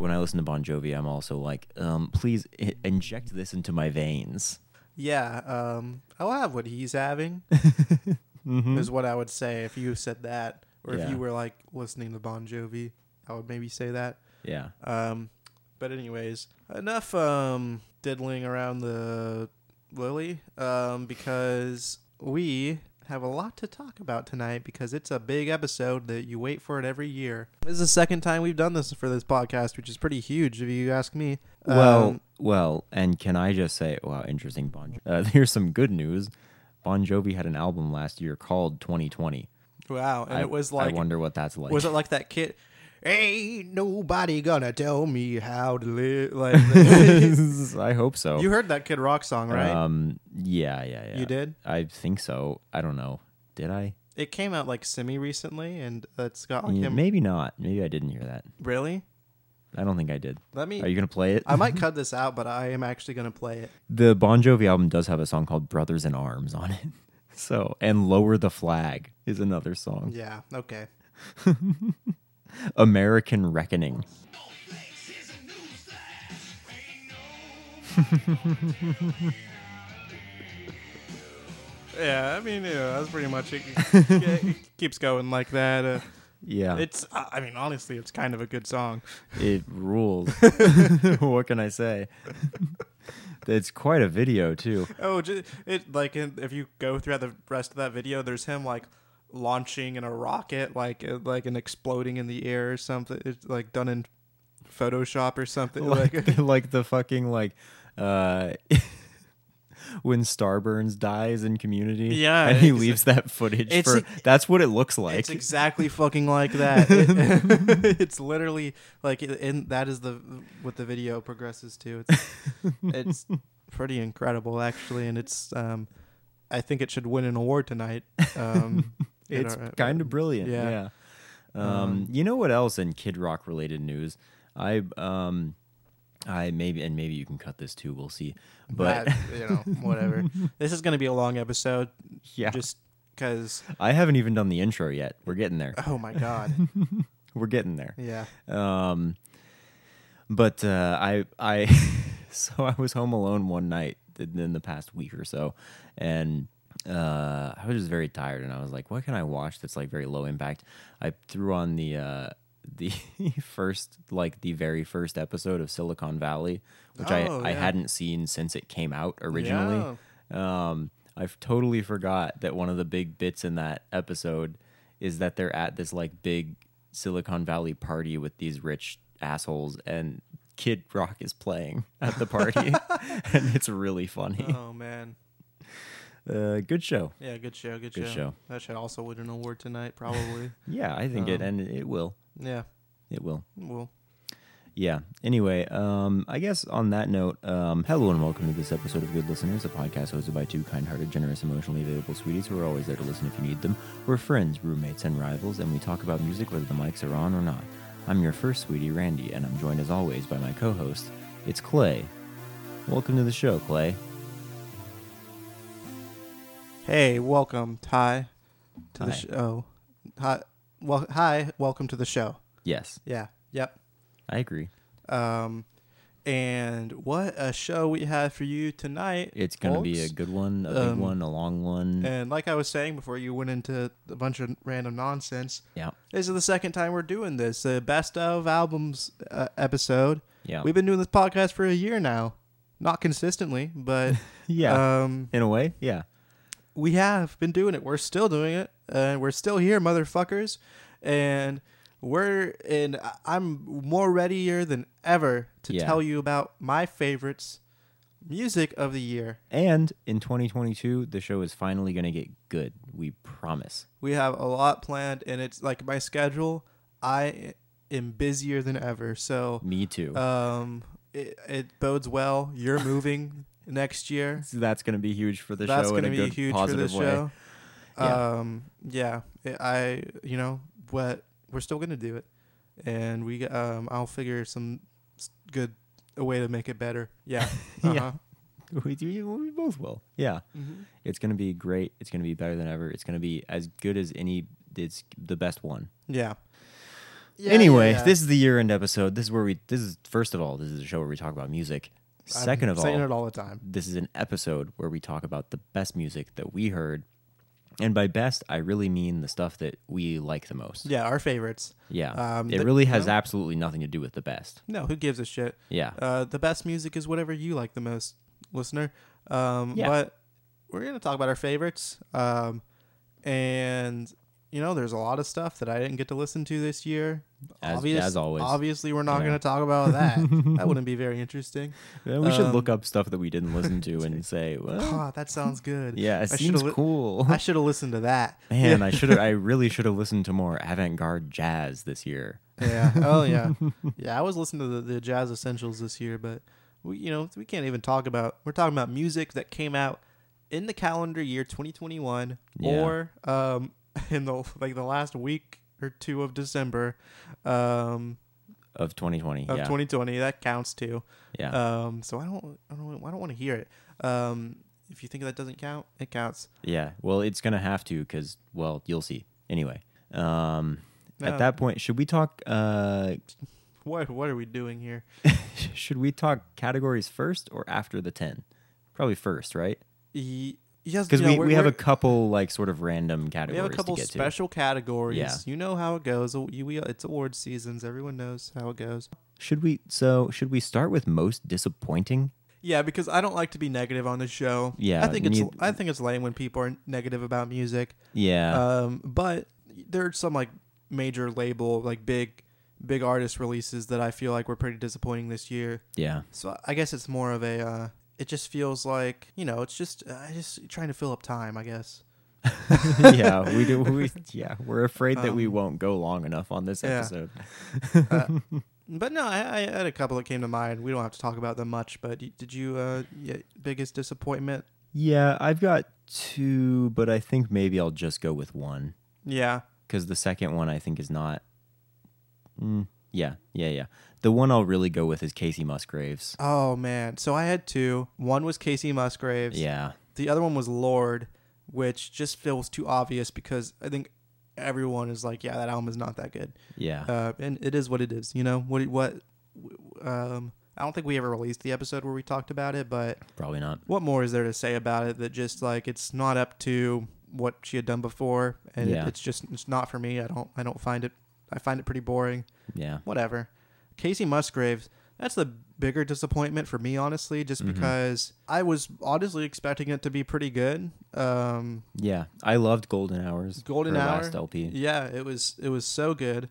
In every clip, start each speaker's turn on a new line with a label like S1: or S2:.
S1: when I listen to Bon Jovi, I'm also like, um, please i- inject this into my veins.
S2: Yeah, um, I'll have what he's having. Is what I would say if you said that, or if you were like listening to Bon Jovi, I would maybe say that.
S1: Yeah.
S2: Um, but anyways, enough um diddling around the lily. Um, because we have a lot to talk about tonight because it's a big episode that you wait for it every year. This is the second time we've done this for this podcast, which is pretty huge if you ask me.
S1: Well,
S2: Um,
S1: well, and can I just say, wow, interesting Bon. Jo- Uh, here's some good news. Bon Jovi had an album last year called 2020.
S2: wow, and
S1: I,
S2: it was like
S1: I wonder what that's like.
S2: Was it like that kid? Ain't nobody gonna tell me how to live. Like
S1: I hope so.
S2: you heard that Kid Rock song, right?
S1: Um, yeah, yeah, yeah.
S2: You did?
S1: I think so. I don't know. Did I?
S2: it came out like semi recently, and it's got like
S1: Yeah,
S2: him.
S1: maybe not. Maybe I didn't hear that.
S2: Really?
S1: I don't think I did.
S2: Let me.
S1: Are you gonna play it?
S2: I might cut this out, but I am actually gonna play it.
S1: the Bon Jovi album does have a song called "Brothers in Arms" on it. So, and "Lower the Flag" is another song.
S2: Yeah. Okay.
S1: "American Reckoning."
S2: Yeah. I mean, yeah, that's pretty much it. it keeps going like that. Uh,
S1: Yeah,
S2: it's. I I mean, honestly, it's kind of a good song.
S1: it rules. what can I say? it's quite a video too.
S2: Oh, ju- it like if you go throughout the rest of that video, there's him like launching in a rocket, like uh, like an exploding in the air or something. It's like done in Photoshop or something.
S1: like
S2: Like,
S1: like the fucking like uh when Starburns dies in Community.
S2: Yeah,
S1: and he leaves that footage for. that's what it looks like.
S2: it's exactly fucking like that. It- it's literally like, and that is the what the video progresses to. It's it's pretty incredible actually, and it's um, I think it should win an award tonight. Um,
S1: it's
S2: our-
S1: kind of brilliant.
S2: yeah.
S1: Yeah. Um,
S2: Um,
S1: you know what else in Kid Rock related news? I um, I maybe and maybe you can cut this too. We'll see. But
S2: that, you know, whatever. this is going to be a long episode.
S1: yeah,
S2: Just because,
S1: I haven't even done the intro yet. We're getting there.
S2: oh my God.
S1: We're getting there.
S2: Yeah.
S1: Um, but uh, I I so I was home alone one night in the past week or so, and uh, I was just very tired, and I was like, "What can I watch that's like very low impact?" I threw on the uh, the first like the very first episode of Silicon Valley, which
S2: Oh,
S1: I I hadn't seen since it came out originally. Um, I totally forgot that one of the big bits in that episode is that they're at this like big Silicon Valley party with these rich assholes and Kid Rock is playing at the party and it's really funny.
S2: Oh man.
S1: Uh, good show.
S2: Yeah, good show. Good,
S1: Good
S2: show.
S1: show.
S2: That should also win an award tonight, probably.
S1: Yeah, I think it
S2: Um,
S1: and it will.
S2: yeah.
S1: It will.
S2: Well,
S1: Yeah. Anyway, um, I guess on that note, um, hello and welcome to this episode of Good Listeners, a podcast hosted by two kind-hearted, generous, emotionally available sweeties who are always there to listen if you need them. We're friends, roommates, and rivals, and we talk about music whether the mics are on or not. I'm your first sweetie, Randy, and I'm joined as always by my co-host. It's Clay. Welcome to the show, Clay.
S2: Hey, welcome, Ty, to the
S1: Hi.
S2: show. Hi. Well, hi. Welcome to the show.
S1: Yes,
S2: Yeah. Yep.
S1: I agree.
S2: Um, and what a show we have for you tonight.
S1: It's gonna be a
S2: folks.
S1: good one, a big
S2: Um,
S1: one, a long one.
S2: And like I was saying before, you went into a bunch of random nonsense.
S1: yeah,
S2: This is the second time we're doing this. The best of albums uh, episode.
S1: yeah,
S2: We've been doing this podcast for a year now, not consistently, but
S1: yeah.
S2: um,
S1: In a way, yeah.
S2: We have been doing it. We're still doing it, and we're still here, motherfuckers. And we're and I'm more readier than ever to
S1: Yeah.
S2: tell you about my favorites, music of the year.
S1: And in 2022, the show is finally going to get good. We promise.
S2: We have a lot planned, and it's like my schedule. I am busier than ever, so
S1: Me too.
S2: um, it, it bodes well. You're moving next year.
S1: So that's going to be huge for the
S2: That's
S1: show That's
S2: going to be huge for the show.
S1: Yeah.
S2: Um, yeah, I you know what we're still gonna do it, and we um I'll figure some good a way to make it better. Yeah,
S1: Yeah.
S2: uh-huh.
S1: We, we, we both will. Yeah.
S2: Mhm.
S1: It's going to be great. It's going to be better than ever. It's going to be as good as any. It's the best one.
S2: yeah. Yeah,
S1: anyway,
S2: yeah, yeah.
S1: this is the year-end episode. This is where we. This is first of all, this is a show where we talk about music.
S2: I'm
S1: Second of
S2: saying
S1: all,
S2: it all the time.
S1: this is an episode where we talk about the best music that we heard. And by best, I really mean the stuff that we like the most.
S2: Yeah, our favorites.
S1: Yeah.
S2: Um,
S1: it
S2: the-
S1: really has absolutely nothing to do with the best.
S2: No, who gives a shit?
S1: Yeah.
S2: Uh, the best music is whatever you like the most, listener. Um,
S1: Yeah.
S2: But we're gonna talk about our favorites. Um, and you know, there's a lot of stuff that I didn't get to listen to this year.
S1: As- as always.
S2: Obviously, we're not
S1: Yeah.
S2: gonna talk about that. that wouldn't be very interesting.
S1: Uh, we should
S2: Um,
S1: look up stuff that we didn't listen to and say, well,
S2: Oh, that sounds good.
S1: yeah, it
S2: I
S1: seems
S2: li-
S1: cool.
S2: I should have listened to that.
S1: Man, I should have. I really should have listened to more avant-garde jazz this year.
S2: Yeah. Oh yeah. Yeah. I was listening to the, the jazz essentials this year, but we, you know, we can't even talk about. We're talking about music that came out in the calendar year 2021,
S1: Yeah.
S2: or um, in the like the last week or two of December, um,
S1: Of 2020,
S2: of
S1: yeah,
S2: 2020. That counts too.
S1: yeah,
S2: Um, so I don't, I don't, I don't want to hear it. Um, if you think that doesn't count, it counts.
S1: yeah. Well, it's gonna have to because, well, you'll see. Anyway, um,
S2: No.
S1: at that point, should we talk? Uh,
S2: What, what are we doing here?
S1: should we talk categories first or after the 10? Probably first, right?
S2: Yes,
S1: Because we,
S2: we're-
S1: have a couple like sort of random categories.
S2: We have a couple
S1: to
S2: special categories.
S1: Yeah.
S2: You know how it goes. Oh, it's awards seasons. Everyone knows how it goes.
S1: Should we? So should we start with most disappointing?
S2: Yeah, because I don't like to be negative on the show.
S1: Yeah,
S2: I think it's I think it's lame when people are negative about music.
S1: Yeah,
S2: Um, but there's some like major label, like big, big artist releases that I feel like were pretty disappointing this year.
S1: yeah,
S2: So I guess it's more of a. Uh, it just feels like you know, it's just uh, just trying to fill up time. I guess.
S1: yeah. We do. We yeah. We're afraid that we
S2: Um,
S1: won't go long enough on this
S2: yeah.
S1: episode.
S2: Uh, but no, I, I had a couple that came to mind. We don't have to talk about them much. But did you uh, yeah, biggest disappointment?
S1: Yeah, I've got two, but I think maybe I'll just go with one
S2: Yeah.
S1: because the second one I think is not. Mm, yeah, yeah, yeah. The one I'll really go with is Kacey Musgraves.
S2: Oh man. So I had two. One was Kacey Musgraves.
S1: Yeah,
S2: The other one was Lorde, which just feels too obvious because I think everyone is like, yeah, that album is not that good.
S1: yeah,
S2: Uh, and it is what it is. You know what? What? Um, I don't think we ever released the episode where we talked about it, but
S1: probably not.
S2: what more is there to say about it that just like it's not up to what she had done before, and it- it's just it's not for me. I don't I don't find it. I find it pretty boring.
S1: Yeah,
S2: Whatever. Kacey Musgraves. That's the bigger disappointment for me, honestly, just
S1: Mhm.
S2: because I was honestly expecting it to be pretty good. Um,
S1: yeah. I loved Golden Hours.
S2: Golden Hour.
S1: last LP.
S2: Yeah, it was it was so good.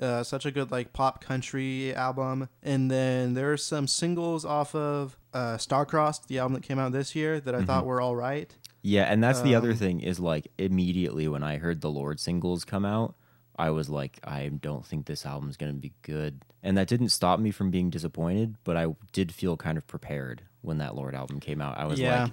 S2: Uh, such a good like pop country album. And then there are some singles off of uh, Starcrossed, the album that came out this year, that I thought were all right.
S1: Yeah, and that's the other
S2: Um,
S1: thing is like immediately when I heard the Lorde singles come out, I was like, I don't think this album's gonna be good, and that didn't stop me from being disappointed, but I did feel kind of prepared when that Lorde album came out. I was
S2: Yeah.
S1: like,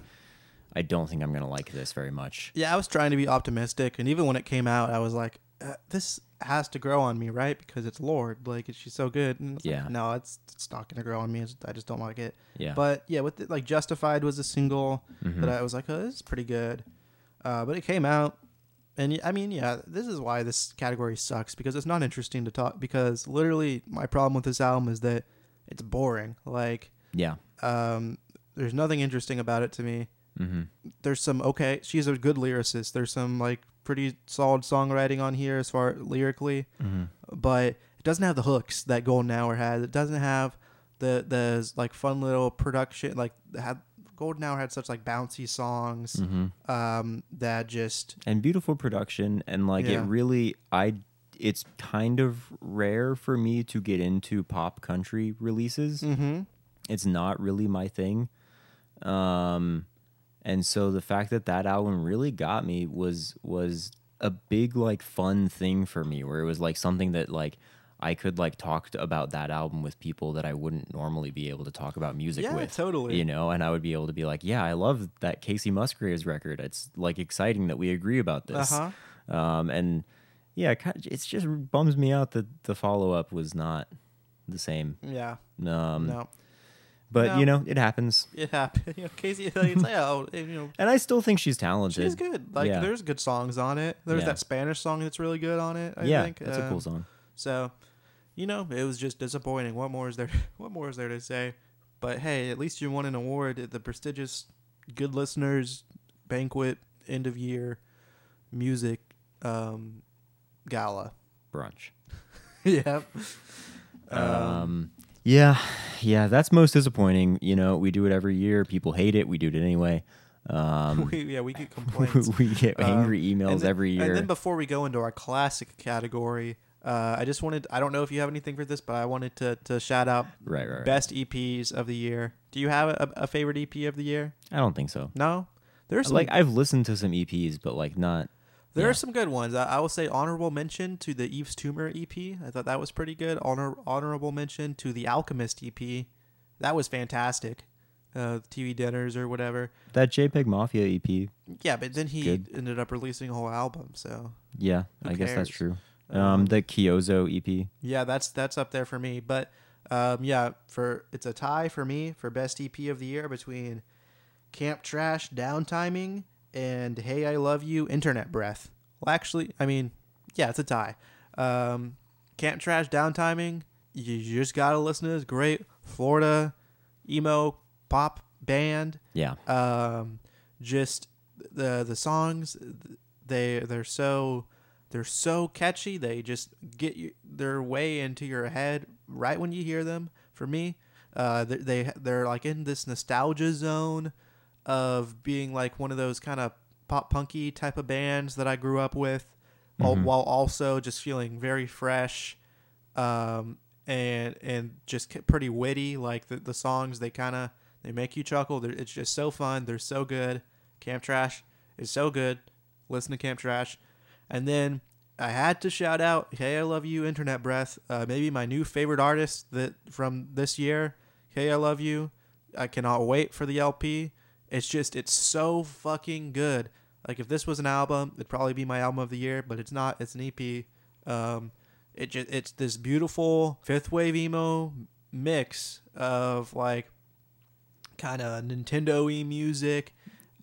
S1: I don't think I'm gonna like this very much.
S2: Yeah, I was trying to be optimistic, and even when it came out, I was like, uh, "This has to grow on me, right? Because it's Lorde. Like she's so good." And it's like,
S1: Yeah.
S2: no, it's it's not gonna grow on me. It's, I just don't like it.
S1: Yeah,
S2: But yeah, with it, like Justified was a single
S1: Mhm.
S2: that I was like, "Oh, this is pretty good," uh, but it came out, and I mean, yeah, this is why this category sucks because it's not interesting to talk. Because literally, my problem with this album is that it's boring. Like,
S1: yeah,
S2: um, there's nothing interesting about it to me.
S1: Hmm
S2: there's some okay she's a good lyricist. There's some like pretty solid songwriting on here as far lyrically.
S1: Hmm
S2: but it doesn't have the hooks that golden hour has. It doesn't have the the like fun little production like had golden hour had such like bouncy songs
S1: hmm
S2: um that just
S1: and beautiful production, and like
S2: Yeah.
S1: it really, I. It's kind of rare for me to get into pop country releases.
S2: mm-hmm
S1: it's not really my thing. Um, and so the fact that that album really got me was was a big like fun thing for me, where it was like something that like I could like talk to, about that album with people that I wouldn't normally be able to talk about music
S2: yeah
S1: with.
S2: totally
S1: You know, and I would be able to be like, "Yeah, I love that Kacey Musgraves record. It's like exciting that we agree about this."
S2: uh-huh
S1: Um, and yeah, it it's just bums me out that the follow up was not the same.
S2: yeah
S1: Um,
S2: no
S1: but
S2: No.
S1: you know, it happens.
S2: it happened you know kacey like, it's like, oh you know
S1: And I still think she's talented.
S2: she's good like
S1: Yeah.
S2: there's good songs on it there's
S1: Yeah.
S2: that spanish song that's really good on it I
S1: yeah,
S2: think
S1: that's a
S2: Um,
S1: cool song.
S2: So, you know, it was just disappointing. What more is there? What more is there to say? But hey, at least you won an award at the prestigious Good Listeners Banquet End of Year Music um, Gala.
S1: Brunch.
S2: yep.
S1: Um, yeah, yeah, that's most disappointing. You know, we do it every year. People hate it. We do it anyway. Um,
S2: we, yeah, we get complaints.
S1: we get
S2: Um,
S1: angry emails
S2: then,
S1: every year.
S2: And then before we go into our classic category, uh, I just wanted, I don't know if you have anything for this, but I wanted to, to shout out
S1: right, right, right.
S2: best EPs of the year. Do you have a, a favorite EP of the year?
S1: I don't think so.
S2: No? There's some,
S1: Like I've listened to some EPs, but like not.
S2: there
S1: yeah.
S2: are some good ones. I, I will say honorable mention to the Yves Tumor EP. I thought that was pretty good. Honor, honorable mention to the Alchemist EP. That was fantastic. Uh, TV dinners or whatever.
S1: That JPEG Mafia EP.
S2: Yeah, but then he
S1: Good.
S2: ended up releasing a whole album. So
S1: Yeah, I guess that's true.
S2: Um,
S1: the Kyozo EP.
S2: Yeah, that's that's up there for me. But um, yeah, for it's a tie for me for best EP of the year between Camp Trash Downtiming and Hey I Love You Internet Breath. Well, actually, I mean, yeah, it's a tie. Um, Camp Trash Downtiming, you just gotta listen to this great Florida emo pop band
S1: Yeah,
S2: um, just the the songs they they're so they're so catchy they just get you their way into your head right when you hear them. For me uh, they, they they're like in this nostalgia zone of being like one of those kind of pop punky type of bands that I grew up with al-
S1: Mhm.
S2: while also just feeling very fresh um, and and just pretty witty like the, the songs they kind of they make you chuckle. They're, it's just so fun. They're so good. Camp trash is so good. Listen to camp trash and then i had to shout out hey i love you internet breath. Uh, maybe my new favorite artist that from this year hey i love you. I cannot wait for the lp it's just it's so fucking good. Like if this was an album it'd probably be my album of the year but it's not. It's an ep um, it just it's this beautiful fifth wave emo mix of like kind of Nintendo e music,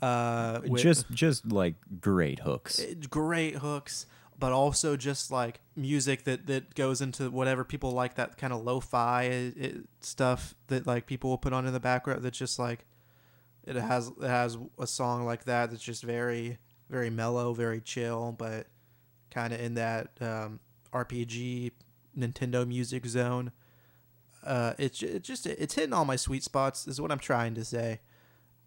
S2: uh, with
S1: just just like great hooks.
S2: great hooks, but also just like music that that goes into whatever people like that kind of lo-fi it, it- stuff that like people will put on in the background. That's just like it has it has a song like that that's just very very mellow, very chill, but kind of in that um, RPG Nintendo music zone. Uh, it's it's just it's hitting all my sweet spots is what I'm trying to say,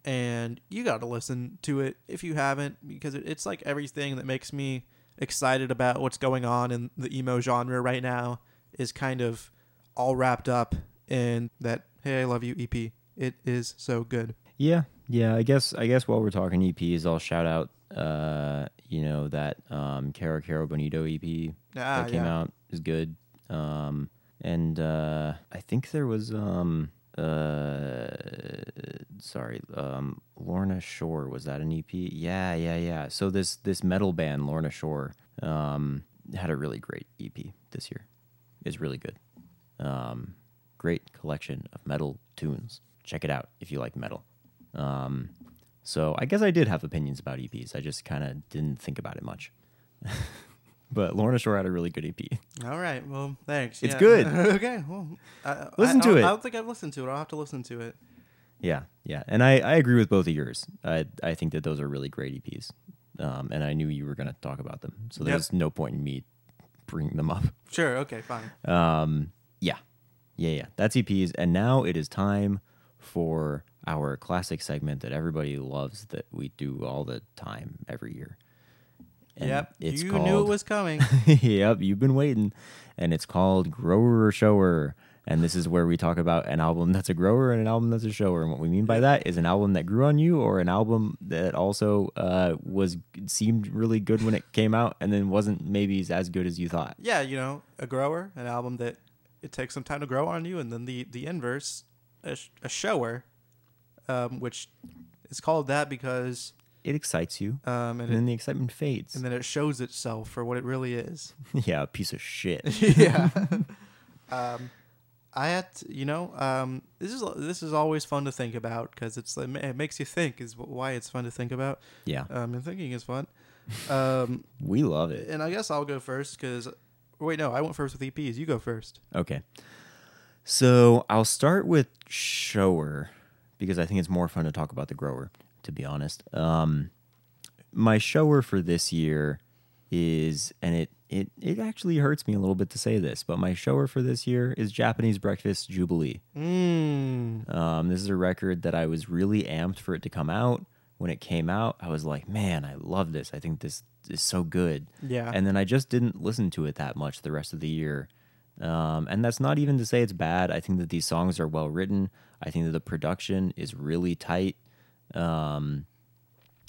S2: and you got to listen to it if you haven't because it, it's like everything that makes me excited about what's going on in the emo genre right now is kind of all wrapped up in that "Hey I Love You" EP. It is so good.
S1: Yeah, yeah. I guess I guess while we're talking EPs, I'll shout out uh, you know that um Kero Kero Bonito EP
S2: Ah,
S1: that came
S2: yeah.
S1: out is good. Um and uh I think there was um uh sorry, um Lorna Shore was that an EP? Yeah, yeah, yeah. So this this metal band Lorna Shore um had a really great EP this year. It's really good. Um great collection of metal tunes. Check it out if you like metal. Um so I guess I did have opinions about EPs. I just kind of didn't think about it much. but Lorna Shore had a really good EP.
S2: All right. Well, thanks.
S1: It's
S2: Yeah.
S1: good.
S2: okay. Well, I,
S1: Listen
S2: I,
S1: to
S2: I,
S1: it.
S2: I don't think I've listened to it. I'll have to listen to it.
S1: Yeah, yeah, and I, I agree with both of yours. I I think that those are really great EPs, um, and I knew you were going to talk about them, so
S2: Yep.
S1: there's no point in me bringing them up.
S2: Sure. Okay. Fine.
S1: Um, yeah, yeah, yeah. That's EPs, and now it is time for our classic segment that everybody loves that we do all the time every year. And
S2: yep.
S1: it's
S2: you
S1: called,
S2: knew it was coming.
S1: yep, you've been waiting. And it's called Grower or Shower. And this is where we talk about an album that's a grower and an album that's a shower. And what we mean by that is an album that grew on you or an album that also uh, was seemed really good when it came out and then wasn't maybe as good as you thought.
S2: yeah. You know, a grower, an album that it takes some time to grow on you, and then the the inverse, a, sh- a shower, um, which is called that because
S1: It excites you,
S2: um, and,
S1: and
S2: it,
S1: then the excitement fades.
S2: and then it shows itself for what it really is.
S1: yeah, a piece of shit.
S2: yeah. um, I had, to, you know, um, this is this is always fun to think about because it's like, it makes you think is why it's fun to think about.
S1: Yeah,
S2: Um, and thinking is fun. Um,
S1: we love it.
S2: and I guess I'll go first because Wait, no, I went first with EPs. You go first.
S1: Okay. So I'll start with shower because I think it's more fun to talk about the grower, to be honest. Um, my shower for this year is, and it, it, it actually hurts me a little bit to say this, but my shower for this year is Japanese Breakfast Jubilee.
S2: Mmm.
S1: Um, this is a record that I was really amped for it to come out. When it came out, I was like, man, I love this. I think this is so good.
S2: Yeah.
S1: And then I just didn't listen to it that much the rest of the year. Um, and that's not even to say it's bad. I think that these songs are well written. I think that the production is really tight. Um,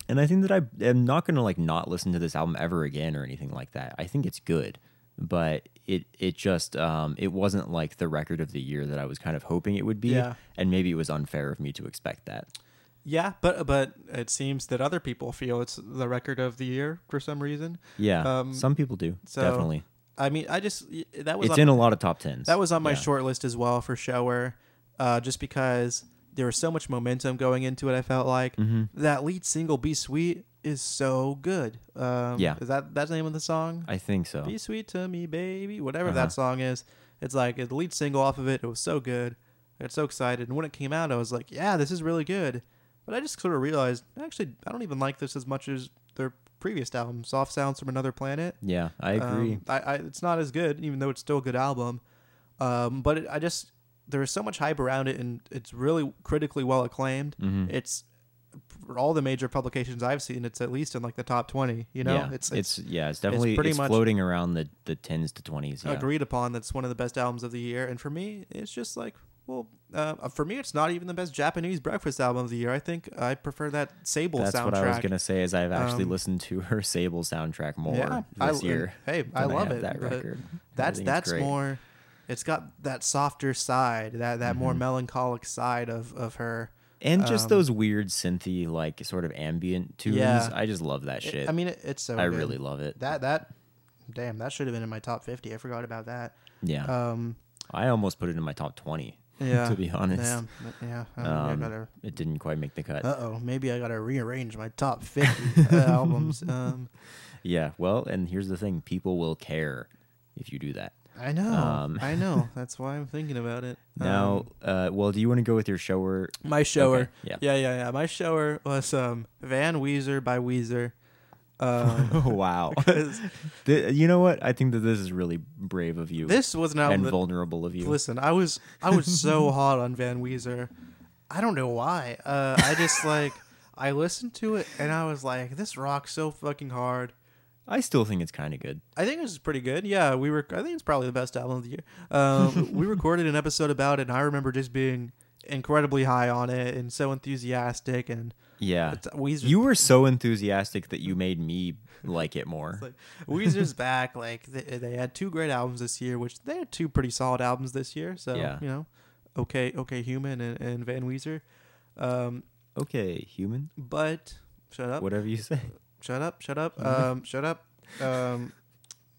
S1: and I think that I am not going to like not listen to this album ever again or anything like that. I think it's good, but it it just um, it wasn't like the record of the year that I was kind of hoping it would be.
S2: Yeah.
S1: And maybe it was unfair of me to expect that.
S2: Yeah, but but it seems that other people feel it's the record of the year for some reason.
S1: Yeah,
S2: Um,
S1: some people do
S2: so
S1: definitely.
S2: I mean, I just that was
S1: It's
S2: on,
S1: in a lot of top tens.
S2: that was on my
S1: Yeah.
S2: short list as well for shower, uh, just because there was so much momentum going into it. I felt like
S1: Mhm.
S2: that lead single "Be Sweet" is so good. Um,
S1: Yeah.
S2: is that that's the name of the song?
S1: I think so.
S2: Be sweet to me, baby. Whatever
S1: Uh-huh.
S2: that song is, it's like the lead single off of it. It was so good. I got so excited, and when it came out, I was like, "Yeah, this is really good." But I just sort of realized, actually, I don't even like this as much as their previous album, "Soft Sounds from Another Planet."
S1: Yeah, I agree.
S2: Um, I, I, it's not as good, even though it's still a good album. Um, but it, I just there is so much hype around it, and it's really critically well acclaimed.
S1: Mhm.
S2: It's for all the major publications I've seen, it's at least in like the top twenty. You know,
S1: yeah,
S2: it's
S1: it's, yeah, it's definitely
S2: pretty
S1: it's
S2: much-
S1: floating around the the tens to twenties. Yeah.
S2: agreed upon that's one of the best albums of the year. And for me, it's just like, well, uh, for me, it's not even the best Japanese breakfast album of the year. I think I prefer that Sable
S1: That's
S2: soundtrack.
S1: what I was gonna say. Is I've actually
S2: Um,
S1: listened to her Sable soundtrack more
S2: Yeah, I-
S1: this year.
S2: Hey, I love
S1: have
S2: it.
S1: That record.
S2: That's that's
S1: great.
S2: more. It's got that softer side, that that more
S1: Mhm.
S2: melancholic side of of her.
S1: and just
S2: um,
S1: those weird synthy like sort of ambient tunes.
S2: Yeah.
S1: I just love that
S2: It-
S1: shit.
S2: I mean, it, it's so.
S1: I
S2: good.
S1: really love it.
S2: that that. Damn, that should have been in my top fifty. I forgot about that.
S1: yeah,
S2: Um,
S1: I almost put it in my top twenty.
S2: yeah.
S1: to be honest,
S2: Damn, yeah.
S1: Um,
S2: gotta.
S1: it didn't quite make the cut.
S2: Uh oh, maybe I gotta rearrange my top fifty uh, albums. Um,
S1: yeah, well, and here's the thing: people will care if you do that.
S2: I know,
S1: Um,
S2: I know. That's why I'm thinking about it.
S1: Now,
S2: Um,
S1: uh, well, do you want to go with your shower?
S2: my shower.
S1: Okay, yeah.
S2: Yeah, yeah, yeah. My shower was um Van Weezer by Weezer. Um,
S1: wow.
S2: 'cause
S1: Th- you know what? I think that this is really brave of you
S2: this was not album
S1: and
S2: that,
S1: vulnerable of you.
S2: listen, I was I was so hot on Van Weezer. I don't know why. Uh, I just like I listened to it and I was like, this rocks so fucking hard.
S1: I still think it's kind of good.
S2: I think this is pretty good. Yeah, we were. I think it's probably the best album of the year. Um, we recorded an episode about it, and I remember just being incredibly high on it and so enthusiastic. And
S1: Yeah.
S2: it's, Weezer,
S1: You were so enthusiastic that you made me like it more.
S2: like Weezer's back. Like they, they had two great albums this year, which they had two pretty solid albums this year. So
S1: Yeah.
S2: you know, okay, okay, Human and, and Van Weezer. Um,
S1: Okay, human.
S2: but shut up.
S1: Whatever you say.
S2: Shut up, shut up, um, shut up. Um,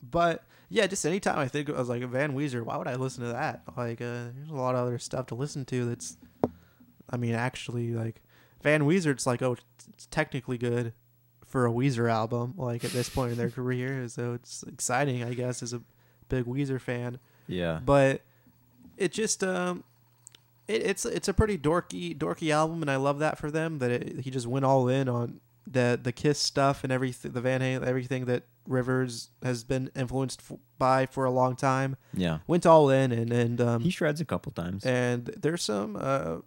S2: but yeah, just anytime I think I was like Van Weezer, why would I listen to that? Like, uh, there's a lot of other stuff to listen to. That's, I mean, actually, like Van Weezer, it's like oh, it's technically good for a Weezer album. Like at this point in their career, so it's exciting, I guess, as a big Weezer fan.
S1: Yeah.
S2: But it just um. It, it's it's a pretty dorky dorky album, and I love that for them. That it, he just went all in on the the Kiss stuff and everything, the Van Halen, everything that Rivers has been influenced f- by for a long time.
S1: Yeah.
S2: Went all in, and and um,
S1: He shreds a couple times.
S2: and there's some uh,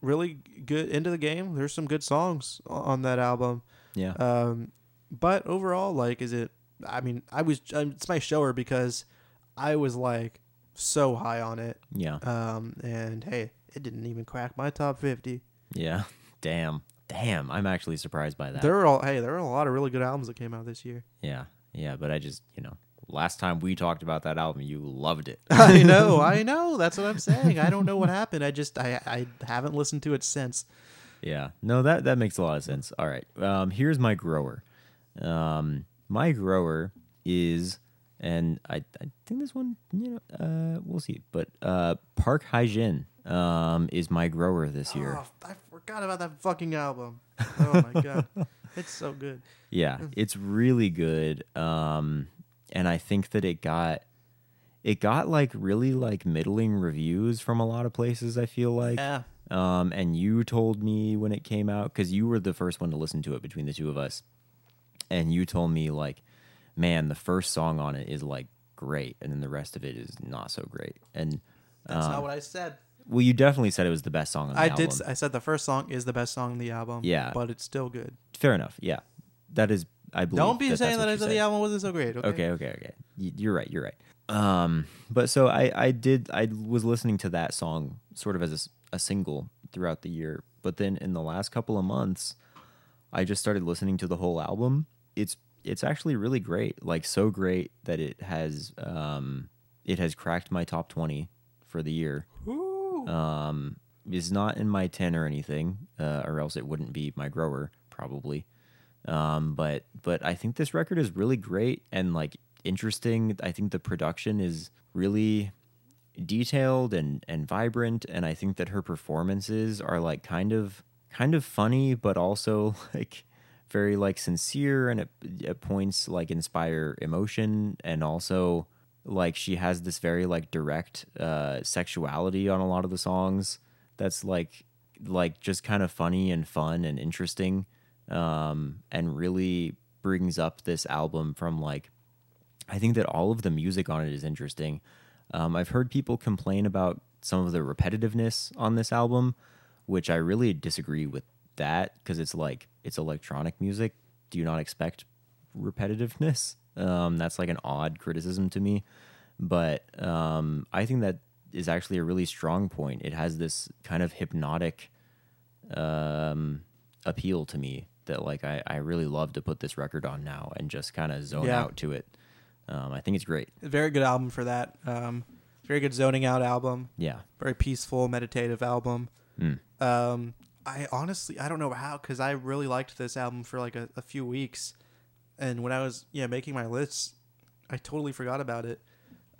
S2: really good into the game. There's some good songs on that album.
S1: yeah.
S2: Um, but overall, like, is it? I mean, I was um, it's my shower because I was like so high on it.
S1: yeah.
S2: Um, and hey, it didn't even crack my top fifty.
S1: Yeah. Damn. Damn. I'm actually surprised by that.
S2: There were all hey, there were a lot of really good albums that came out this year.
S1: yeah. Yeah. But I just, you know, last time we talked about that album, you loved it.
S2: I know, I know. That's what I'm saying. I don't know what happened. I just I I haven't listened to it since.
S1: Yeah. No, that that makes a lot of sense. All right. Um, here's my grower. Um, my grower is, and I, I think this one, you know, uh, we'll see. But uh, Park Hye Jin um is my grower this year.
S2: Oh, I forgot about that fucking album. Oh my god, it's so good.
S1: Yeah, it's really good. Um, and I think that it got it got like really like middling reviews from a lot of places. I feel like.
S2: yeah.
S1: Um, and you told me when it came out because you were the first one to listen to it between the two of us, and you told me like, man, the first song on it is like great, and then the rest of it is not so great. And
S2: That's
S1: um,
S2: not what I said.
S1: Well, you definitely said it was the best song on the
S2: I
S1: album.
S2: did. s- I said the first song is the best song on the album.
S1: Yeah.
S2: but it's still good.
S1: Fair enough. Yeah, that is. I believe.
S2: Don't be
S1: that
S2: saying
S1: that's
S2: that
S1: what
S2: I
S1: you
S2: said
S1: said.
S2: the album wasn't so great. Okay.
S1: Okay, okay, okay. Y- You're right. You're right. Um, but so I, I did. I was listening to that song sort of as a s- a, single throughout the year, but then in the last couple of months, I just started listening to the whole album. It's it's actually really great. Like so great that it has um it has cracked my top twenty for the year. Um, is not in my ten or anything, uh, or else it wouldn't be my grower probably. Um, but but I think this record is really great and like interesting. I think the production is really detailed and and vibrant, and I think that her performances are like kind of kind of funny, but also like very like sincere and at points like inspire emotion and also like she has this very like direct uh sexuality on a lot of the songs that's like like just kind of funny and fun and interesting um and really brings up this album from like I think that all of the music on it is interesting. Um, I've heard people complain about some of the repetitiveness on this album, which I really disagree with that because it's like it's electronic music. Do you not expect repetitiveness? Um, that's like an odd criticism to me, but um, I think that is actually a really strong point. It has this kind of hypnotic um, appeal to me that like I, I really love to put this record on now and just kind of zone
S2: Yeah.
S1: out to it. Um, I think it's great.
S2: Very good album for that. Um, very good zoning out album.
S1: Yeah.
S2: Very peaceful, meditative album.
S1: Mm.
S2: Um, I honestly, I don't know how, because I really liked this album for like a, a few weeks, and when I was yeah making my lists, I totally forgot about it.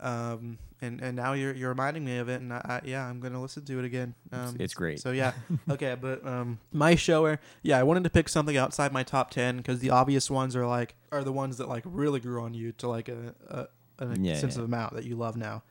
S2: Um, and and now you're you're reminding me of it, and I, I yeah, I'm gonna listen to it again. Um,
S1: it's great.
S2: So yeah, okay, but um, my shower, yeah, I wanted to pick something outside my top ten because the obvious ones are like are the ones that like really grew on you to like a, a an
S1: Yeah,
S2: extensive
S1: yeah.
S2: amount that you love now.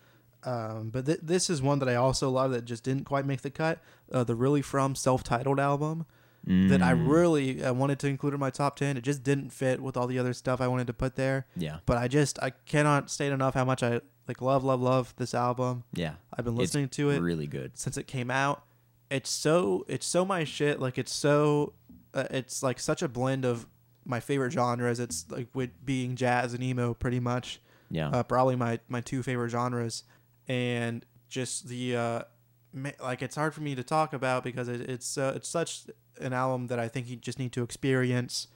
S2: Um, but th- this is one that I also love that just didn't quite make the cut. Uh, the really from self-titled album that I
S1: Mm.
S2: really uh, wanted to include in my top ten. It just didn't fit with all the other stuff I wanted to put there.
S1: Yeah.
S2: But I just I cannot state enough how much I like love love love this album.
S1: Yeah.
S2: I've been
S1: It's
S2: listening to it
S1: Really good.
S2: since it came out. It's so it's so my shit. Like it's so uh, it's like such a blend of my favorite genres. It's like with being jazz and emo, pretty much.
S1: Yeah.
S2: Uh, probably my my two favorite genres, and just the uh, like it's hard for me to talk about because it, it's uh, it's such an album that I think you just need to experience,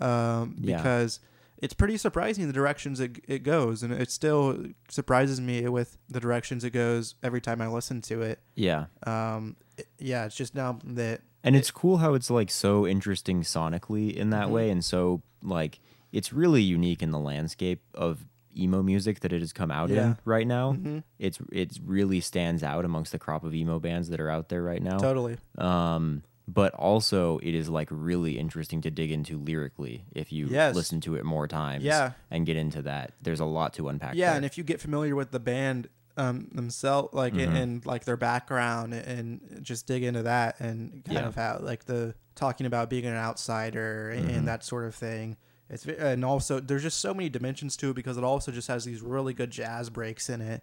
S2: um,
S1: Yeah.
S2: because it's pretty surprising the directions it, it goes, and it still surprises me with the directions it goes every time I listen to it.
S1: yeah.
S2: Um, it- yeah, it's just now that
S1: And it's cool how it's like so interesting sonically in that
S2: Mhm.
S1: way and so like it's really unique in the landscape of emo music that it has come out
S2: Yeah.
S1: in right now.
S2: Mhm.
S1: It's it really stands out amongst the crop of emo bands that are out there right now.
S2: totally,
S1: Um, but also it is like really interesting to dig into lyrically if you
S2: Yes.
S1: listen to it more times
S2: Yeah.
S1: and get into that. There's a lot to unpack.
S2: yeah,
S1: there.
S2: and if you get familiar with the band um, themselves, like
S1: Mhm.
S2: and, like their background, and just dig into that, and kind
S1: Yeah.
S2: of how like the talking about being an outsider
S1: Mhm.
S2: and that sort of thing. It's and also there's just so many dimensions to it because it also just has these really good jazz breaks in it,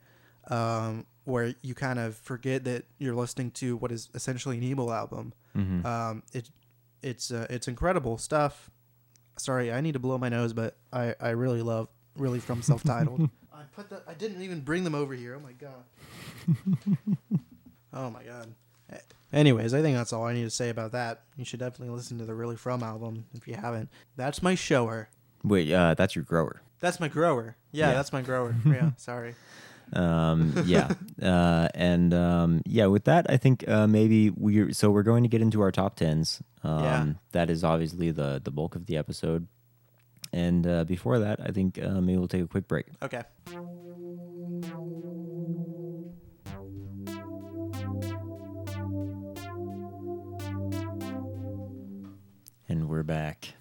S2: um, where you kind of forget that you're listening to what is essentially an emo album.
S1: Mhm.
S2: Um, it it's uh, it's incredible stuff. Sorry, I need to blow my nose, but I, I really love really from self titled. I put the I didn't even bring them over here. Oh my god. oh my god. Anyways, I think that's all I need to say about that. You should definitely listen to the Really From album if you haven't. That's my shower.
S1: Wait, uh, that's your grower.
S2: That's my grower. Yeah,
S1: Yeah.
S2: that's my grower. yeah, sorry.
S1: um yeah uh and um yeah with that i think uh maybe we're so we're going to get into our top tens um
S2: Yeah.
S1: that is obviously the the bulk of the episode and uh before that i think uh, maybe we'll take a quick break
S2: Okay.
S1: We're back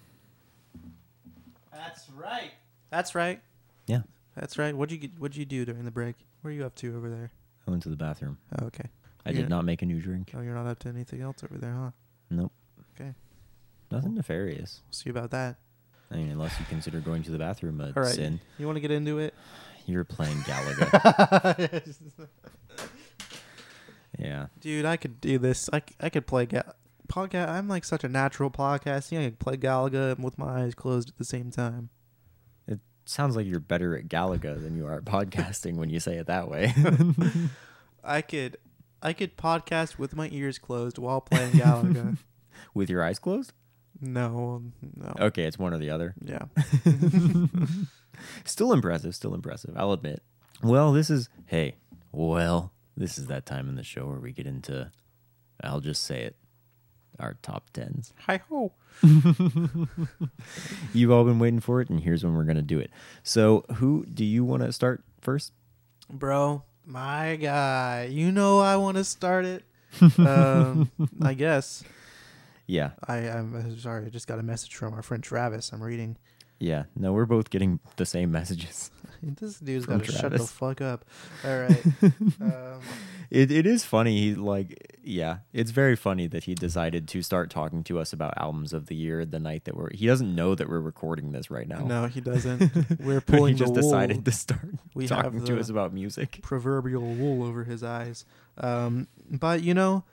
S2: That's right. That's right.
S1: yeah
S2: That's right. What'd you get, What'd you do during the break? What are you up to over there?
S1: I went to the bathroom.
S2: Oh, okay.
S1: I
S2: Yeah.
S1: did not make a new drink.
S2: Oh, you're not up to anything else over there, huh?
S1: Nope.
S2: Okay.
S1: Nothing nefarious.
S2: We'll see about that.
S1: I mean, unless you consider going to the bathroom a
S2: All right.
S1: sin.
S2: You want to get into it?
S1: You're playing Galaga. yeah.
S2: Dude, I could do this. I, c- I could play ga- podcast. I'm like such a natural podcasting. I could play Galaga with my eyes closed at the same time.
S1: It sounds like you're better at Galaga than you are at podcasting when you say it that way.
S2: I could I could podcast with my ears closed while playing Galaga.
S1: With your eyes closed?
S2: no, no.
S1: Okay, it's one or the other.
S2: Yeah.
S1: Still impressive, still impressive, I'll admit. Well, this is hey, well, this is that time in the show where we get into I'll just say it. Our top tens.
S2: Hi ho.
S1: You've all been waiting for it, and here's when we're gonna do it. So who do you wanna start first?
S2: Bro, my guy. You know I want to start it. um, I guess.
S1: Yeah.
S2: I, I'm uh, sorry. I just got a message from our friend Travis. I'm reading.
S1: Yeah. No, we're both getting the same messages.
S2: This dude's got to shut the fuck up. All right. um,
S1: It it is funny. He like yeah, it's very funny that he decided to start talking to us about albums of the year the night that we're. He doesn't know that we're recording this right now.
S2: no, he doesn't. We're pulling
S1: he just
S2: wool,
S1: decided to start
S2: We
S1: talking to us about music.
S2: proverbial wool over his eyes. Um, but you know,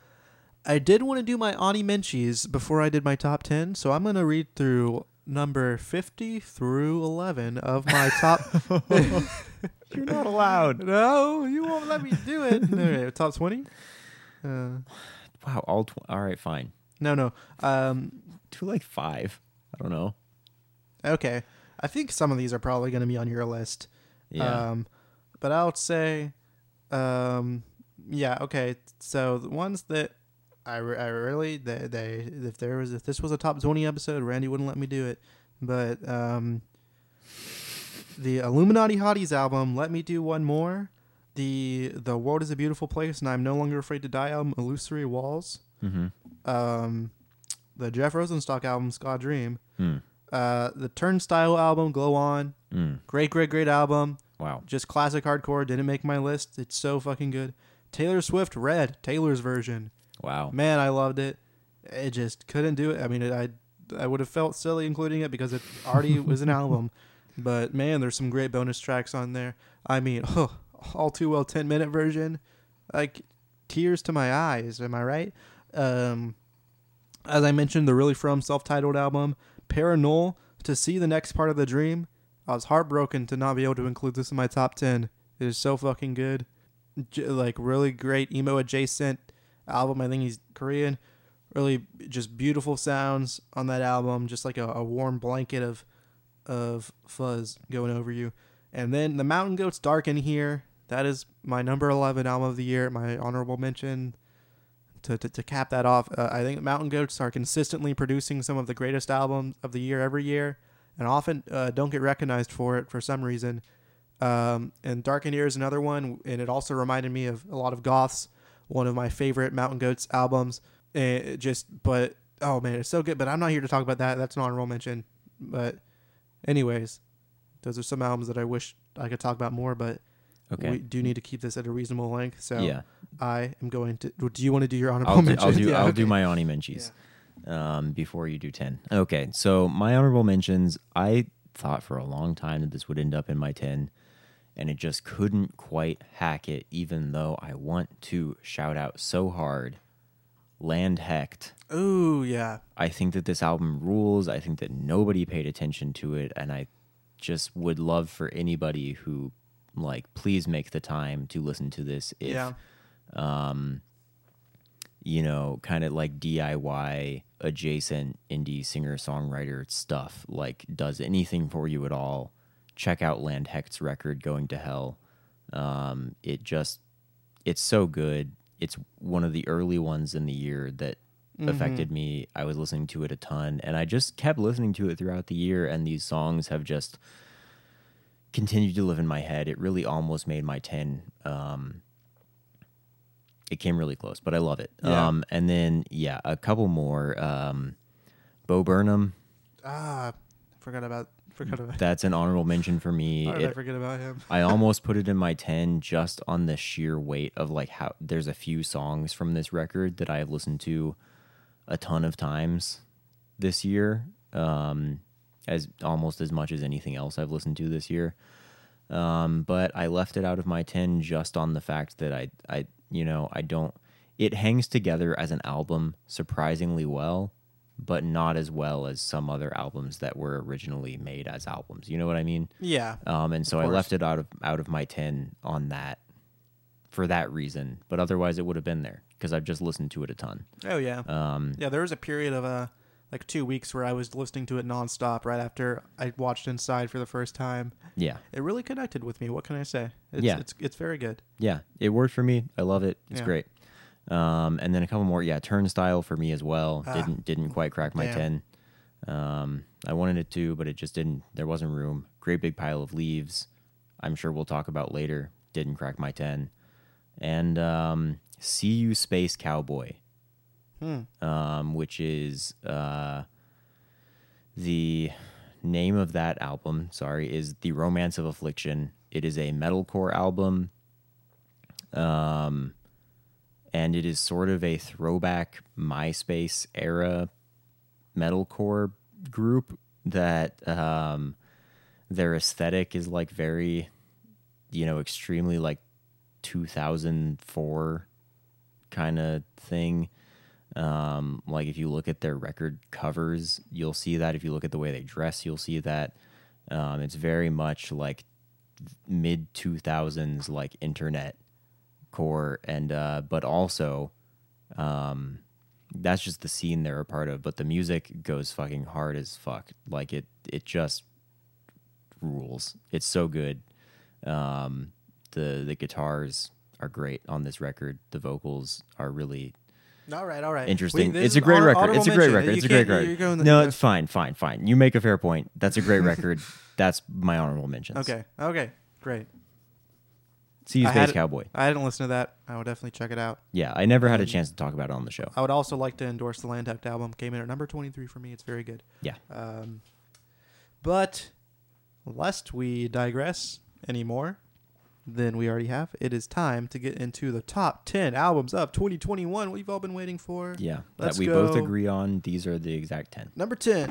S2: I did want to do my Ani Menchis before I did my top ten, so I'm gonna read through number fifty through eleven of my top.
S1: You're not allowed.
S2: no, you won't let me do it. Right, top twenty. Uh,
S1: Wow. All tw- all right. Fine.
S2: no, no. Um,
S1: Do like five. I don't know.
S2: okay. I think some of these are probably going to be on your list.
S1: Yeah.
S2: Um, but I would say, um, yeah, okay. So the ones that I, re- I really they, they if there was if this was a top twenty episode, Randy wouldn't let me do it. But um, the Illuminati Hotties album, let me do one more. The The World Is a Beautiful Place, and I'm No Longer Afraid to Die album, Illusory Walls.
S1: mm-hmm.
S2: Um, the Jeff Rosenstock album, Ska Dream.
S1: Mm.
S2: Uh, the Turnstile album, Glow On.
S1: Mm.
S2: Great, great, great album.
S1: Wow.
S2: Just classic hardcore. Didn't make my list. It's so fucking good. Taylor Swift, Red, Taylor's version.
S1: Wow.
S2: Man, I loved it. It just couldn't do it. I mean, it, I I would have felt silly including it because it already was an album. But man, there's some great bonus tracks on there. I mean, oh, all too well 10 minute version. Like tears to my eyes. Am I right? Um, as I mentioned, the really from self-titled album, Parannoul. To see the next part of the dream, I was heartbroken to not be able to include this in my top 10. It is so fucking good. J- like really great emo adjacent album. I think he's Korean. Really just beautiful sounds on that album. Just like a, a warm blanket of of fuzz going over you. And then the Mountain Goats Dark in here. That is my number 11 album of the year. My honorable mention. To, to, to cap that off, uh, I think Mountain Goats are consistently producing some of the greatest albums of the year every year, and often uh, don't get recognized for it for some reason. Um, and Dark in Here is another one, and it also reminded me of a lot of Goths, one of my favorite Mountain Goats albums. It just, but oh man, it's so good. But I'm not here to talk about that. That's an honorable mention. But, anyways, those are some albums that I wish I could talk about more. But
S1: Okay.
S2: we do need to keep this at a reasonable length. So
S1: yeah.
S2: I am going to. Do you want to do your honorable
S1: I'll do,
S2: mention?
S1: I'll do,
S2: Yeah,
S1: I'll
S2: okay.
S1: do my Ani Menchis um, before you do 10. Okay, so my honorable mentions, I thought for a long time that this would end up in my 10, and it just couldn't quite hack it, even though I want to shout out so hard Lande Hekt.
S2: Ooh, yeah.
S1: I think that this album rules. I think that nobody paid attention to it, and I just would love for anybody who, like, please make the time to listen to this. If,
S2: yeah.
S1: um, you know, kind of like DIY adjacent indie singer songwriter stuff, like does anything for you at all, check out Lande Hekt's record, Going to Hell. Um, it just, it's so good. It's one of the early ones in the year that affected me. I was listening to it a ton, and I just kept listening to it throughout the year, and these songs have just continued to live in my head. It really almost made my 10. Um, it came really close, but I love it.
S2: Yeah.
S1: Um, and then yeah, a couple more. Um, Bo Burnham.
S2: Ah, forgot about forgot about.
S1: That's an honorable mention for me.
S2: How did I forget about him?
S1: I almost put it in my 10 just on the sheer weight of like how there's a few songs from this record that I have listened to a ton of times this year. Um, as almost as much as anything else I've listened to this year. Um, but I left it out of my 10 just on the fact that I, I, you know, I don't, it hangs together as an album surprisingly well, but not as well as some other albums that were originally made as albums. You know what I mean?
S2: Yeah.
S1: Um, and so I left it out of out of my ten on that for that reason. But otherwise, it would have been there because I've just listened to it a ton.
S2: Oh yeah.
S1: Um,
S2: Yeah, there was a period of uh, like two weeks where I was listening to it nonstop right after I watched Inside for the first time.
S1: yeah,
S2: It really connected with me. What can I say? It's,
S1: Yeah.
S2: it's it's very good.
S1: yeah, it worked for me. I love it. It's
S2: Yeah.
S1: great. Um, and then a couple more. Yeah, Turnstile for me as well.
S2: Ah,
S1: didn't didn't quite crack my
S2: damn.
S1: ten. Um, I wanted it to, but it just didn't. There wasn't room. Great big pile of leaves. I'm sure we'll talk about later. Didn't crack my ten. And um, see you, Space Cowboy.
S2: Hmm.
S1: um, which is uh, the name of that album. Sorry, is the Romance of Affliction. It is a metalcore album, um, and it is sort of a throwback MySpace era metalcore group that um, their aesthetic is like very, you know, extremely like 2004 kind of thing. Um, like if you look at their record covers, you'll see that. If you look at the way they dress, you'll see that. Um, it's very much like mid 2000s, like internet core, and uh, but also, um, that's just the scene they're a part of. But the music goes fucking hard as fuck. Like it, it just rules. It's so good. Um, the the guitars are great on this record. The vocals are really
S2: All right, all right.
S1: interesting.
S2: Wait,
S1: it's a great record. It's a great record.
S2: You
S1: It's a great record.
S2: you're going the-
S1: no, it's fine, fine, fine. You make a fair point. That's a great record. That's my honorable mentions.
S2: Okay, okay, great.
S1: See you,
S2: I
S1: Space
S2: had-
S1: Cowboy.
S2: I didn't listen to that. I would definitely check it out.
S1: Yeah, I never had a chance to talk about it on the show.
S2: I would also like to endorse the Lande Hekt album. Came in at number 23 for me. It's very good.
S1: Yeah.
S2: Um, but lest we digress anymore than we already have, it is time to get into the top 10 albums of 2021. We've all been waiting for.
S1: Yeah,
S2: Let's
S1: that we both
S2: go.
S1: agree on. These are the exact ten.
S2: Number 10.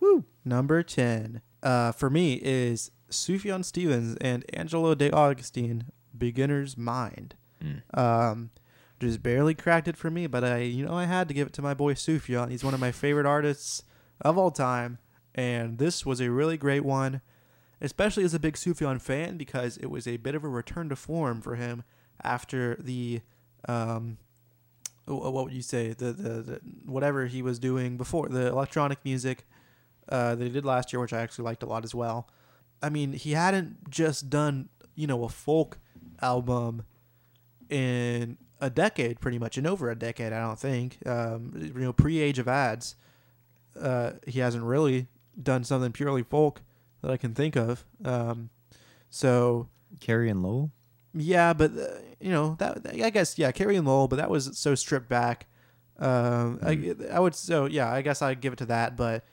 S2: Woo. Number 10 uh, for me is Sufjan Stevens and Angelo De Augustine, Beginner's Mind.
S1: Mm.
S2: Um, just barely cracked it for me, but I, you know, I had to give it to my boy Sufjan. He's one of my favorite artists of all time, and this was a really great one, especially as a big Sufjan fan because it was a bit of a return to form for him after the, um, what would you say, the the, the whatever he was doing before the electronic music uh, that he did last year, which I actually liked a lot as well. I mean, he hadn't just done you know a folk album in a decade, pretty much, in over a decade. I don't think. Um, you know, pre Age of Adz, uh, he hasn't really done something purely folk that I can think of. Um, so
S1: Carrie and Lowell.
S2: yeah, but uh, you know that I guess yeah, Carrie and Lowell, but that was so stripped back. Um, I, I would so yeah, I guess I'd give it to that, but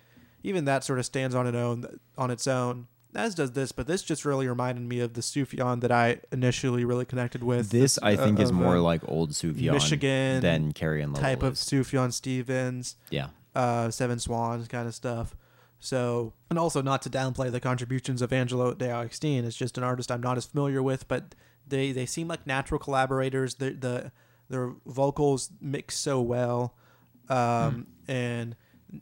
S2: even that sort of stands on its own on its own. As does this, but this just really reminded me of the Sufjan that I initially really connected with.
S1: This I
S2: uh,
S1: think is more
S2: uh,
S1: like old Sufjan
S2: Michigan
S1: than Carrie and Lowell.
S2: type of
S1: is.
S2: Sufjan Stevens,
S1: yeah.
S2: uh, Seven Swans kind of stuff. So, and also not to downplay the contributions of Angelo De Augustine. It's just an artist I'm not as familiar with, but they they seem like natural collaborators. The the their vocals mix so well, um, and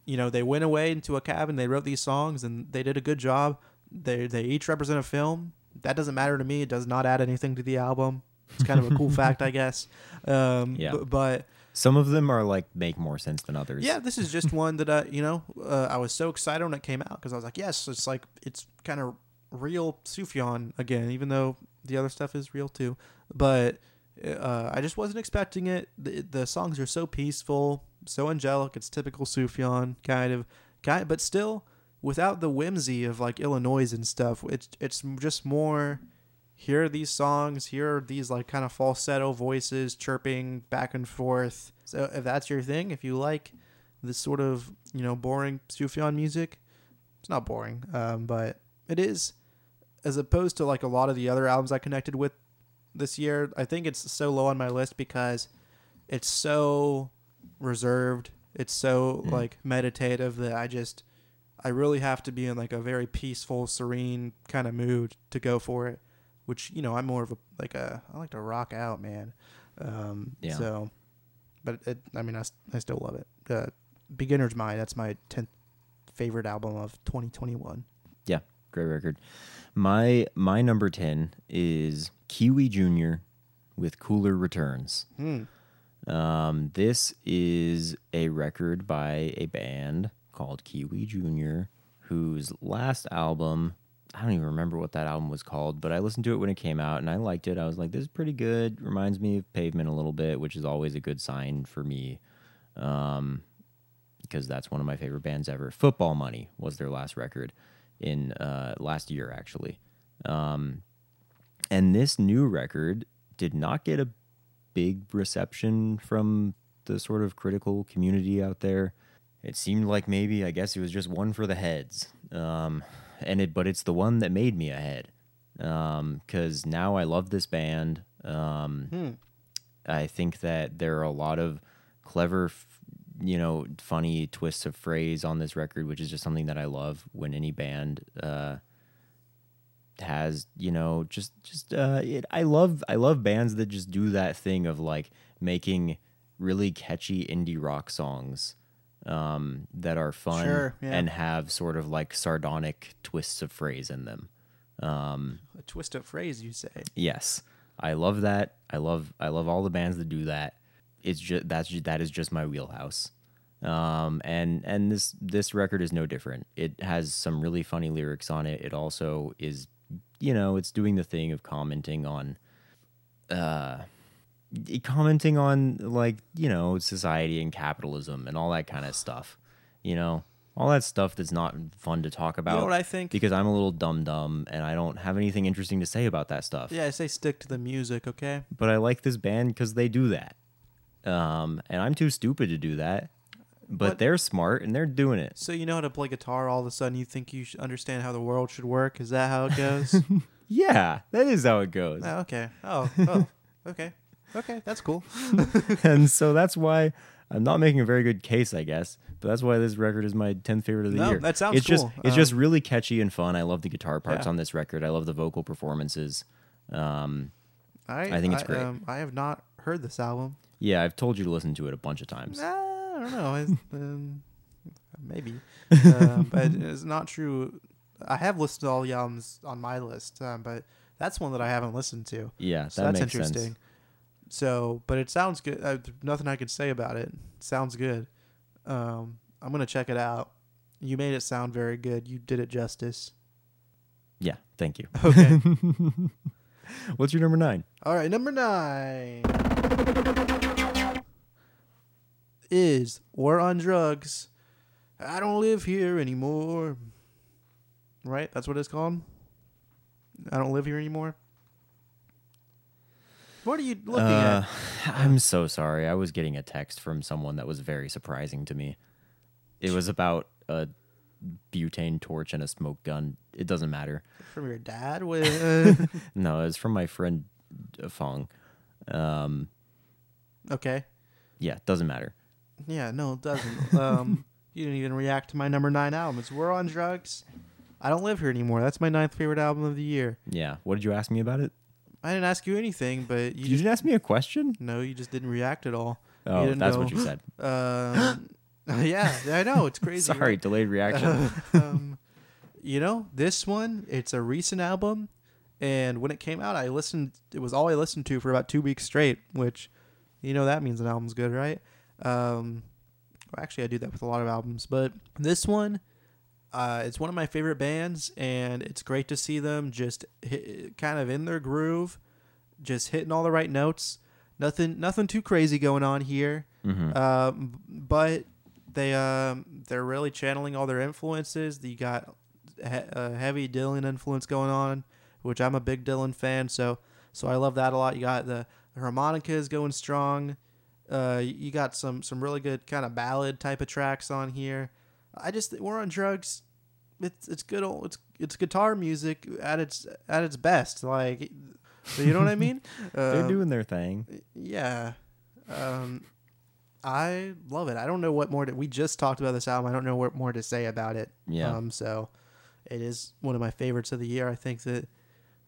S2: you know they went away into a cabin. They wrote these songs, and they did a good job. They they each represent a film. That doesn't matter to me. It does not add anything to the album. It's kind of a cool fact, I guess. Um,
S1: Yeah.
S2: bu- but
S1: Some of them are like make more sense than others.
S2: yeah, this is just one that I, you know, uh, I was so excited when it came out because I was like, yes, it's like it's kind of real Sufjan again, even though the other stuff is real too. But uh, I just wasn't expecting it. The, the songs are so peaceful, so angelic. It's typical Sufjan kind of, kind, but still without the whimsy of like Illinois and stuff. It's it's just more. Here are these songs. Here are these like kind of falsetto voices chirping back and forth. So if that's your thing, if you like this sort of you know boring Sufjan music. It's not boring, um, but it is as opposed to like a lot of the other albums I connected with this year. I think it's so low on my list because it's so reserved. It's so
S1: Mm.
S2: like meditative that I just I really have to be in like a very peaceful, serene kind of mood to go for it. Which you know I'm more of a like a I like to rock out, man. Um,
S1: Yeah.
S2: So, but it, I mean I, I still love it. Uh, Beginner's Mind. That's my tenth favorite album of 2021.
S1: Yeah, Great record. My my number ten is Kiwi Junior with Cooler Returns.
S2: Hmm.
S1: Um, this is a record by a band called Kiwi Junior, whose last album I don't even remember what that album was called, but I listened to it when it came out and I liked it. I was like, this is pretty good. Reminds me of Pavement a little bit, which is always a good sign for me. Um, because that's one of my favorite bands ever. Football Money was their last record in uh, last year, actually. Um, and this new record did not get a big reception from the sort of critical community out there. It seemed like maybe, I guess, it was just one for the heads. Um, and it, but it's the one that made me a head. Because now I love this band. Um,
S2: Hmm.
S1: I think that there are a lot of clever, f- you know, funny twists of phrase on this record, which is just something that I love when any band uh, has, you know, just just uh, it, I love I love bands that just do that thing of like making really catchy indie rock songs um, that are fun
S2: Sure, yeah.
S1: and have sort of like sardonic twists of phrase in them. Um,
S2: A twist of phrase, you say?
S1: Yes, I love that. I love I love all the bands that do that. It's just that's that is just my wheelhouse. Um, and and this this record is no different. It has some really funny lyrics on it. It also is, you know, it's doing the thing of commenting on, uh, commenting on like you know society and capitalism and all that kind of stuff. You know, all that stuff that's not fun to talk about
S2: You know what I think?
S1: because I'm a little dumb dumb and I don't have anything interesting to say about that stuff.
S2: Yeah, I say stick to the music, okay?
S1: But I like this band because they do that. Um, and I'm too stupid to do that. But
S2: What?
S1: they're smart and they're doing it.
S2: So you know how to play guitar. All of a sudden, you think you should understand how the world should work. Is that how it goes?
S1: Yeah, that is how it goes.
S2: oh, okay. Oh, oh, okay, okay. That's cool.
S1: and so that's why I'm not making a very good case, I guess. But that's why this record is my 10th favorite of the
S2: No,
S1: year.
S2: that sounds
S1: it's just
S2: cool.
S1: it's just
S2: Um,
S1: really catchy and fun. I love the guitar parts
S2: Yeah.
S1: on this record. I love the vocal performances. Um,
S2: I
S1: I think it's great.
S2: Um, I have not heard this album.
S1: yeah, I've told you to listen to it a bunch of times.
S2: Nah, I don't know. I, um, maybe, um, but it's not true. I have listened to all the albums on my list, um, but that's one that I haven't listened to.
S1: Yeah,
S2: So
S1: that
S2: that's interesting.
S1: sense.
S2: So, but it sounds good. There's nothing I could say about it. sounds good. Um, I'm gonna check it out. You made it sound very good. You did it justice.
S1: Yeah, thank you.
S2: Okay.
S1: What's your number nine?
S2: All right, number nine is War on Drugs. I don't live here anymore. Right? That's what it's called? I don't live here anymore. What are you looking
S1: Uh,
S2: at?
S1: I'm so sorry. I was getting a text from someone that was very surprising to me. It was about a butane torch and a smoke gun. It doesn't matter.
S2: From your dad? With,
S1: No, it's from my friend uh, Fong. Um,
S2: okay.
S1: yeah, it doesn't matter.
S2: Yeah, no, it doesn't. um, you didn't even react to my number nine album. It's War on Drugs. I don't live here anymore. That's my ninth favorite album of the year.
S1: Yeah. What did you ask me about it?
S2: I didn't ask you anything, but you
S1: You
S2: just
S1: didn't ask me a question?
S2: no, you just didn't react at all.
S1: Oh, that's
S2: go,
S1: what you said.
S2: Um, yeah, I know it's crazy.
S1: Sorry,
S2: right?
S1: delayed reaction.
S2: um, you know, this one, it's a recent album, and when it came out, I listened. It was all I listened to for about two weeks straight, which, you know, that means an album's good, right? Um, well, actually, I do that with a lot of albums, but this one, uh, it's one of my favorite bands, and it's great to see them just hit, kind of in their groove, just hitting all the right notes. Nothing, nothing too crazy going on here.
S1: hmm
S2: Um, but they um they're really channeling all their influences. You got a heavy Dylan influence going on, which I'm a big Dylan fan. So so I love that a lot. You got the, the harmonicas going strong. Uh, you got some some really good kind of ballad type of tracks on here. I just War on Drugs. It's it's good old it's it's guitar music at its at its best. Like, you know what I mean?
S1: They're
S2: Um,
S1: doing their thing.
S2: yeah. Um, I love it. I don't know what more to. We just talked about this album. I don't know what more to say about it.
S1: Yeah.
S2: Um, so it is one of my favorites of the year. I think that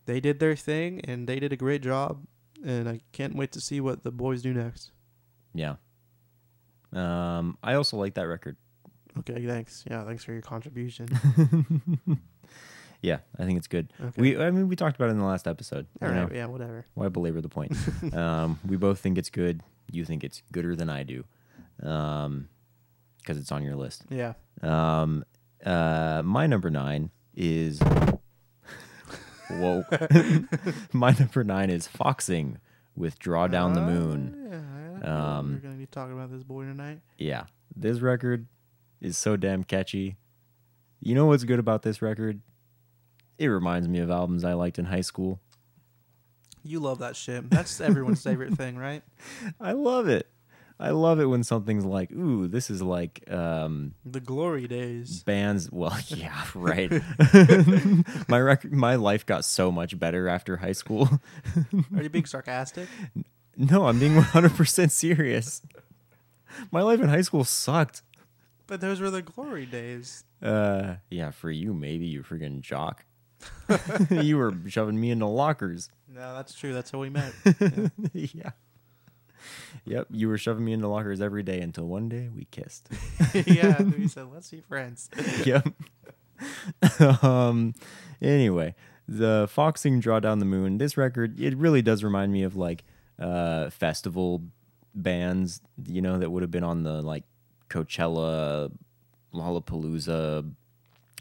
S2: they did their thing and they did a great job, and I can't wait to see what the boys do next.
S1: Yeah. Um, I also like that record.
S2: Okay, thanks. Yeah, thanks for your contribution.
S1: Yeah, I think it's good.
S2: Okay.
S1: We, I mean, we talked about it in the last episode.
S2: All
S1: you know?
S2: yeah, whatever.
S1: Why belabor the point? um, we both think it's good. You think it's gooder than I do, um, because it's on your list.
S2: Yeah.
S1: Um, uh, my number nine is. Whoa. my number nine is Foxing with Draw Down the Moon.
S2: Uh, yeah, I
S1: Um,
S2: we're gonna be talking about this boy tonight.
S1: Yeah, this record is so damn catchy. You know what's good about this record? It reminds me of albums I liked in high school.
S2: You love that shit. That's everyone's favorite thing, right?
S1: I love it. I love it when something's like, ooh, this is like um,
S2: The glory days.
S1: bands. Well, yeah, right. my rec- my life got so much better after high school.
S2: Are you being sarcastic?
S1: no, I'm being 100% serious. My life in high school sucked.
S2: But those were the glory days.
S1: Uh, yeah, for you, maybe you freaking jock. you were shoving me into lockers.
S2: No, that's true. That's how we met.
S1: yeah. Yep, you were shoving me into lockers every day until one day we kissed.
S2: yeah, we said, let's be friends.
S1: yep. um. Anyway, the Foxing Draw Down the Moon. This record, it really does remind me of like uh festival bands, you know, that would have been on the like Coachella, Lollapalooza,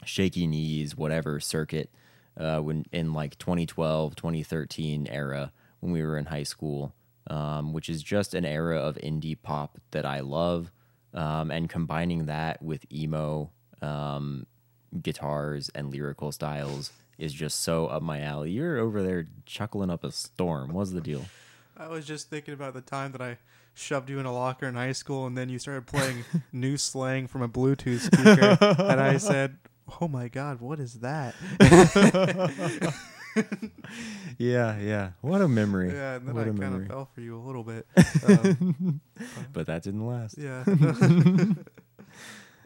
S1: Shaky Knees, whatever circuit. Uh, when in like 2012, 2013 era when we were in high school, um, which is just an era of indie pop that I love, um, and combining that with emo um, guitars and lyrical styles is just so up my alley. You're over there chuckling up a storm. What's the deal?
S2: I was just thinking about the time that I shoved you in a locker in high school and then you started playing new slang from a Bluetooth speaker. and I said, oh my God, what is that?
S1: Yeah, yeah. What a memory.
S2: yeah, and then
S1: what
S2: I kind
S1: memory.
S2: of fell for you a little bit. Um,
S1: But that didn't last.
S2: yeah.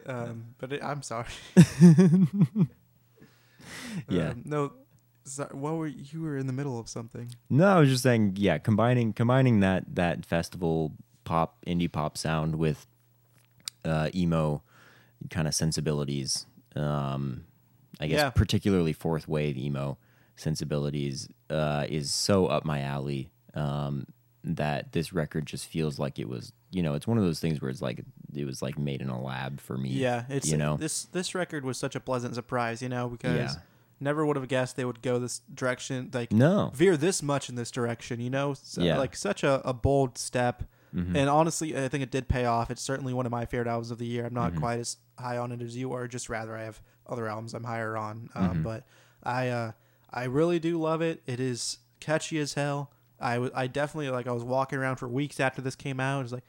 S2: um, but it, I'm sorry.
S1: Yeah.
S2: Um, no. So, what were you were in the middle of something?
S1: No, I was just saying, yeah, combining combining that that festival pop indie pop sound with uh, emo kind of sensibilities. Um, I guess
S2: Yeah.
S1: particularly fourth wave emo sensibilities uh, is so up my alley um, that this record just feels like it was. You know, it's one of those things where it's like it was like made in a lab for me.
S2: Yeah, it's
S1: you know,
S2: this this record was such a pleasant surprise, you know, because
S1: Yeah.
S2: Never would have guessed they would go this direction, like
S1: no,
S2: veer this much in this direction, you know, so,
S1: Yeah.
S2: like such a, a bold step.
S1: Mhm.
S2: And honestly, I think it did pay off. It's certainly one of my favorite albums of the year. I'm not
S1: Mhm.
S2: quite as high on it as you are, just rather I have other albums I'm higher on. Um,
S1: Mhm.
S2: But I uh, I really do love it. It is catchy as hell. I I definitely like I was walking around for weeks after this came out. It was like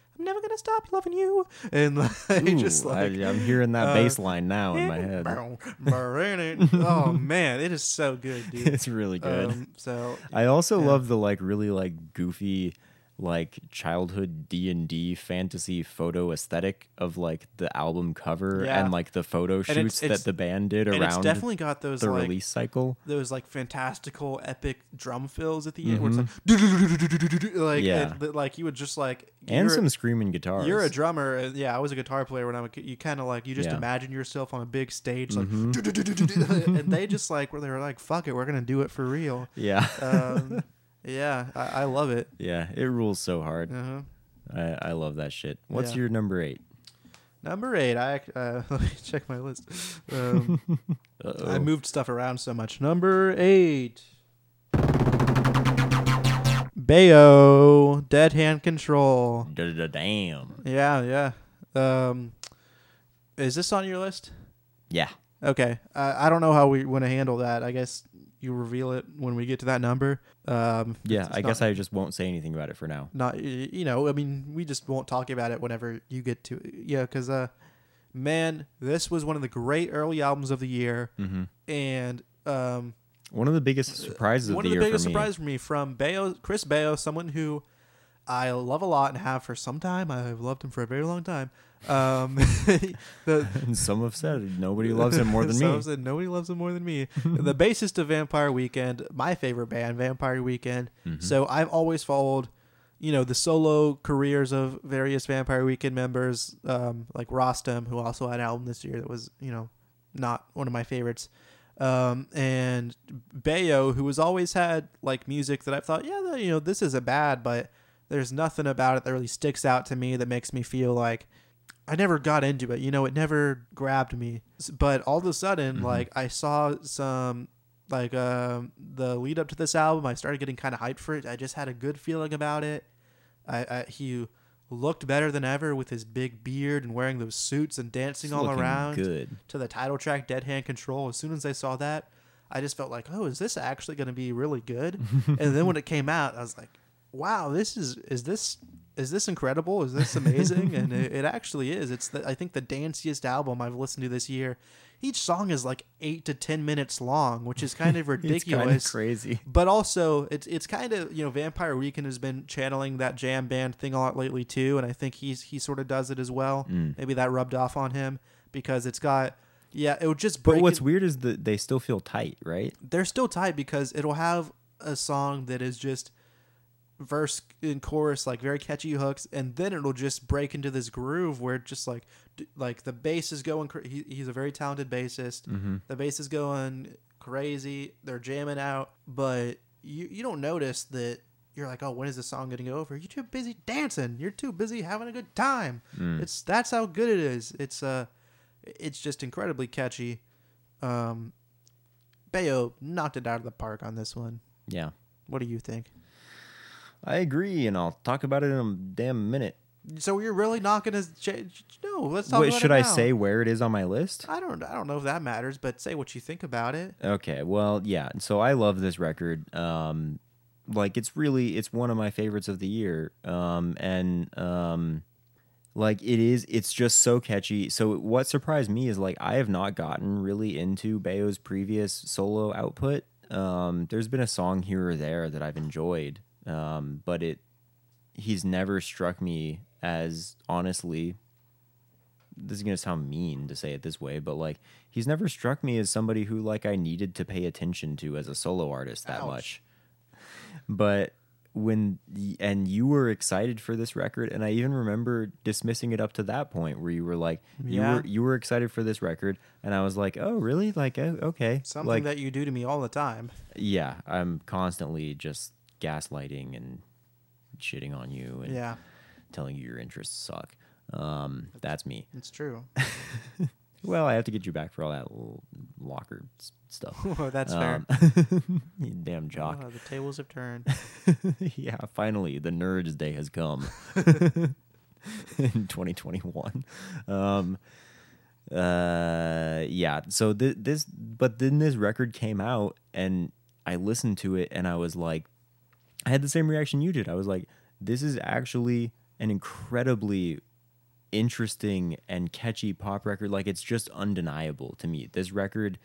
S2: gonna stop loving you, and like, just like
S1: I, am hearing that
S2: uh,
S1: bass line now in my head.
S2: oh man, it is so good, dude.
S1: it's really good.
S2: Um, so
S1: I also
S2: Yeah.
S1: love the like really like goofy like childhood D&D fantasy photo aesthetic of like the album cover
S2: Yeah.
S1: and like the photo shoots
S2: it's-
S1: that the band did
S2: and it's
S1: around
S2: definitely got those
S1: the
S2: like
S1: release cycle.
S2: those like fantastical epic drum fills at the end where it's like like
S1: Yeah.
S2: it- like you would just like
S1: And some screaming guitars.
S2: You're a drummer, and yeah. I was a guitar player when I was. a kid. You kind of like you just
S1: Yeah.
S2: imagine yourself on a big stage, like,
S1: Mhm.
S2: and they just like where they were like, "Fuck it, we're gonna do it for real."
S1: yeah.
S2: Um, yeah, I, I love it.
S1: yeah, it rules so hard.
S2: Uh-huh.
S1: I, I love that shit. What's
S2: Yeah.
S1: your number 8?
S2: Number eight, I ac- uh, let me check my list. Um, I moved stuff around so much. Number eight, Baio, Dead Hand Control.
S1: Da-da-da-damn.
S2: Yeah, yeah. Um, is this on your list?
S1: Yeah.
S2: Okay. Uh, I don't know how we want to handle that. I guess you reveal it when we get to that number. Um,
S1: Yeah, I guess
S2: not-
S1: I just won't say anything about it for now.
S2: not you know. I mean, we just won't talk about it whenever you get to yeah. Because uh, man, this was one of the great early albums of the year,
S1: Mm-hmm.
S2: and um,
S1: One of the biggest surprises of
S2: one
S1: the
S2: of the biggest
S1: for
S2: surprises for me from Baio, Chris Baio, someone who I love a lot and have for some time. I've loved him for a very long time. Um, the
S1: some have said nobody loves him more than
S2: Some
S1: me.
S2: said nobody loves him more than me. the bassist of Vampire Weekend, my favorite band, Vampire Weekend.
S1: Mm-hmm.
S2: So I've always followed, you know, the solo careers of various Vampire Weekend members, um, like Rostam, who also had an album this year that was, you know, not one of my favorites. Um, and Bayo, who has always had like music that I've thought, yeah, you know, this isn't bad, but there's nothing about it that really sticks out to me that makes me feel like I never got into it. You know, it never grabbed me. But all of a sudden,
S1: Mm-hmm.
S2: like I saw some like um the lead up to this album, I started getting kind of hyped for it. I just had a good feeling about it. I, I he looked better than ever with his big beard and wearing those suits and dancing
S1: It's
S2: all around
S1: Good.
S2: to the title track Dead Hand Control. As soon as I saw that, I just felt like, oh, is this actually going to be really good? and then when it came out, I was like, wow, this is is this is this incredible? Is this amazing? and it, it actually is. It's the, I think the danciest album I've listened to this year. Each song is like eight to ten minutes long, which is kind of
S1: It's
S2: ridiculous.
S1: kind of crazy.
S2: But also, it's it's kind of you know Vampire Weekend has been channeling that jam band thing a lot lately too, and I think he's he sort of does it as well.
S1: Mm.
S2: Maybe that rubbed off on him because it's got yeah, it would just
S1: But what's
S2: it-
S1: weird is that they still feel tight, right?
S2: they're still tight because it'll have a song that is just verse and chorus like very catchy hooks and then it'll just break into this groove where it just like like the bass is going cra- he, he's a very talented bassist
S1: Mm-hmm.
S2: the bass is going crazy they're jamming out but you you don't notice that you're like oh when is the song getting over you're too busy dancing you're too busy having a good time
S1: Mm.
S2: it's that's how good it is it's uh it's just incredibly catchy um Baio knocked it out of the park on this one.
S1: Yeah.
S2: What do you think?
S1: I agree, and I'll talk about it in a damn minute.
S2: So you're really not gonna ch- no? Let's talk
S1: Wait,
S2: about
S1: should
S2: it
S1: I
S2: now.
S1: say where it is on my list?
S2: I don't. I don't know if that matters, but say what you think about it.
S1: Okay, well, yeah. So I love this record. Um, like it's really it's one of my favorites of the year. Um, and um, like it is, it's just so catchy. So what surprised me is like I have not gotten really into Baio's previous solo output. Um, there's been a song here or there that I've enjoyed, um, but it he's never struck me as honestly this is gonna sound mean to say it this way, but like he's never struck me as somebody who like I needed to pay attention to as a solo artist that
S2: Ouch.
S1: much. But when and you were excited for this record, and I even remember dismissing it up to that point where you were like, you were you were excited for this record, and I was like, oh really? Like oh, okay,
S2: Something
S1: like
S2: that you do to me all the time.
S1: yeah, I'm constantly just gaslighting and shitting on you and
S2: Yeah,
S1: telling you your interests suck. Um, that's me.
S2: it's true.
S1: Well, I have to get you back for all that little locker s- stuff.
S2: That's fair.
S1: Um, you damn jock.
S2: Oh, the tables have turned.
S1: yeah, finally, the Nerds Day has come in 2021. Um, uh, yeah. So th- this, but then this record came out, and I listened to it, and I was like, I had the same reaction you did. I was like, this is actually an incredibly interesting and catchy pop record. Like it's just undeniable to me. This record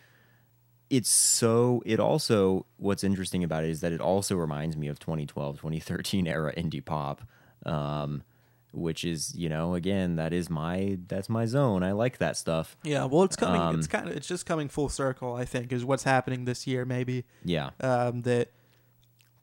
S1: it's so it also what's interesting about it is that it also reminds me of 2012 2013 era indie pop um which is you know again that is my that's my zone i like that stuff
S2: Yeah, well, it's coming.
S1: Um,
S2: it's kind of. It's just coming full circle. I think is what's happening this year. Maybe
S1: yeah
S2: um, that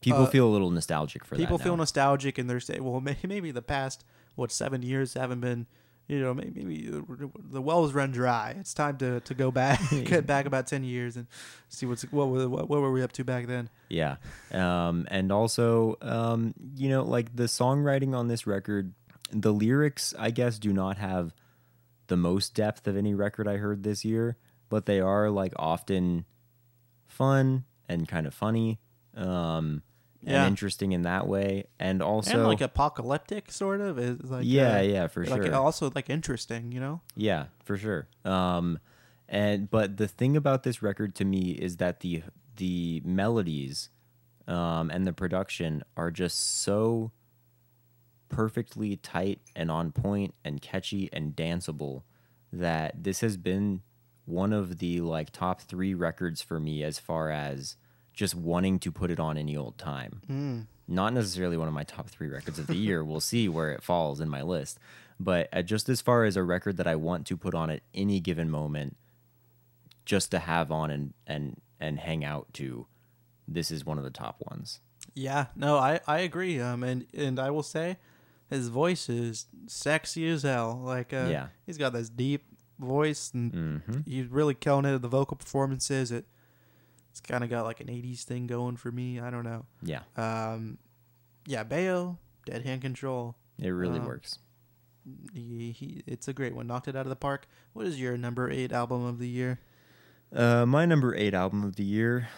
S1: people
S2: Uh,
S1: feel a little nostalgic for
S2: people
S1: that People
S2: feel
S1: now.
S2: nostalgic and they're saying, well, maybe the past what seven years haven't been, you know, maybe, maybe the- the wells run dry. It's time to, to go back, get back about ten years and see what's what were- what, what were we up to back then.
S1: Yeah. Um, and also, um, you know, like the songwriting on this record, the lyrics, I guess, do not have the most depth of any record I heard this year, but they are like often fun and kind of funny. Um,
S2: Yeah.
S1: and interesting in that way. And also,
S2: and like apocalyptic sort of is like
S1: yeah,
S2: uh,
S1: yeah, for
S2: like
S1: sure.
S2: also like interesting, you know.
S1: Yeah, for sure. Um, and but the thing about this record to me is that the the melodies um, and the production are just so perfectly tight and on point and catchy and danceable that this has been one of the like top three records for me as far as just wanting to put it on any old time.
S2: Mm.
S1: Not necessarily one of my top three records of the year. we'll see where it falls in my list. But uh, just as far as a record that I want to put on at any given moment, just to have on and and and hang out to, this is one of the top ones.
S2: Yeah, no, I, I agree. Um, and and I will say, his voice is sexy as hell. Like, uh,
S1: Yeah.
S2: he's got this deep voice, and
S1: hmm
S2: he's really killing it. At the vocal performances, it it's kind of got like an '80s thing going for me. I don't know.
S1: Yeah,
S2: Um, yeah, Baio, Dead Hand Control.
S1: it really
S2: Uh,
S1: works.
S2: He, he, it's a great one. Knocked it out of the park. What is your number eight album of the year?
S1: Uh, my number eight album of the year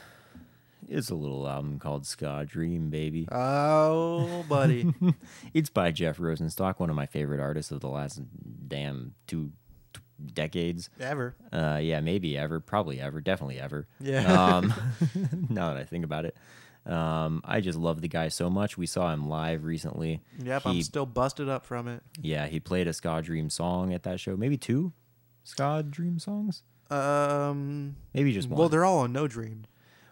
S1: is a little album called Ska Dream, baby.
S2: Oh, buddy.
S1: it's by Jeff Rosenstock, one of my favorite artists of the last damn two decades.
S2: Ever.
S1: Uh, yeah, maybe ever, probably ever, definitely ever.
S2: Yeah.
S1: Um, now that I think about it, um, I just love the guy so much. We saw him live recently.
S2: yep,
S1: he-
S2: I'm still busted up from it.
S1: Yeah, he played a Ska Dream song at that show. Maybe two Ska Dream songs.
S2: Um,
S1: Maybe just one.
S2: well, they're all on No Dream.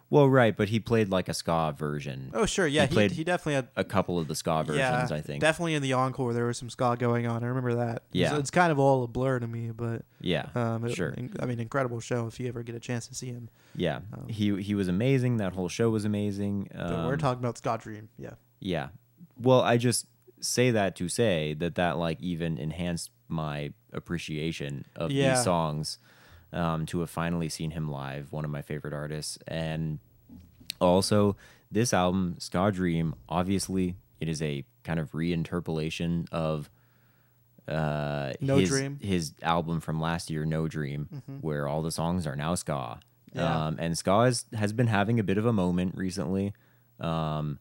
S1: Well, right, but he played like a ska version.
S2: Oh, sure. Yeah,
S1: He
S2: he, he, definitely had.
S1: A couple of the ska versions,
S2: yeah,
S1: I think.
S2: definitely in the encore there was some ska going on. I remember that.
S1: Yeah.
S2: it's, it's kind of all a blur to me, but
S1: yeah,
S2: um, it-
S1: sure.
S2: I mean, incredible show if you ever get a chance to see him.
S1: Yeah,
S2: Um,
S1: he he was amazing. That whole show was amazing.
S2: But we're
S1: Um,
S2: talking about Ska Dream. Yeah.
S1: Yeah. Well, I just say that to say that that like even enhanced my appreciation of
S2: Yeah.
S1: these songs um, to have finally seen him live, one of my favorite artists. And also, this album, Ska Dream, obviously, it is a kind of reinterpolation of uh,
S2: No
S1: his,
S2: Dream.
S1: his album from last year, No Dream, where all the songs are now ska.
S2: Yeah.
S1: Um, and ska is, has been having a bit of a moment recently. Um,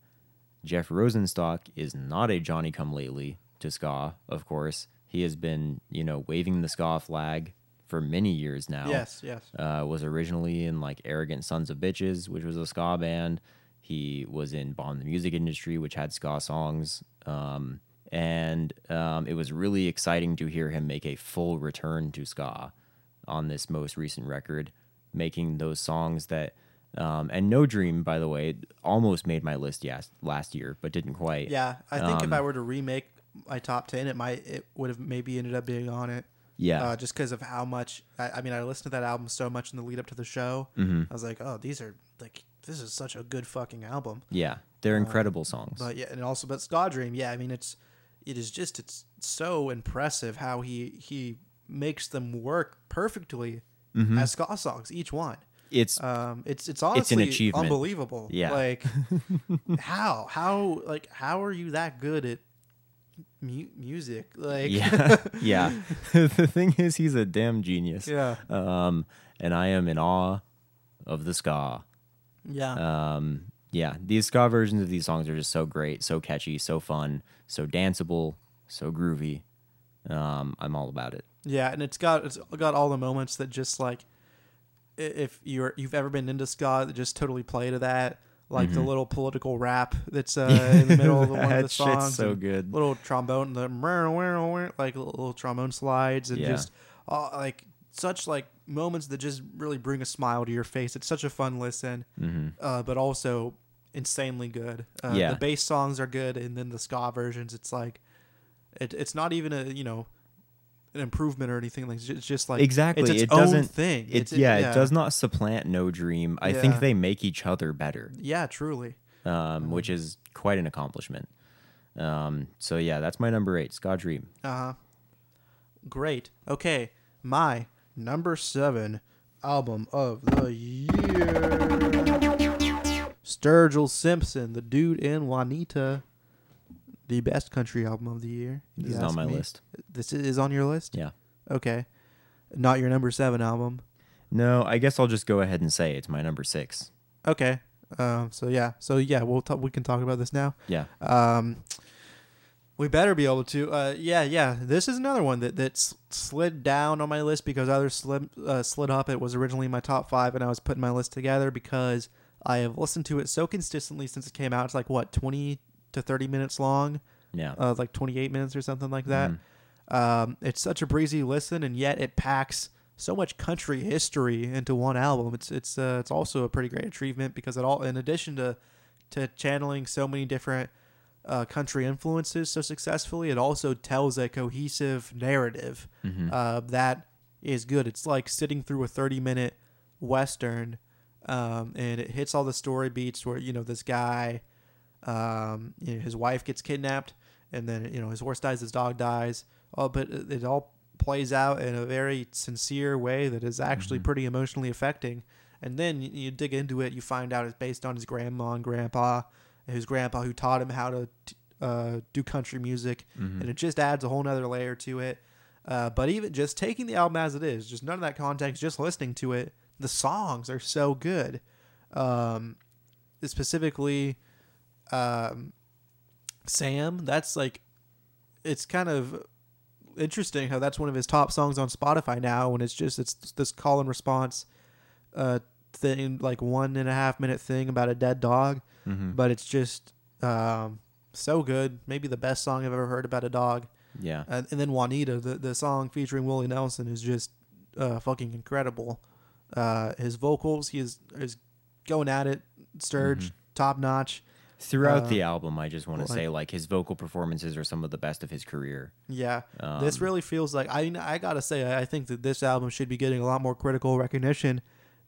S1: Jeff Rosenstock is not a Johnny Come Lately to ska, of course. He has been, you know, waving the ska flag for many years now.
S2: Yes. Yes.
S1: Uh, was originally in like Arrogant Sons of Bitches, which was a ska band. He was in Bomb the Music Industry, which had ska songs. Um, and um, it was really exciting to hear him make a full return to ska on this most recent record, making those songs that. Um, and No Dream, by the way, almost made my list yes, last year, but didn't quite.
S2: Yeah, I think if
S1: Um,
S2: I were to remake my top ten, it might it would have maybe ended up being on it.
S1: Yeah.
S2: uh, just because of how much. I, I mean, I listened to that album so much in the lead up to the show.
S1: Mhm.
S2: I was like, oh, these are like this is such a good fucking album.
S1: yeah. They're incredible songs.
S2: But yeah, and also, but Ska Dream, yeah, I mean, it's it is just it's so impressive how he he makes them work perfectly
S1: Mm-hmm.
S2: as ska songs, each one.
S1: it's
S2: Um, it's it's honestly
S1: achievement.
S2: unbelievable.
S1: Yeah.
S2: like how how like how are you that good at mu- music? Like
S1: yeah. yeah. the thing is, he's a damn genius.
S2: yeah,
S1: Um, and I am in awe of the ska.
S2: yeah.
S1: Um, yeah, these ska versions of these songs are just so great, so catchy, so fun, so danceable, so groovy. Um, I'm all about it.
S2: Yeah, and it's got it's got all the moments that just like if you're you've ever been into ska that just totally play to that. Like the little political rap that's uh, in the middle of one of the
S1: Mm-hmm.
S2: Songs.
S1: so good.
S2: Little trombone, the like little, trombone slides, and
S1: Yeah.
S2: just uh, like such like moments that just really bring a smile to your face. It's such a fun listen,
S1: hmm
S2: uh, but also insanely good. Uh,
S1: Yeah.
S2: the bass songs are good, and then the ska versions, it's like it, it's not even a you know an improvement or anything. Like it's just like
S1: Exactly.
S2: It's its
S1: it
S2: own
S1: doesn't.
S2: thing.
S1: It,
S2: It's it-
S1: yeah, it does not supplant No Dream. I think they make each other better,
S2: Yeah, truly.
S1: um, which is quite an accomplishment. Um, so yeah, that's my number eight, Ska Dream.
S2: Uh huh. Great. Okay, my number seven album of the year. Sturgill Simpson, the Dood and Juanita, the best country album of the year.
S1: This is on my
S2: me.
S1: list.
S2: This is on your list.
S1: Yeah.
S2: Okay, not your number seven album.
S1: No, I guess I'll just go ahead and say it's my number six.
S2: Okay. Um. So yeah. So yeah. We'll talk. We can talk about this now.
S1: Yeah.
S2: Um, we better be able to. Uh, yeah, yeah. This is another one that that slid down on my list because others slid uh, slid up. It was originally my top five, and I was putting my list together because I have listened to it so consistently since it came out. It's like what twenty to thirty minutes long,
S1: Yeah.
S2: uh, like twenty eight minutes or something like that.
S1: Mhm.
S2: Um, it's such a breezy listen, and yet it packs so much country history into one album. It's it's uh, it's also a pretty great achievement because it all, in addition to to channeling so many different uh, country influences so successfully, it also tells a cohesive narrative
S1: Mhm.
S2: uh, that is good. It's like sitting through a thirty minute western, um, and it hits all the story beats where you know this guy, um, you know, his wife gets kidnapped, and then you know his horse dies, his dog dies. Oh, but it it all plays out in a very sincere way that is actually
S1: Mhm.
S2: pretty emotionally affecting. And then you, you dig into it, you find out it's based on his grandma and grandpa, and his grandpa who taught him how to t- uh, do country music,
S1: Mhm.
S2: and it just adds a whole nother layer to it. Uh, but even just taking the album as it is, just none of that context, just listening to it, the songs are so good. Um, specifically, um, Sam, that's like, it's kind of interesting how that's one of his top songs on Spotify now, when it's just it's this call and response, uh, thing like one and a half minute thing about a dead dog,
S1: Mhm.
S2: but it's just um, so good. Maybe the best song I've ever heard about a dog.
S1: yeah.
S2: And, and then Juanita, the, the song featuring Willie Nelson, is just uh, fucking incredible. Uh, his vocals, he is, is going at it, Sturge,
S1: Mhm.
S2: top notch.
S1: Throughout
S2: uh,
S1: the album, I just want to
S2: like-
S1: say like his vocal performances are some of the best of his career.
S2: Yeah,
S1: Um,
S2: this really feels like I I gotta say I think that this album should be getting a lot more critical recognition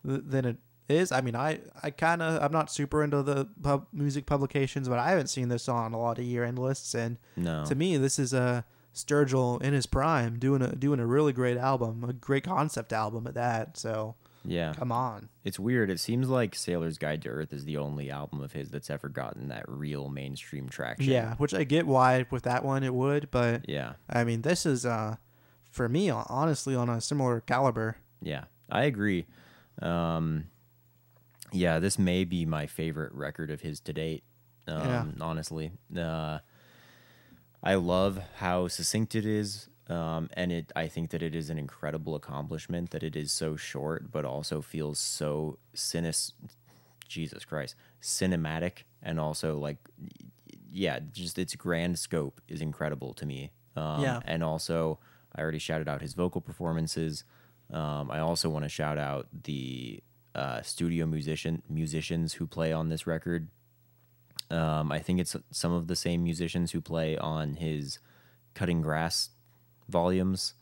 S2: th- than it is. I mean I I kind of I'm not super into the pub, music publications, but I haven't seen this on a lot of year end lists, and
S1: no.
S2: to me this is a Sturgill in his prime doing a doing a really great album, a great concept album at that. So
S1: yeah.
S2: come on,
S1: It's weird. It seems like Sailor's Guide to Earth is the only album of his that's ever gotten that real mainstream traction.
S2: yeah, which I get why with that one it would, but
S1: Yeah.
S2: I mean this is uh for me honestly on a similar caliber.
S1: Yeah. I agree. Um yeah, this may be my favorite record of his to date. Um
S2: Yeah.
S1: honestly. Uh I love how succinct it is. Um, and it, I think that it is an incredible accomplishment that it is so short, but also feels so cynis, Jesus Christ, cinematic, and also like, yeah, just its grand scope is incredible to me. Um,
S2: Yeah.
S1: and also I already shouted out his vocal performances. Um, I also want to shout out the uh, studio musician musicians who play on this record. Um, I think it's some of the same musicians who play on his Cutting Grass volumes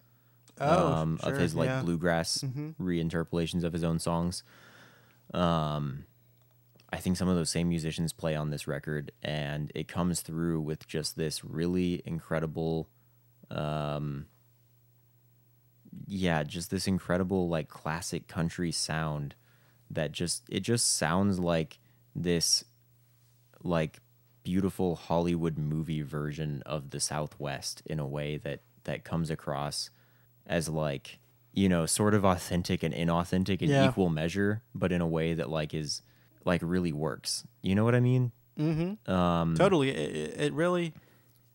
S2: Oh,
S1: um, of his like
S2: yeah.
S1: bluegrass
S2: Mhm.
S1: reinterpolations of his own songs. Um, I think some of those same musicians play on this record, and it comes through with just this really incredible, um, yeah, just this incredible like classic country sound that just it just sounds like this like beautiful Hollywood movie version of the Southwest in a way that that comes across as like you know sort of authentic and inauthentic in
S2: Yeah.
S1: equal measure, but in a way that like is like really works. You know what I mean?
S2: Mm-hmm.
S1: Um,
S2: Totally. It, it- really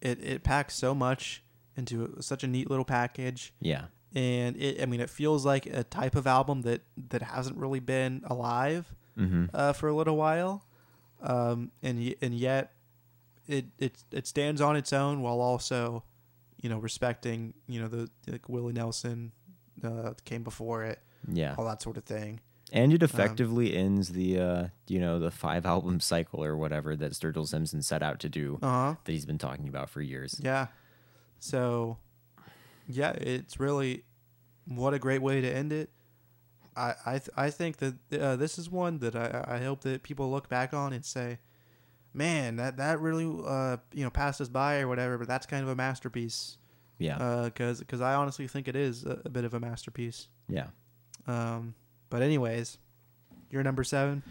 S2: it, it packs so much into such a neat little package.
S1: Yeah.
S2: And it I mean it feels like a type of album that that hasn't really been alive
S1: hmm
S2: uh, for a little while. Um, and y- and yet it it it stands on its own while also you know respecting you know the like Willie Nelson uh, came before it
S1: Yeah.
S2: all that sort of thing.
S1: And
S2: Um,
S1: it effectively ends the uh, you know the five album cycle or whatever that Sturgill Simpson set out to do
S2: Uh huh.
S1: that he's been talking about for years.
S2: Yeah. So, yeah, it's really what a great way to end it. I I th- I think that uh, this is one that I I hope that people look back on and say, man, that that really uh you know passed us by or whatever, but that's kind of a masterpiece.
S1: Yeah.
S2: Because because I honestly think it is a, a bit of a masterpiece.
S1: yeah.
S2: Um, but anyways, your number seven.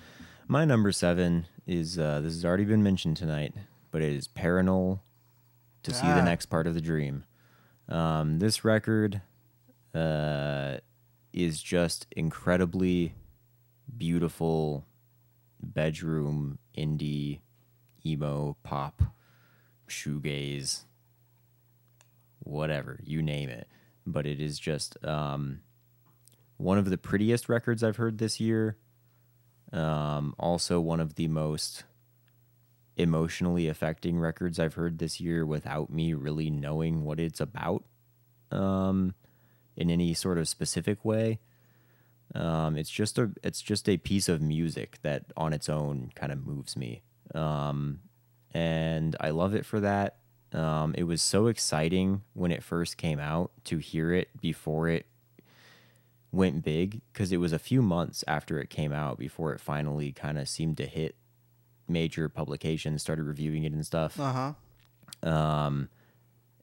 S1: My number seven is uh, this has already been mentioned tonight, but it is Parannoul to see
S2: Ah.
S1: the next part of the dream. Um, this record uh, is just incredibly beautiful bedroom indie emo pop shoegaze whatever you name it. But it is just um, one of the prettiest records i've heard this year. Um, also, one of the most emotionally affecting records I've heard this year without me really knowing what it's about um, in any sort of specific way. Um, it's just a it's just a piece of music that on its own kind of moves me, um, and I love it for that. Um, it was so exciting when it first came out to hear it before it went big because it was a few months after it came out before it finally kind of seemed to hit major publications, started reviewing it and stuff.
S2: Uh huh.
S1: Um,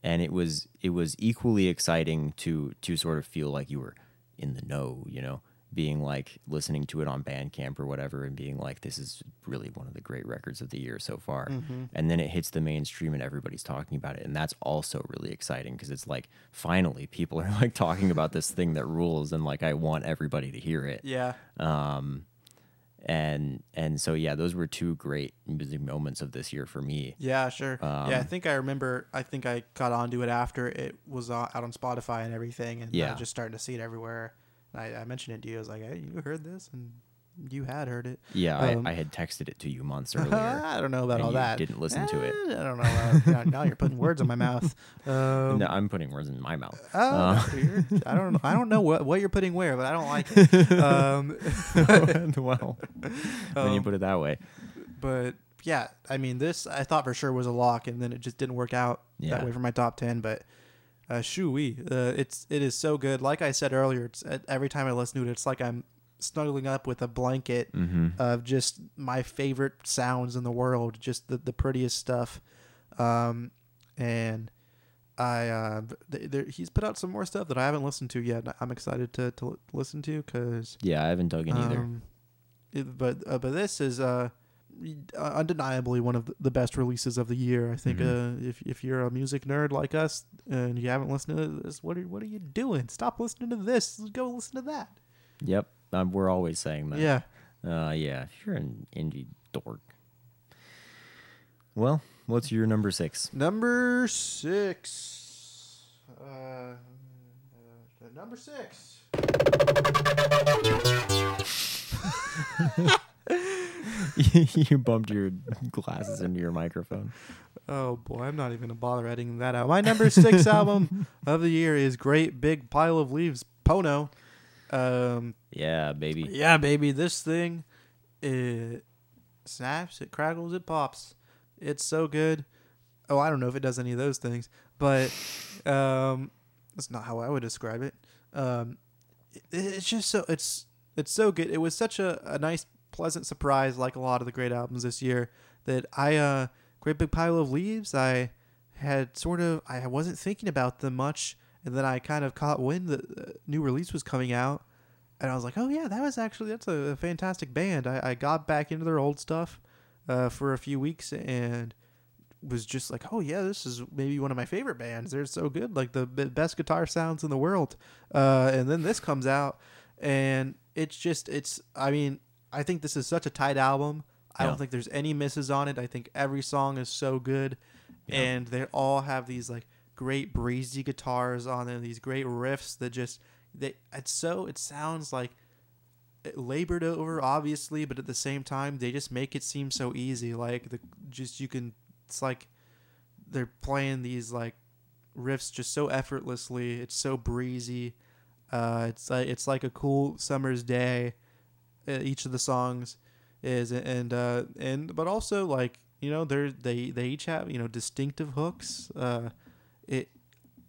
S1: and it was it was equally exciting to to sort of feel like you were in the know, you know, being like listening to it on Bandcamp or whatever, and being like, this is really one of the great records of the year so far. And then it hits the mainstream and everybody's talking about it, and that's also really exciting because it's like finally people are like talking about this thing that rules, and like I want everybody to hear it
S2: Yeah.
S1: Um, and and so yeah, those were two great music moments of this year for me.
S2: Yeah, sure. yeah, I
S1: Um,
S2: think I remember. I think I got onto it after it was uh, out on Spotify and everything, and
S1: Yeah.
S2: just starting to see it everywhere. I, I mentioned it to you. I was like, "Hey, you heard this?" And you had heard it.
S1: Yeah,
S2: Um,
S1: I, I had texted it to you months earlier.
S2: I don't know about all
S1: you
S2: that.
S1: didn't listen to it.
S2: Eh, I don't know. Uh, now, now you're putting words in my mouth. Um,
S1: no, I'm putting words in my mouth.
S2: oh,
S1: Uh,
S2: I don't. know- I don't know what, what you're putting where, but I don't like it. Um,
S1: well, when you
S2: Um,
S1: put it that way,
S2: but yeah, I mean, this I thought for sure was a lock, and then it just didn't work out
S1: Yeah.
S2: that way for my top ten. But uh, shoo-wee, uh, it's it is so good. Like I said earlier, it's uh, every time I listen to it, it's like I'm snuggling up with a blanket
S1: hmm
S2: of just my favorite sounds in the world, just the the prettiest stuff. Um, and I uh, th- he's put out some more stuff that I haven't listened to yet. I'm excited to to listen to because
S1: yeah, I haven't dug in either.
S2: um, it- but uh, but this is uh, undeniably one of the- best releases of the year. I think
S1: Mhm.
S2: uh, if if you're a music nerd like us and you haven't listened to this, what are what are you doing? Stop listening to this. Go listen to that.
S1: Yep, um, we're always saying that.
S2: Yeah.
S1: uh, yeah. If you're an indie dork, well, what's your number six?
S2: Number six. Uh, uh, number six.
S1: you bumped your glasses into your microphone.
S2: Oh boy, I'm not even gonna bother editing that out. My number six album of the year is "Great Big Pile of Leaves" Pono. Um,
S1: Yeah, baby.
S2: Yeah, baby, this thing it snaps, it crackles, it pops. It's so good. Oh, I don't know if it does any of those things, but um that's not how I would describe it. Um it, it's just so it's it's so good. It was such a, a nice pleasant surprise like a lot of the great albums this year that I uh Great Big Pile of Leaves I had sort of I wasn't thinking about them much and then I kind of caught wind that the new release was coming out and I was like, oh yeah, that was actually that's a, fantastic band. I, I got back into their old stuff uh, for a few weeks and was just like, oh yeah, this is maybe one of my favorite bands. They're so good, like the best guitar sounds in the world. Uh, and then this comes out, and it's just it's. I mean, I think this is such a tight album. I
S1: Yeah.
S2: don't think there's any misses on it. I think every song is so good,
S1: Yeah.
S2: and they all have these like great breezy guitars on them. These great riffs that just they. It's so it sounds like it labored over obviously but at the same time they just make it seem so easy like the just you can it's like they're playing these like riffs just so effortlessly it's so breezy uh it's like it's like a cool summer's day each of the songs is and uh and but also like you know they're they they each have you know distinctive hooks uh it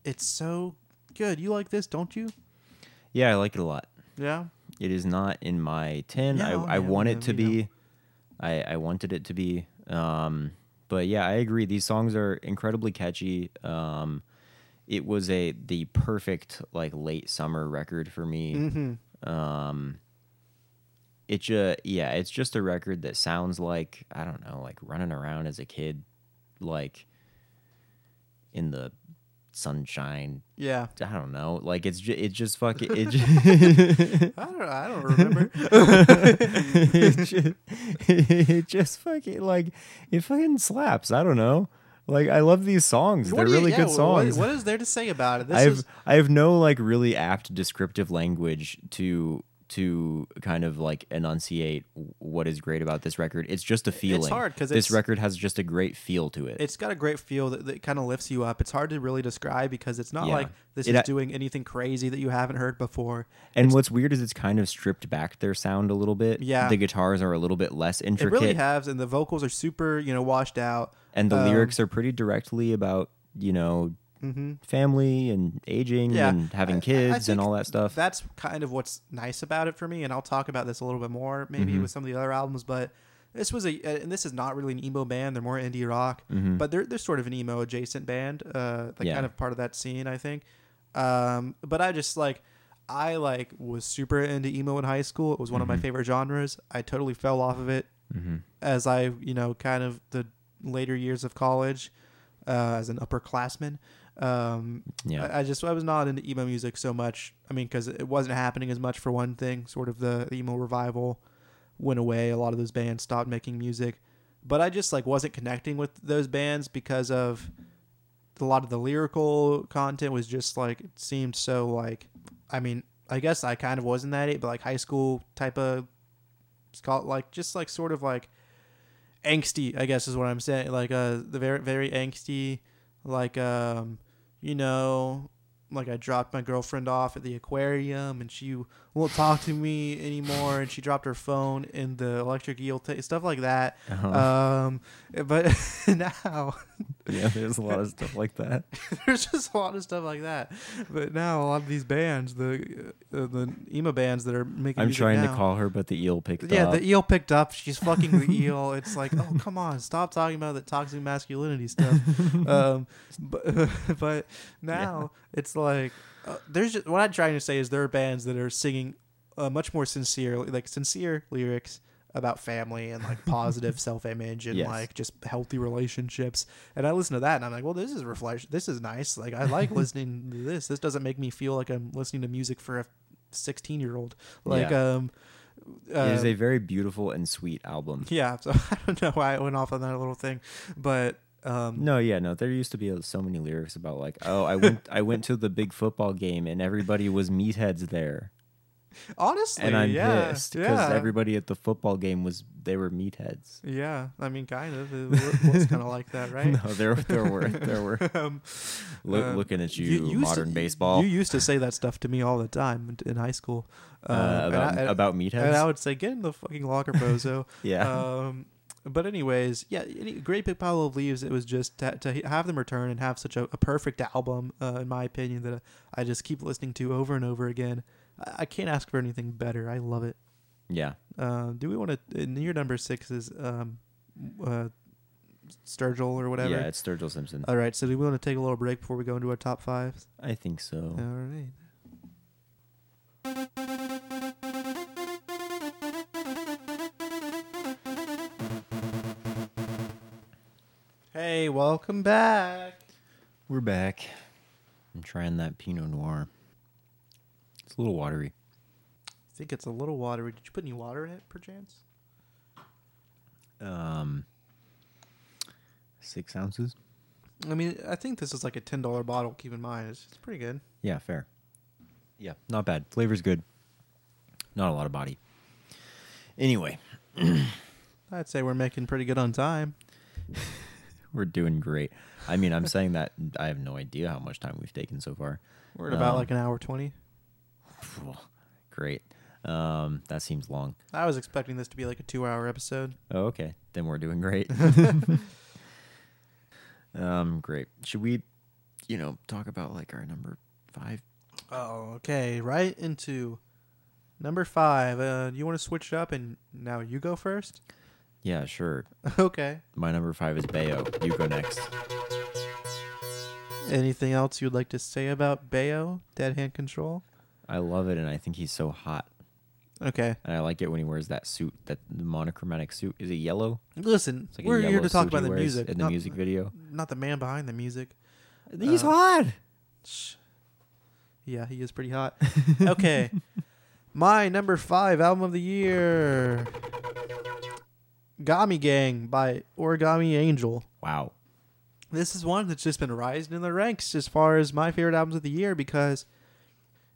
S2: it's so good you like this don't you
S1: Yeah, I like it a lot.
S2: yeah
S1: It is not in my ten.
S2: Yeah,
S1: I, I
S2: yeah,
S1: want it to
S2: you know.
S1: be. I I wanted it to be. Um, but yeah, I agree. These songs are incredibly catchy. Um, it was a the perfect like late summer record for me.
S2: mm-hmm
S1: Um, it just yeah, it's just a record that sounds like I don't know, like running around as a kid, like in the sunshine.
S2: yeah
S1: I don't know, like it's just it just fucking it. Just,
S2: I don't I don't remember.
S1: it, just, it just fucking like it fucking slaps. I don't know. Like I love these songs.
S2: What
S1: They're
S2: you-
S1: really
S2: yeah,
S1: good
S2: what-
S1: songs.
S2: what is there to say about it? This
S1: I have
S2: is
S1: I have no like really apt descriptive language to to kind of like enunciate what is great about this record. It's just a feeling.
S2: It's hard because
S1: this record has just a great feel to it.
S2: It's got a great feel that, that kind of lifts you up. It's hard to really describe because it's not
S1: Yeah.
S2: like this
S1: It
S2: is doing anything crazy that you haven't heard before.
S1: and what's weird is it's kind of stripped back their sound a little bit.
S2: Yeah.
S1: the guitars are a little bit less
S2: It
S1: intricate,
S2: really has, and the vocals are super, you know, washed out.
S1: and the
S2: Um,
S1: lyrics are pretty directly about you know
S2: hmm
S1: family and aging
S2: Yeah.
S1: and having
S2: I- I
S1: kids and all that stuff.
S2: That's kind of what's nice about it for me, and I'll talk about this a little bit more maybe
S1: Mhm.
S2: with some of the other albums. But this was a, and this is not really an emo band; they're more indie rock,
S1: Mhm.
S2: but they're they're sort of an emo adjacent band, uh, like
S1: Yeah.
S2: kind of part of that scene, I think. Um, but I just like. I like was super into emo in high school. It was one of my
S1: Mhm.
S2: favorite genres. I totally fell off of it
S1: hmm
S2: as I, you know, kind of the later years of college, uh, as an upperclassman. Um,
S1: Yeah,
S2: I, I just I was not into emo music so much. I mean, because it wasn't happening as much for one thing. Sort of the emo revival went away. A lot of those bands stopped making music, but I just like wasn't connecting with those bands because of a lot of the lyrical content was just like it seemed so like. I mean, I guess I kind of was in that age, but like high school type of, it's called like just like sort of like angsty. I guess is what I'm saying. Like uh, the very very angsty like um you know like i dropped my girlfriend off at the aquarium and she won't talk to me anymore and she dropped her phone in the electric eel t- stuff like that
S1: Uh-huh.
S2: um but now
S1: yeah. There's a lot of stuff like that.
S2: there's just a lot of stuff like that but now a lot of these bands the uh, the emo bands that are making
S1: I'm trying
S2: now,
S1: to call her, but the eel picked up.
S2: yeah, the eel picked up. She's fucking the eel. It's like, oh come on, stop talking about the toxic masculinity stuff. um, but but now it's like uh, there's just, what I'm trying to say is there are bands that are singing uh, much more sincere, like sincere lyrics about family and like positive self-image and
S1: Yes.
S2: like just healthy relationships. And I listen to that and I'm like, well, this is reflection. This is nice. Like I like listening to this. This doesn't make me feel like I'm listening to music for a 16 year old. Like
S1: Yeah.
S2: um.
S1: it is
S2: uh,
S1: a very beautiful and sweet album.
S2: yeah, so I don't know why I went off on that little thing, but um,
S1: No, yeah, no. There used to be uh, so many lyrics about like, oh, I went, I went to the big football game and everybody was meatheads there,
S2: honestly,
S1: and I'm
S2: yeah,
S1: pissed because
S2: yeah,
S1: everybody at the football game was they were meatheads.
S2: yeah. I mean, kind of. It was kind of like that, right?
S1: No, there, there were, there were.
S2: um,
S1: Look,
S2: uh,
S1: looking at you,
S2: to-
S1: modern baseball.
S2: You used to say that stuff to me all the time in, high school.
S1: uh,
S2: Um,
S1: about
S2: I- and-
S1: about
S2: and. I would say, "Get in the fucking locker, bozo."
S1: yeah,
S2: um, but anyways, yeah, Great Big Pile of Leaves. It was just to, to have them return and have such a, a perfect album, uh, in my opinion, that I just keep listening to over and over again. I, I can't ask for anything better. I love it.
S1: yeah.
S2: Uh, do we want to? And your number six is um, uh, Sturgill or whatever.
S1: Yeah, it's Sturgill Simpson.
S2: All right. So do we want to take a little break before we go into our top fives?
S1: I think so.
S2: All right. Hey, welcome back.
S1: We're back. I'm trying that Pinot Noir. It's a little watery.
S2: I think it's a little watery. Did you put any water in it, perchance?
S1: Um, six ounces.
S2: I mean, I think this is like a ten dollar bottle. Keep in mind, it's, it's pretty good.
S1: Yeah, fair. Yeah, not bad. Flavor's good. Not a lot of body. Anyway,
S2: I'd say we're making pretty good on time.
S1: we're doing great. I mean, I'm saying that I have no idea how much time we've taken so far.
S2: We're at about
S1: Um,
S2: like an hour twenty.
S1: Great. Um, that seems long.
S2: I was expecting this to be like a two hour episode.
S1: Oh, okay. Then we're doing great. um, great. Should we, you know, talk about like our number five?
S2: Oh, okay. Right into number five. Uh, you want to switch it up and now you go first?
S1: Yeah, sure.
S2: okay.
S1: My number five is Baio. You go next.
S2: Anything else you'd like to say about Baio, Dead Hand Control?
S1: I love it, and I think he's so hot.
S2: Okay.
S1: And I like it when he wears that suit, that monochromatic suit. Is it yellow?
S2: Listen,
S1: like
S2: we're here to talk about the music.
S1: in the
S2: not,
S1: music video.
S2: Not the man behind the music.
S1: He's
S2: Uh,
S1: hot.
S2: Shh. Yeah, he is pretty hot. okay. My number five album of the year Gami Gang by Origami Angel.
S1: Wow.
S2: this is one that's just been rising in the ranks as far as my favorite albums of the year because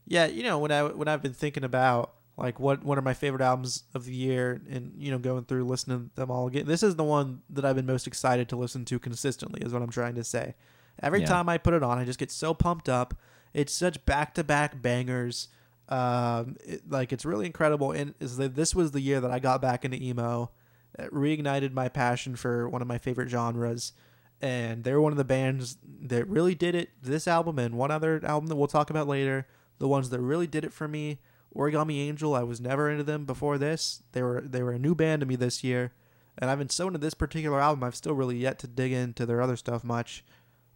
S2: yeah you know when i when i've been thinking about like what what are my favorite albums of the year, and you know going through listening to them all again. This is the one that I've been most excited to listen to consistently. Is what I'm trying to say. Every
S1: Yeah.
S2: time I put it on, I just get so pumped up. It's such back to back bangers. Um, it, like it's really incredible. And is that this was the year that I got back into emo. It reignited my passion for one of my favorite genres. And they're one of the bands that really did it. This album and one other album that we'll talk about later. The ones that really did it for me. Origami Angel. I was never into them before this. They were they were a new band to me this year. And I've been so into this particular album. I've still really yet to dig into their other stuff much.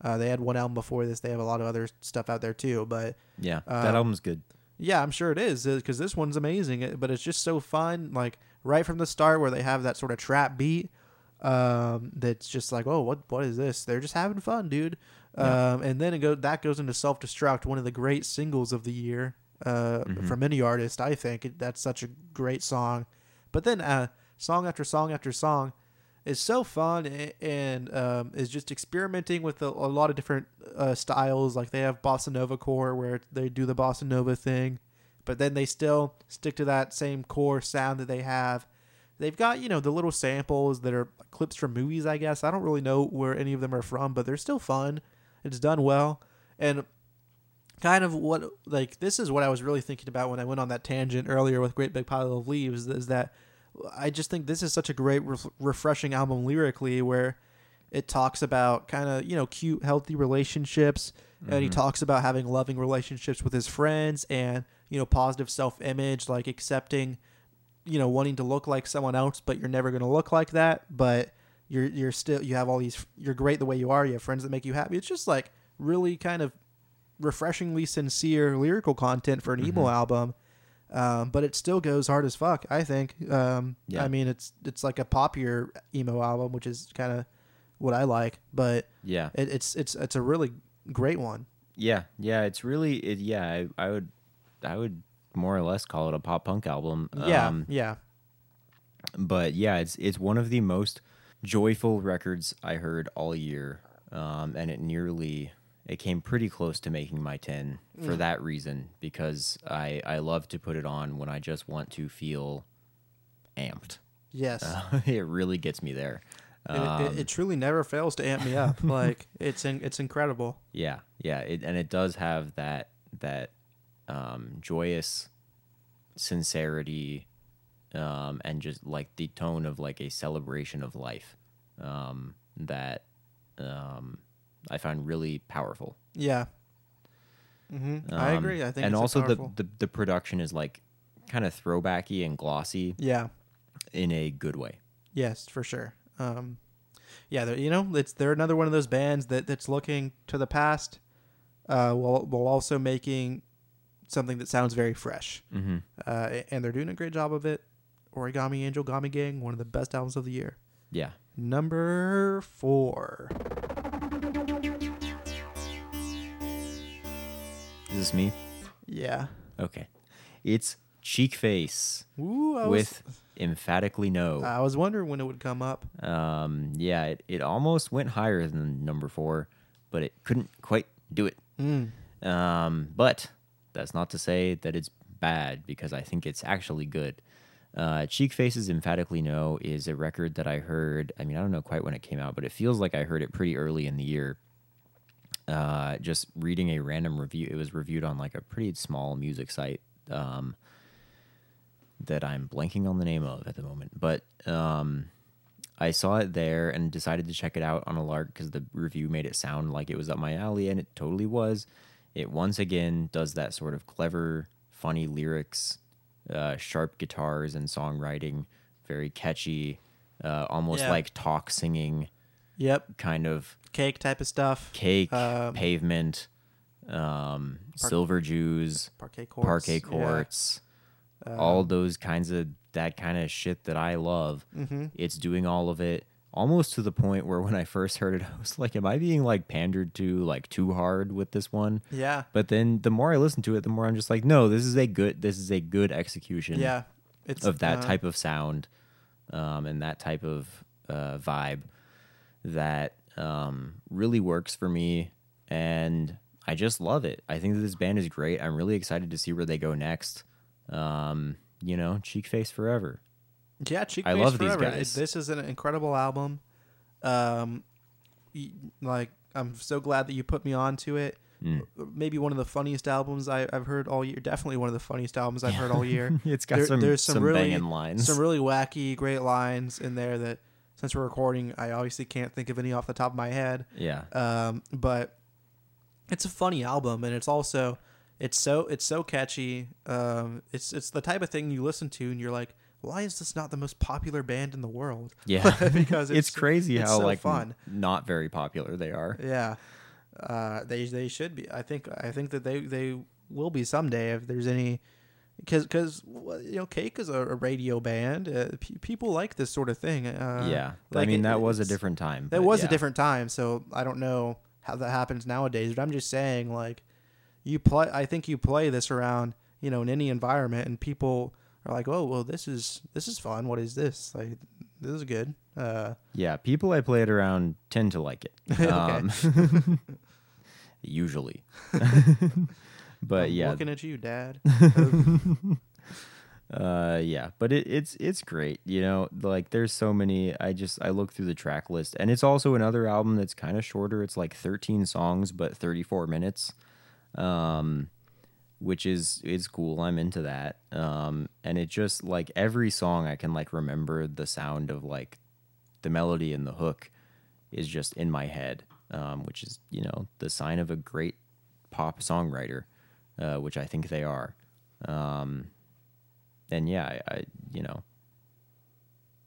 S2: Uh, they had one album before this. They have a lot of other stuff out there too. But
S1: Yeah, that
S2: Um,
S1: album's good.
S2: yeah, I'm sure it is because this one's amazing. But it's just so fun, like right from the start, where they have that sort of trap beat. Um, that's just like, oh, what what is this? They're just having fun, dude.
S1: Yeah.
S2: Um, and then it go that goes into self destruct, one of the great singles of the year. Uh,
S1: Mhm.
S2: from any artist, I think it, that's such a great song. But then, uh, song after song after song is so fun a- and um, is just experimenting with a, a lot of different uh, styles. Like they have bossa nova core where they do the bossa nova thing, but then they still stick to that same core sound that they have. They've got you know the little samples that are clips from movies. I guess I don't really know where any of them are from, but they're still fun. It's done well, and kind of what like this is what I was really thinking about when I went on that tangent earlier with Great Big Pile of Leaves. Is that I just think this is such a great, ref- refreshing album lyrically, where it talks about kind of you know cute, healthy relationships, and he
S1: Mhm.
S2: talks about having loving relationships with his friends, and you know positive self image, like accepting, you know, wanting to look like someone else, but you're never going to look like that, but you're you're still you have all these you're great the way you are. You have friends that make you happy. It's just like really kind of refreshingly sincere lyrical content for an emo
S1: Mhm.
S2: album. Um, but it still goes hard as fuck. I think. Um,
S1: Yeah.
S2: I mean, it's it's like a poppier emo album, which is kind of what I like. But
S1: Yeah,
S2: it, it's it's it's a really great one.
S1: yeah, yeah. It's really, it, yeah. I, I would, I would more or less call it a pop punk album.
S2: Yeah,
S1: Um,
S2: yeah,
S1: but yeah, it's it's one of the most joyful records I heard all year, um, and it nearly it came pretty close to making my ten for
S2: Mm.
S1: that reason because I I love to put it on when I just want to feel amped.
S2: yes.
S1: Uh, it really gets me there.
S2: It- it,
S1: Um,
S2: it, truly never fails to amp me up. like it's in, it's incredible.
S1: Yeah, yeah, it, and it does have that that um, joyous sincerity, um, and just like the tone of like a celebration of life um, that um, I find really powerful.
S2: Yeah. hmm I
S1: Um,
S2: agree. I think
S1: and also the, the the production is like kind of throwbacky and glossy
S2: yeah.
S1: in a good way.
S2: Yes, for sure. Um, yeah, you know, it's they're another one of those bands that that's looking to the past, uh, while while also making something that sounds very fresh.
S1: Mm-hmm.
S2: Uh, and they're doing a great job of it. Origami Angel, Gami Gang, one of the best albums of the year.
S1: Yeah.
S2: Number four.
S1: Is this me?
S2: Yeah.
S1: Okay. It's Cheek Face
S2: Ooh, I
S1: with emphatically no.
S2: I was wondering when it would come up.
S1: Um, yeah, it, it almost went higher than number four, but it couldn't quite do it.
S2: Mm.
S1: Um, but that's not to say that it's bad because I think it's actually good. Uh, Cheek Faces Emphatically No is a record that I heard. I mean, I don't know quite when it came out, but it feels like I heard it pretty early in the year. Uh, just reading a random review, it was reviewed on like a pretty small music site. Um, that I'm blanking on the name of at the moment, but um, I saw it there and decided to check it out on a lark because the review made it sound like it was up my alley, and it totally was. It once again does that sort of clever, funny lyrics, uh, sharp guitars and songwriting, very catchy, uh, almost
S2: Yeah.
S1: like talk singing
S2: Yep.
S1: kind of
S2: Cake type of stuff.
S1: cake,
S2: Um,
S1: pavement, um,
S2: Park-
S1: silver Jews,
S2: Parquet courts.
S1: parquet
S2: yeah.
S1: courts,
S2: Um,
S1: all those kinds of that kind of shit that I love.
S2: mhm.
S1: It's doing all of it almost to the point where when I first heard it, I was like, "Am I being like pandered to like too hard with this one?"
S2: Yeah.
S1: But then the more I listen to it, the more I'm just like, "No, this is a good. This is a good execution
S2: Yeah. It's
S1: of that
S2: uh,
S1: type of sound, um, and that type of uh, vibe that um, really works for me, and I just love it. I think that this band is great. I'm really excited to see where they go next. Um, you know, cheek face forever.
S2: Yeah, cheek
S1: I love these
S2: forever.
S1: guys.
S2: This is an incredible album. Um, like I'm so glad that you put me on to it.
S1: Mm.
S2: Maybe one of the funniest albums I, I've heard all year. Definitely one of the funniest albums I've heard all year.
S1: it's got
S2: There-
S1: some
S2: there's some
S1: some
S2: really-
S1: banging lines.
S2: Some really wacky, great lines in there that, since we're recording, I obviously can't think of any off the top of my head.
S1: yeah.
S2: Um, but it's a funny album, and it's also it's so it's so catchy. Um, it's it's the type of thing you listen to, and you're like, why is this not the most popular band in the world?
S1: Yeah.
S2: because
S1: it's,
S2: it's,
S1: crazy
S2: it's
S1: how
S2: so
S1: like
S2: fun.
S1: n- not very popular they are.
S2: Yeah, uh, they they should be. I think I think that they they will be someday if there's any. Because, because you know, Cake is a, a radio band. Uh, pe people like this sort of thing. Uh,
S1: yeah. I mean
S2: it-
S1: that was a different time.
S2: That was
S1: yeah.
S2: a different time, so I don't know how that happens nowadays. But I'm just saying, like, you play. I think you play this around, you know, in any environment, and people are like, "Oh, well, this is this is fun. What is this? Like, this is good." Uh,
S1: Yeah, people I play it around tend to like it. Um, usually. but
S2: I'm
S1: yeah,
S2: looking at you, Dad.
S1: uh, yeah, but it, it's it's great. You know, like there's so many. I just I look through the track list, and it's also another album that's kind of shorter. It's like 13 songs, but 34 minutes, um, which is is cool. I'm into that. Um, and it just like every song I can like remember the sound of like the melody and the hook is just in my head, um, which is you know the sign of a great pop songwriter, uh, which I think they are. Um, and yeah, I, I you know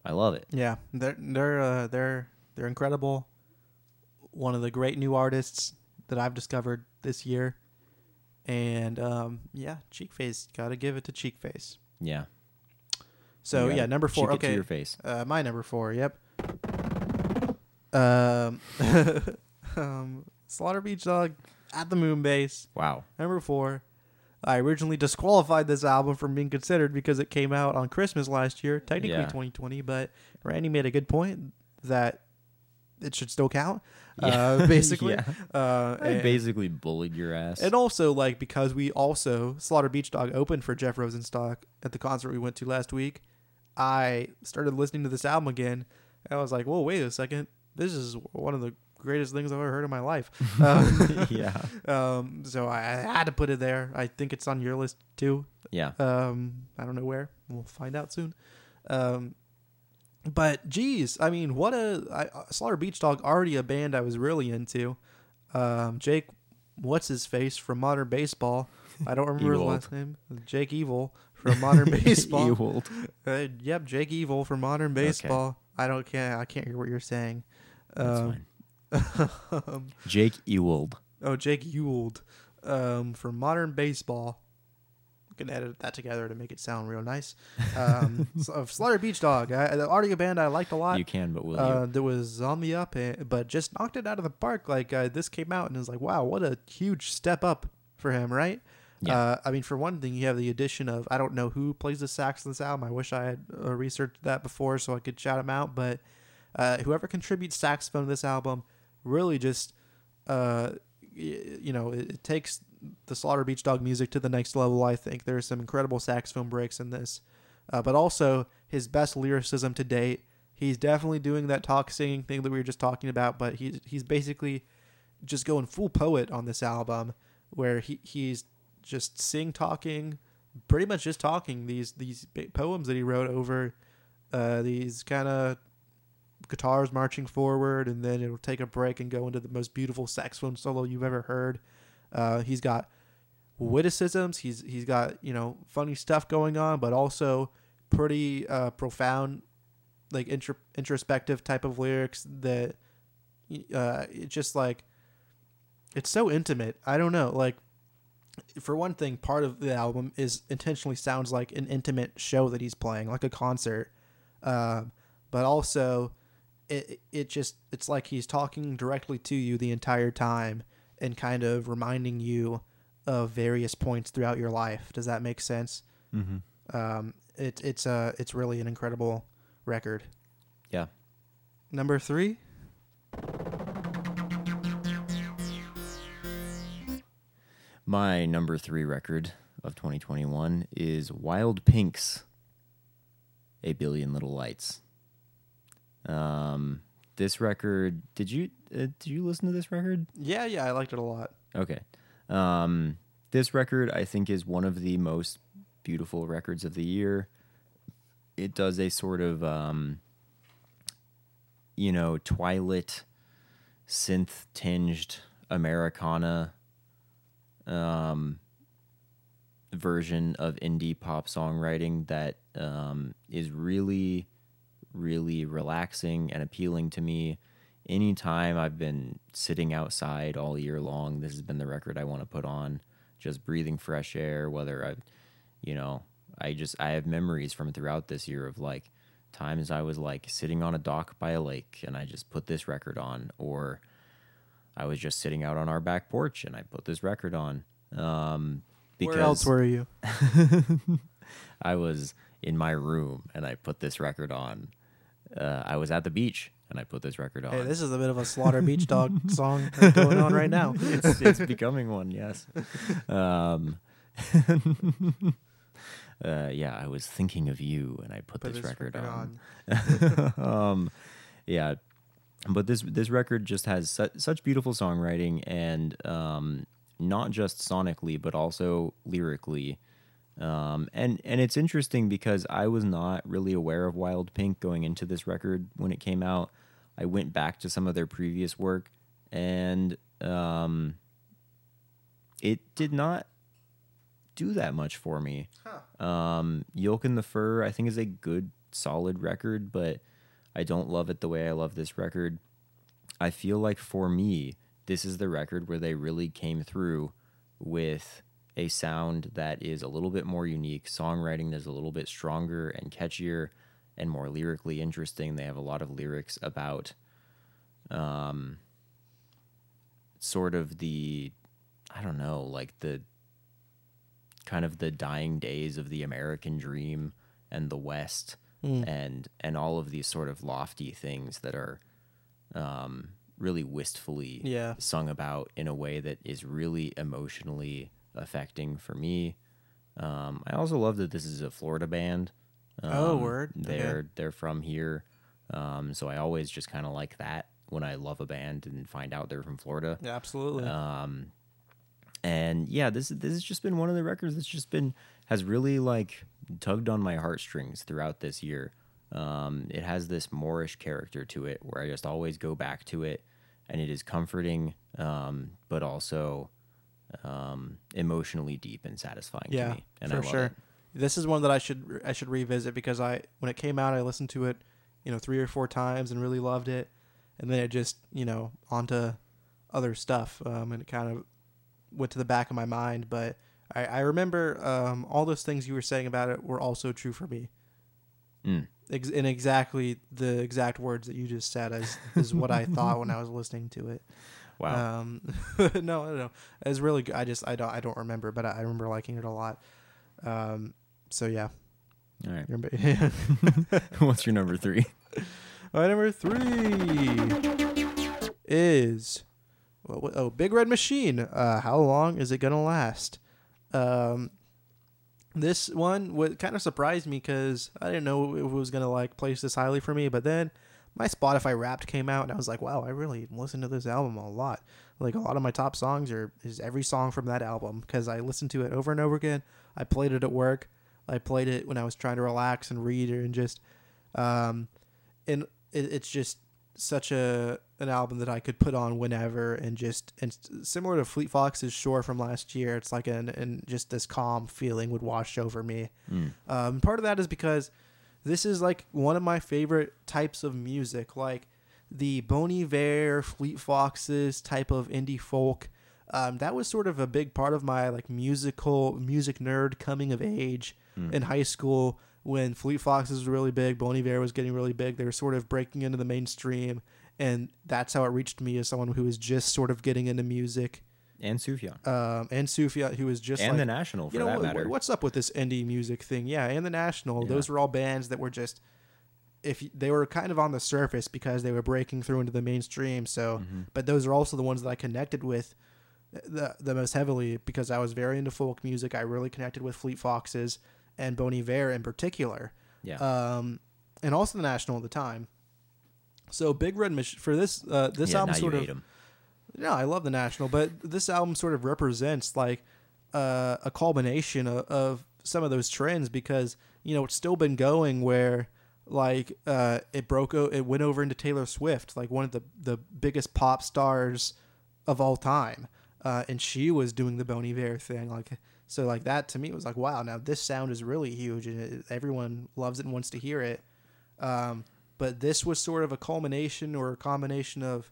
S1: I love it.
S2: yeah, they're they're uh, they're they're incredible. One of the great new artists that I've discovered this year, and um, yeah, Cheek Face. Got to give it to Cheek Face.
S1: Yeah.
S2: So yeah, number four.
S1: cheek it to
S2: okay,
S1: your face.
S2: Uh, my number four. Yep. Um, um, Slaughter Beach Dog at the Moon Base.
S1: Wow.
S2: Number four. I originally disqualified this album from being considered because it came out on Christmas last year, technically
S1: Yeah.
S2: 2020. But Randy made a good point that it should still count. Uh, basically,
S1: Yeah.
S2: uh,
S1: I
S2: and-
S1: basically bullied your ass.
S2: and also, like, because we also, Slaughter Beach Dog opened for Jeff Rosenstock at the concert we went to last week, I started listening to this album again. And I was like, whoa, wait a second. This is one of the greatest things I've ever heard in my life. Uh,
S1: yeah.
S2: um, so I, I had to put it there. I think it's on your list too.
S1: Yeah.
S2: Um, I don't know where. We'll find out soon. Um, but geez, I mean, what a I, uh, Slaughter Beach Dog already a band I was really into. Um, Jake, what's his face from Modern Baseball? I don't remember his last name. Jake Evil from Modern Baseball.
S1: Ewald.
S2: Uh, yep, Jake Evil from Modern Baseball. I don't can't I can't hear what you're saying. Um,
S1: fine. Jake Ewald.
S2: Oh, Jake Ewald um, from Modern Baseball. Can edit that together to make it sound real nice. Um, so, Slaughter Beach Dog, I, the audio band I liked a lot.
S1: You can, but will
S2: Uh,
S1: you?
S2: that was on the up, eh, but just knocked it out of the park. Like uh, this came out and it was like, wow, what a huge step up for him, right?
S1: Yeah.
S2: Uh, I mean, for one thing, you have the addition of I don't know who plays the sax in this album. I wish I had uh, researched that before so I could shout him out. But uh, whoever contributes saxophone to this album really just, uh, you know, it, it takes the Slaughter Beach Dog music to the next level. I think there's some incredible saxophone breaks in this, uh, but also his best lyricism to date. He's definitely doing that talk singing thing that we were just talking about, but he's he's basically just going full poet on this album, where he he's just sing talking, pretty much just talking these these poems that he wrote over uh, these kind of guitars marching forward, and then it'll take a break and go into the most beautiful saxophone solo you've ever heard. Uh, he's got witticisms. He's he's got you know funny stuff going on, but also pretty uh, profound, like intro- introspective type of lyrics that uh, just like it's so intimate. I don't know, like for one thing, part of the album is intentionally sounds like an intimate show that he's playing, like a concert. Um, but also, it it just it's like he's talking directly to you the entire time and kind of reminding you of various points throughout your life. Does that make sense?
S1: Mm-hmm.
S2: Um, it it's uh it's really an incredible record.
S1: Yeah.
S2: Number three.
S1: My number three record of 2021 is Wild Pink's A Billion Little Lights. Um, this record, did you uh, did you listen to this record?
S2: Yeah, yeah, I liked it a lot.
S1: Okay. Um, this record, I think, is one of the most beautiful records of the year. It does a sort of, um, you know, twilight synth tinged Americana um, version of indie pop songwriting that um, is really, really relaxing and appealing to me anytime I've been sitting outside all year long, this has been the record I want to put on. Just breathing fresh air, whether I, you know, I just, I have memories from throughout this year of like times I was like sitting on a dock by a lake and I just put this record on, or I was just sitting out on our back porch and I put this record on. Um, because
S2: Where else were you?
S1: I was in my room and I put this record on. Uh, I was at the beach and I put this record on.
S2: Hey, this is a bit of a Slaughter Beach Dog song going on right now.
S1: it's, it's becoming one, yes. Um, uh, yeah, I was thinking of you, and I put,
S2: Put
S1: this,
S2: this
S1: record,
S2: record
S1: on. um, yeah, but this this record just has su- such beautiful songwriting, and um, not just sonically, but also lyrically. Um, and and it's interesting because I was not really aware of Wild Pink going into this record when it came out. I went back to some of their previous work, and um, it did not do that much for me. Um, Yolk in the Fur, I think, is a good, solid record, but I don't love it the way I love this record. I feel like for me, this is the record where they really came through with a sound that is a little bit more unique. Songwriting that's a little bit stronger and catchier and more lyrically interesting. They have a lot of lyrics about um, sort of the, I don't know, like the kind of the dying days of the American dream and the West and and all of these sort of lofty things that are um, really wistfully
S2: Yeah.
S1: sung about in a way that is really emotionally affecting for me. Um, I also love that this is a Florida band.
S2: Oh,
S1: Um,
S2: word.
S1: They're they're from here, um, so I always just kind of like that when I love a band and find out they're from Florida.
S2: Yeah, absolutely.
S1: Um, and yeah, this this has just been one of the records that's just been has really like tugged on my heartstrings throughout this year. Um, it has this Moorish character to it where I just always go back to it, and it is comforting, um, but also um, emotionally deep and satisfying
S2: yeah,
S1: to me. And
S2: for
S1: I love
S2: sure.
S1: it.
S2: This is one that I should I should revisit because I when it came out I listened to it, you know, three or four times and really loved it, and then it just you know onto other stuff, um, and it kind of went to the back of my mind. But I, I remember um, all those things you were saying about it were also true for me.
S1: Mm.
S2: Ex- in exactly the exact words that you just said is, is what I thought when I was listening to it.
S1: Wow.
S2: Um, no, no, no. It's really good. I just I don't I don't remember, but I, I remember liking it a lot. Um, so yeah.
S1: All right.
S2: Remember-
S1: What's your number three?
S2: My number three is what- oh Big Red Machine. Uh, how long is it gonna last? Um, this one would kind of surprised me because I didn't know if it was gonna like place this highly for me. But then my Spotify Wrapped came out, and I was like, wow, I really listened to this album a lot. Like a lot of my top songs are is every song from that album because I listened to it over and over again. I played it at work. I played it when I was trying to relax and read and just, um, and it, it's just such a an album that I could put on whenever and just and similar to Fleet Foxes' Shore from last year. It's like an and just this calm feeling would wash over me.
S1: Mm.
S2: Um, part of that is because this is like one of my favorite types of music, like the Bon Iver, Fleet Foxes type of indie folk. Um, that was sort of a big part of my like musical music nerd coming of age in high school when Fleet Foxes was really big, Bon Iver was getting really big. They were sort of breaking into the mainstream, and that's how it reached me as someone who was just sort of getting into music.
S1: And Sufjan.
S2: Um, and Sufjan, who was just
S1: and
S2: like,
S1: the National, for
S2: you know
S1: that
S2: what-
S1: matter.
S2: what's up with this indie music thing yeah and the national
S1: Yeah.
S2: those were all bands that were just if they were kind of on the surface because they were breaking through into the mainstream so
S1: Mm-hmm.
S2: but those are also the ones that i connected with the the most heavily because I was very into folk music. I really connected with Fleet Foxes and Bon Iver in particular,
S1: Yeah.
S2: um, and also the National at the time. So Big Red Machine for this uh, this
S1: yeah,
S2: album sort of. No, I love the National, but this album sort of represents like uh, a culmination of, of some of those trends because you know it's still been going where like uh, it broke o- it went over into Taylor Swift, like one of the the biggest pop stars of all time, uh, and she was doing the Bon Iver thing, like so like that to me was like wow, now this sound is really huge and it, everyone loves it and wants to hear it. Um, but this was sort of a culmination or a combination of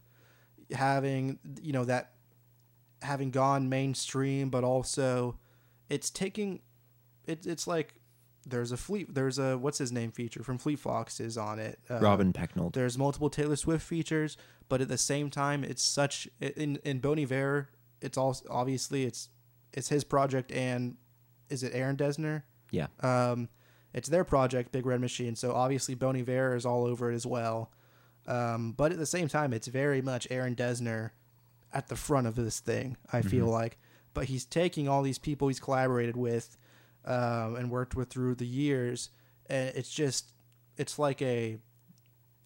S2: having you know that having gone mainstream but also it's taking it, it's like there's a fleet there's a what's his name feature from fleet foxes on it uh,
S1: Robin Pecknold.
S2: there's multiple taylor swift features but at the same time it's such in in bon iver it's all obviously it's it's his project and is it aaron dessner
S1: Yeah.
S2: um, it's their project, Big Red Machine. So obviously, Bon Iver is all over it as well. Um, but at the same time, it's very much Aaron Dessner at the front of this thing. I feel like, but he's taking all these people he's collaborated with um, and worked with through the years, and it's just it's like a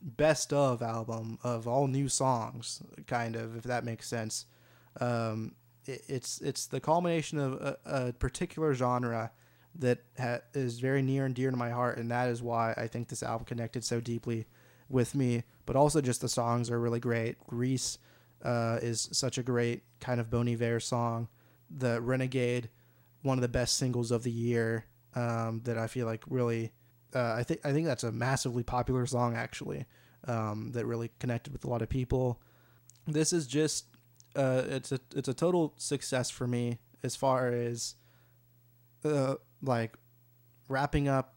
S2: best of album of all new songs, kind of, if that makes sense. Um, it, it's it's the culmination of a, a particular genre that ha- is very near and dear to my heart, and that is why I think this album connected so deeply with me. But also, just the songs are really great. Grease uh, is such a great kind of Bon Iver song. The Renegade, one of the best singles of the year. Um, that I feel like really, uh, I think I think that's a massively popular song actually. Um, that really connected with a lot of people. This is just uh, it's a it's a total success for me as far as uh, like wrapping up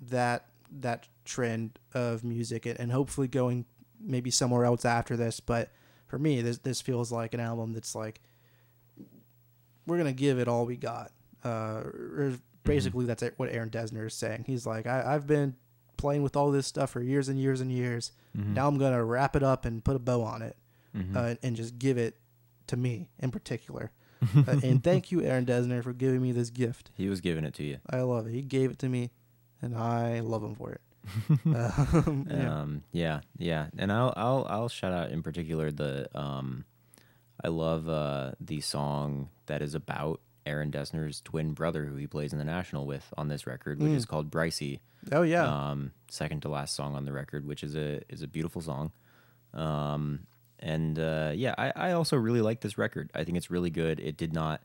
S2: that that trend of music and, and hopefully going maybe somewhere else after this but for me this this feels like an album that's like we're gonna give it all we got uh or basically that's what aaron dessner is saying he's like I, i've been playing with all this stuff for years and years and years
S1: Mm-hmm.
S2: now i'm gonna wrap it up and put a bow on it
S1: Mhm.
S2: uh, and just give it to me in particular uh, and thank you aaron dessner for giving me this gift
S1: he was giving it to you.
S2: I love it. He gave it to me, and I love him for it. Um, yeah.
S1: Um, yeah, yeah, and I'll I'll I'll shout out in particular the um, I love uh the song that is about Aaron Dessner's twin brother who he plays in the National with on this record, which is called Brycie.
S2: Oh yeah.
S1: Um, second to last song on the record, which is a is a beautiful song. Um, and uh, yeah, I, I also really like this record. I think it's really good. It did not,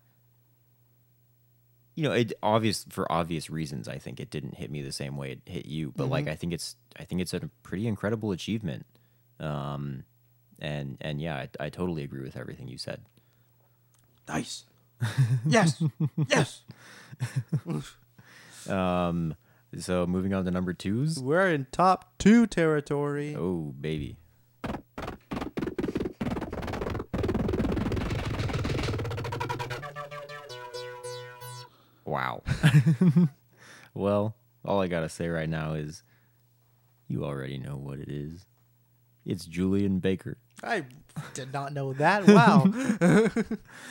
S1: you know, it obvious for obvious reasons. I think it didn't hit me the same way it hit you, but like I think it's I think it's a pretty incredible achievement. Um, and and yeah, I, I totally agree with everything you said.
S2: nice. yes. yes.
S1: Um, so moving on to number twos.
S2: We're in top two territory.
S1: Oh baby. Wow. well, all I gotta say right now is you already know what it is. It's Julien Baker.
S2: I did not know that. Wow.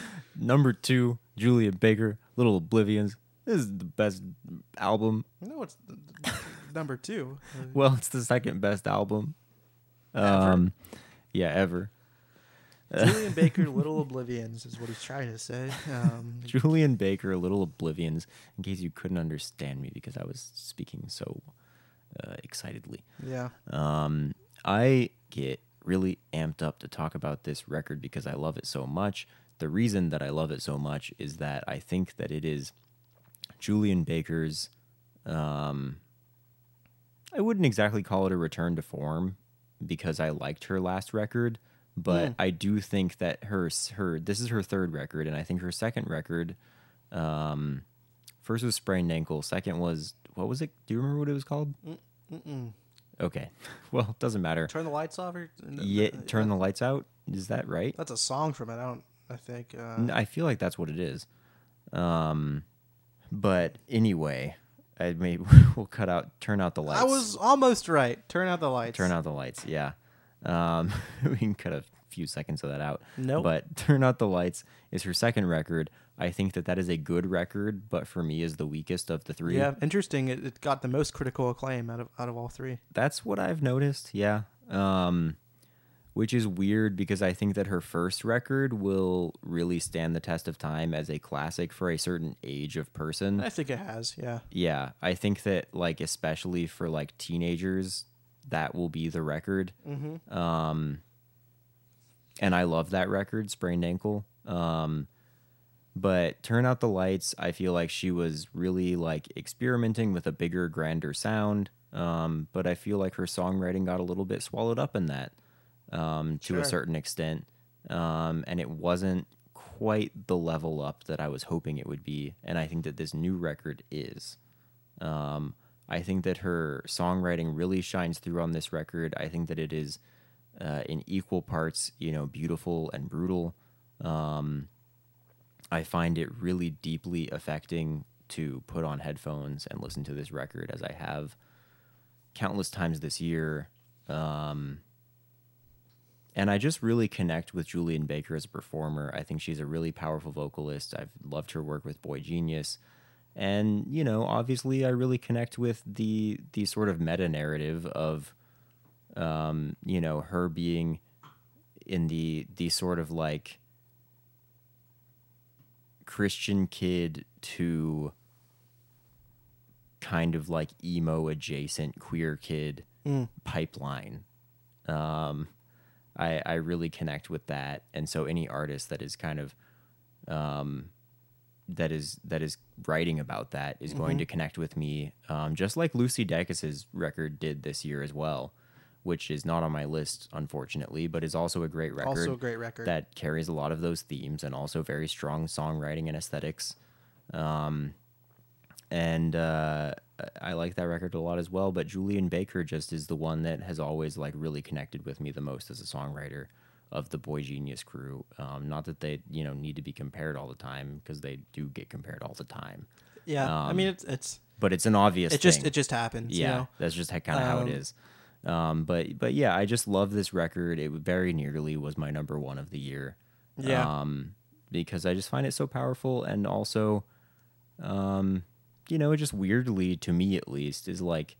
S1: Number two, Julien Baker, Little Oblivions. This is the best album.
S2: no, it's number two.
S1: Well, it's the second best album.
S2: Ever.
S1: Um, yeah, ever.
S2: Julien Baker, Little Oblivions, is what he's trying to say. Um,
S1: Julien Baker, Little Oblivions, in case you couldn't understand me because I was speaking so uh, excitedly.
S2: yeah.
S1: Um, I get really amped up to talk about this record because I love it so much. The reason that I love it so much is that I think that it is Julien Baker's. Um, I wouldn't exactly call it a return to form because I liked her last record, but
S2: Mm.
S1: I do think that her her this is her third record, and I think her second record, um, first was sprained ankle, second was what was it? Do you remember what it was called?
S2: Mm-mm.
S1: Okay. Well, doesn't matter.
S2: Turn the lights off. Or,
S1: Yeah, turn the lights out. Is that right?
S2: That's a song from it. I don't. I think. Uh,
S1: I feel like that's what it is. Um, but anyway, I may we'll cut out, turn out the lights.
S2: I was almost right. Turn out the lights.
S1: turn out the lights. Yeah. Um, we can cut a few seconds of that out.
S2: Nope.
S1: But Turn Out the Lights is her second record. I think that that is a good record, but for me is the weakest of the three.
S2: Yeah, interesting. It, it got the most critical acclaim out of out of all three.
S1: That's what I've noticed. Yeah. Um, which is weird because I think that her first record will really stand the test of time as a classic for a certain age of person.
S2: I think it has. Yeah.
S1: Yeah, I think that like especially for like teenagers, that will be the record.
S2: Mm-hmm.
S1: Um, and I love that record, Sprained Ankle. Um, but Turn Out the Lights, I feel like she was really like experimenting with a bigger, grander sound. Um, but I feel like her songwriting got a little bit swallowed up in that um, to
S2: Sure.
S1: a certain extent. Um, and it wasn't quite the level up that I was hoping it would be. And I think that this new record is. Um, I think that her songwriting really shines through on this record. I think that it is uh, in equal parts, you know, beautiful and brutal. Um, I find it really deeply affecting to put on headphones and listen to this record as I have countless times this year. Um, and I just really connect with Julien Baker as a performer. I think she's a really powerful vocalist. I've loved her work with Boy Genius. And, you know, obviously I really connect with the the sort of meta narrative of um, you know, her being in the the sort of like Christian kid to kind of like emo adjacent queer kid
S2: Mm.
S1: pipeline. Um, I I really connect with that, and so any artist that is kind of um, that is that is writing about that is going to connect with me, um, just like Lucy Dacus's record did this year as well, which is not on my list unfortunately, but is also a great record
S2: Also a great record.
S1: that carries a lot of those themes and also very strong songwriting and aesthetics. Um, and uh, I like that record a lot as well. But Julien Baker just is the one that has always like really connected with me the most as a songwriter of the Boy Genius crew. Um, not that they you know need to be compared all the time because they do get compared all the time,
S2: yeah. I
S1: um,
S2: mean, it's it's
S1: but it's an obvious.
S2: it just
S1: thing.
S2: it just happens.
S1: Yeah,
S2: You know?
S1: that's just kind of how
S2: Um,
S1: it is. Um, but but yeah, I just love this record. It very nearly was my number one of the year.
S2: Yeah.
S1: Um, because I just find it so powerful, and also, um, you know, it just weirdly to me at least is like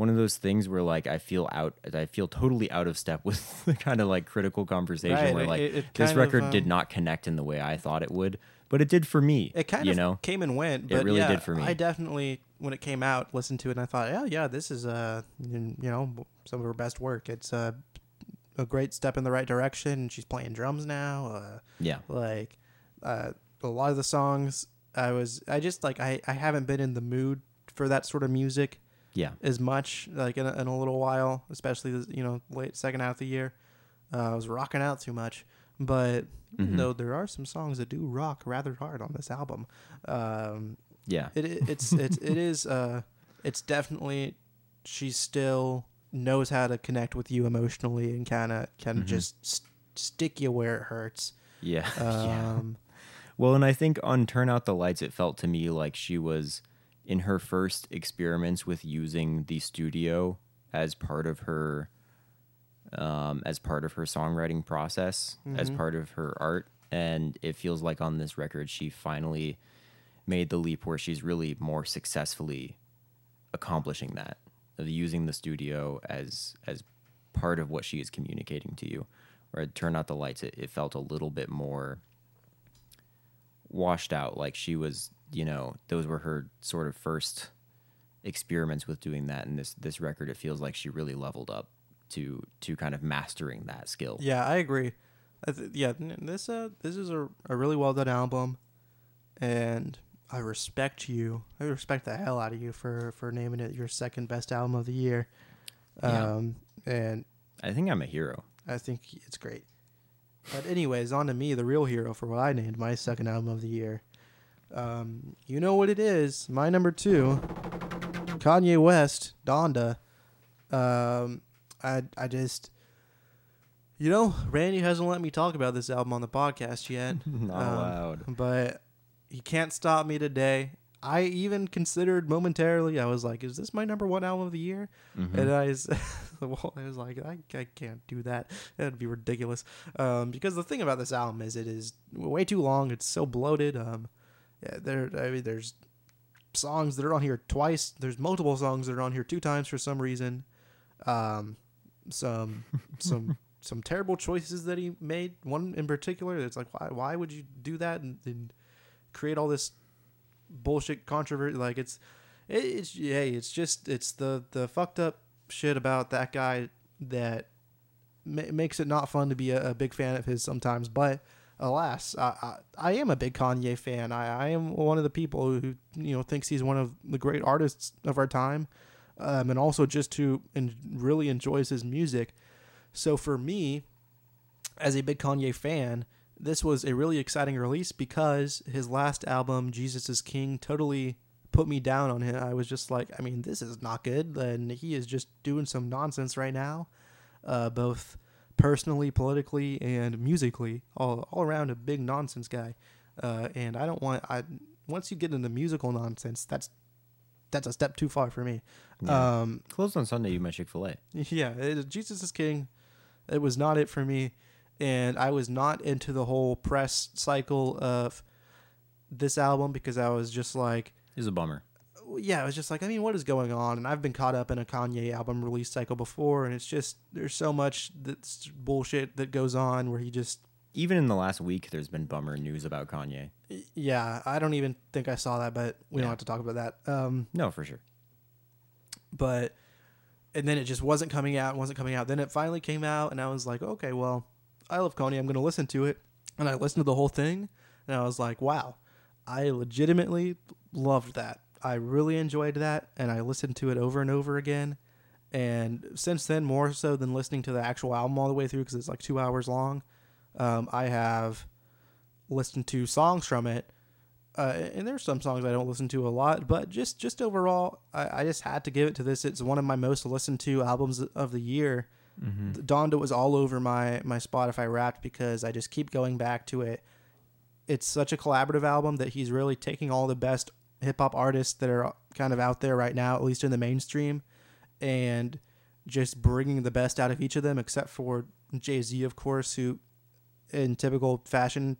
S1: one of those things where like I feel out, I feel totally out of step with the kind of like critical conversation
S2: Right,
S1: where like
S2: it- it
S1: this
S2: kind of,
S1: record did
S2: um,
S1: not connect in the way I thought it would, but it did for me.
S2: It kind
S1: you
S2: of
S1: know,
S2: came and went.
S1: It
S2: But
S1: really
S2: yeah,
S1: did for me.
S2: I definitely, when it came out, listened to it and I thought, yeah, yeah, this is uh, you know, some of her best work. It's uh, a great step in the right direction. She's playing drums now. Uh,
S1: yeah,
S2: like uh, a lot of the songs, I was, I just like, I, I haven't been in the mood for that sort of music
S1: yeah,
S2: as much like in a, in a little while, especially the you know late second half of the year. Uh, I was rocking out too much, but
S1: Mhm.
S2: though there are some songs that do rock rather hard on this album, um,
S1: yeah,
S2: it i- it's it's it is uh, it's definitely she still knows how to connect with you emotionally and kind of can
S1: Mhm.
S2: just st- stick you where it hurts.
S1: yeah, yeah.
S2: Um,
S1: Well, and I think on Turn Out the Lights, it felt to me like she was in her first experiments with using the studio as part of her um, as part of her songwriting process, as
S2: Mhm.
S1: part of her art. And it feels like on this record, she finally made the leap where she's really more successfully accomplishing that of using the studio as as part of what she is communicating to you. Where Turn Out the Lights, it, it felt a little bit more washed out like she was you know those were her sort of first experiments with doing that and this this record it feels like she really leveled up to to kind of mastering that skill
S2: Yeah, I agree. I th- yeah, this uh, this is a, a really well done album, and I respect you. I respect the hell out of you for for naming it your second best album of the year.
S1: Yeah.
S2: Um, and
S1: i think i'm a hero
S2: I think it's great. But anyways, on to me, the real hero for what I named my second album of the year. Um, you know what it is. My number two, Kanye West, Donda. Um, I I just, you know, Randy hasn't let me talk about this album on the podcast yet.
S1: not
S2: Um,
S1: allowed
S2: but he can't stop me today. I even considered momentarily. I was like, "Is this my number one album of the year?"
S1: Mhm.
S2: And I was, well, I was like, I, I can't do that. That'd be ridiculous. Um, because the thing about this album is it is way too long. It's so bloated. Um, yeah, there. I mean, there's songs that are on here twice. There's multiple songs that are on here two times for some reason. Um, some some some terrible choices that he made. One in particular, it's like, why why would you do that and, and create all this bullshit controversy? Like it's it, it's yeah, it's just it's the the fucked up shit about that guy that ma- makes it not fun to be a, a big fan of his sometimes. But alas, I, I, I am a big Kanye fan. I, I am one of the people who you know thinks he's one of the great artists of our time, um, and also just who and really enjoys his music. So for me, as a big Kanye fan, this was a really exciting release because his last album, Jesus is King, totally put me down on him. I was just like, I mean, this is not good, and he is just doing some nonsense right now, uh, both personally, politically, and musically. All all around a big nonsense guy, uh, and I don't want. I once you get into musical nonsense, that's that's a step too far for me.
S1: Yeah.
S2: Um,
S1: Closed on Sunday, you met Chick Fil A.
S2: yeah, it, Jesus is King. It was not it for me, and I was not into the whole press cycle of this album because I was just like,
S1: Is a bummer.
S2: Yeah, it was just like, I mean, what is going on? And I've been caught up in a Kanye album release cycle before, and it's just there's so much that's bullshit that goes on where he just,
S1: Even in the last week, there's been bummer news about Kanye.
S2: yeah, I don't even think I saw that, but we
S1: Yeah.
S2: don't have to talk about that. Um,
S1: No, for sure.
S2: but and then it just wasn't coming out wasn't coming out then it finally came out and i was like okay well i love Kanye. i'm gonna listen to it and i listened to the whole thing and i was like wow i legitimately loved that i really enjoyed that and i listened to it over and over again and since then more so than listening to the actual album all the way through because it's like two hours long um, i have listened to songs from it uh, and there's some songs I don't listen to a lot, but just just overall, I, I just had to give it to this. It's one of my most listened to albums of the year.
S1: Mm-hmm.
S2: Donda was all over my my Spotify Wrapped because I just keep going back to it. It's such a collaborative album that he's really taking all the best hip hop artists that are kind of out there right now, at least in the mainstream, and just bringing the best out of each of them, except for Jay Z, of course, who, in typical fashion,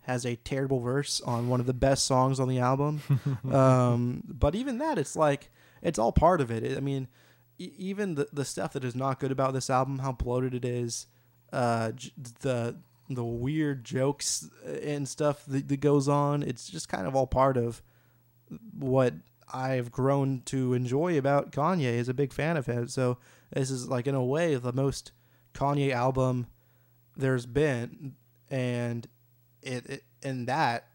S2: has a terrible verse on one of the best songs on the album. um, but even that, it's like it's all part of it. I mean, e- even the the stuff that is not good about this album, how bloated it is, uh, j- the the weird jokes and stuff that, that goes on. It's just kind of all part of what I've grown to enjoy about Kanye. is a big fan of his, so this is like in a way the most Kanye album there's been, and it, it in that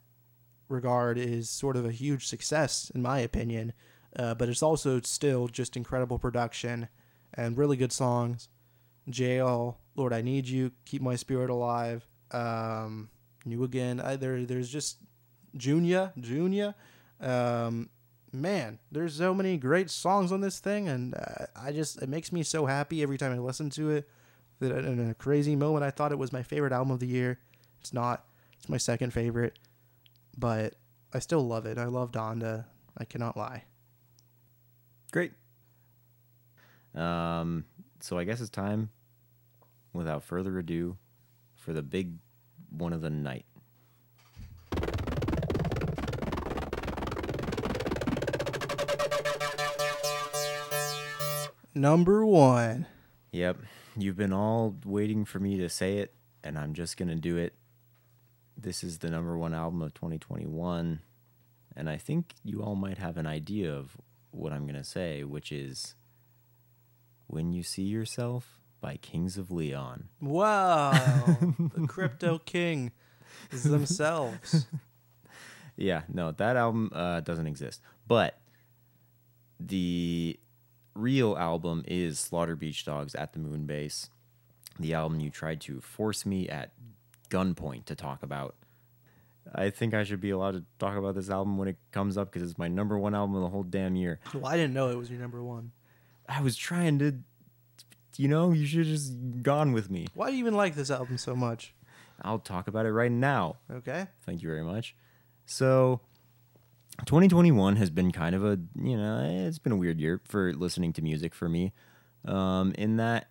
S2: regard is sort of a huge success in my opinion. Uh, but it's also still just incredible production and really good songs. Jail, Lord, I Need You, Keep My Spirit Alive, um, New Again. I, there, there's just Junior, Junior. Um, man, there's so many great songs on this thing, and uh, I just it makes me so happy every time I listen to it. That in a crazy moment, I thought it was my favorite album of the year. It's not. It's my second favorite, but I still love it. I love Donda. I cannot lie.
S1: Great. Um, so I guess it's time, without further ado, for the big one of the night.
S2: Number one.
S1: Yep. You've been all waiting for me to say it, and I'm just going to do it. This is the number one album of 2021. And I think you all might have an idea of what I'm going to say, which is When You See Yourself by Kings of Leon.
S2: Wow, the Crypto King themselves.
S1: Yeah, no, that album uh, doesn't exist. But the real album is Slaughter Beach Dogs at the Moon Base. The album you tried to force me at gunpoint to talk about. I think I should be allowed to talk about this album when it comes up because it's my number one album of the whole damn year.
S2: Well, I didn't know it was your number one.
S1: I was trying to, you know, you should have just gone with me.
S2: Why do you even like this album so much?
S1: I'll talk about it right now.
S2: Okay.
S1: Thank you very much. So, 2021 has been kind of a you know it's been a weird year for listening to music for me um, in that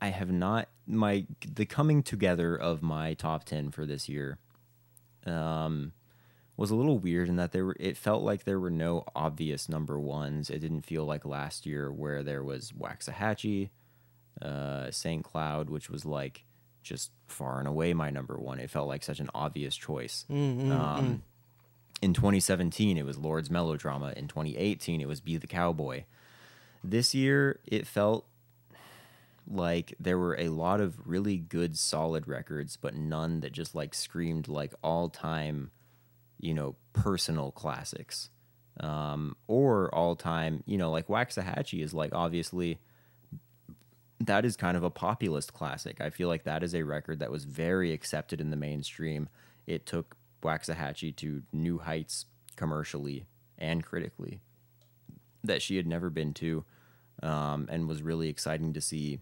S1: i have not my the coming together of my top 10 for this year um, was a little weird in that there were it felt like there were no obvious number ones. It didn't feel like last year where there was Waxahatchee uh, st cloud which was like just far and away my number one. It felt like such an obvious choice. Um, in 2017 it was Lorde's melodrama in 2018 it was be the cowboy this year it felt like there were a lot of really good solid records but none that just like screamed like all time you know personal classics um, or all time you know like Waxahatchee is like obviously that is kind of a populist classic. I feel like that is a record that was very accepted in the mainstream. It took Waxahatchee to new heights commercially and critically that she had never been to, um, and was really exciting to see.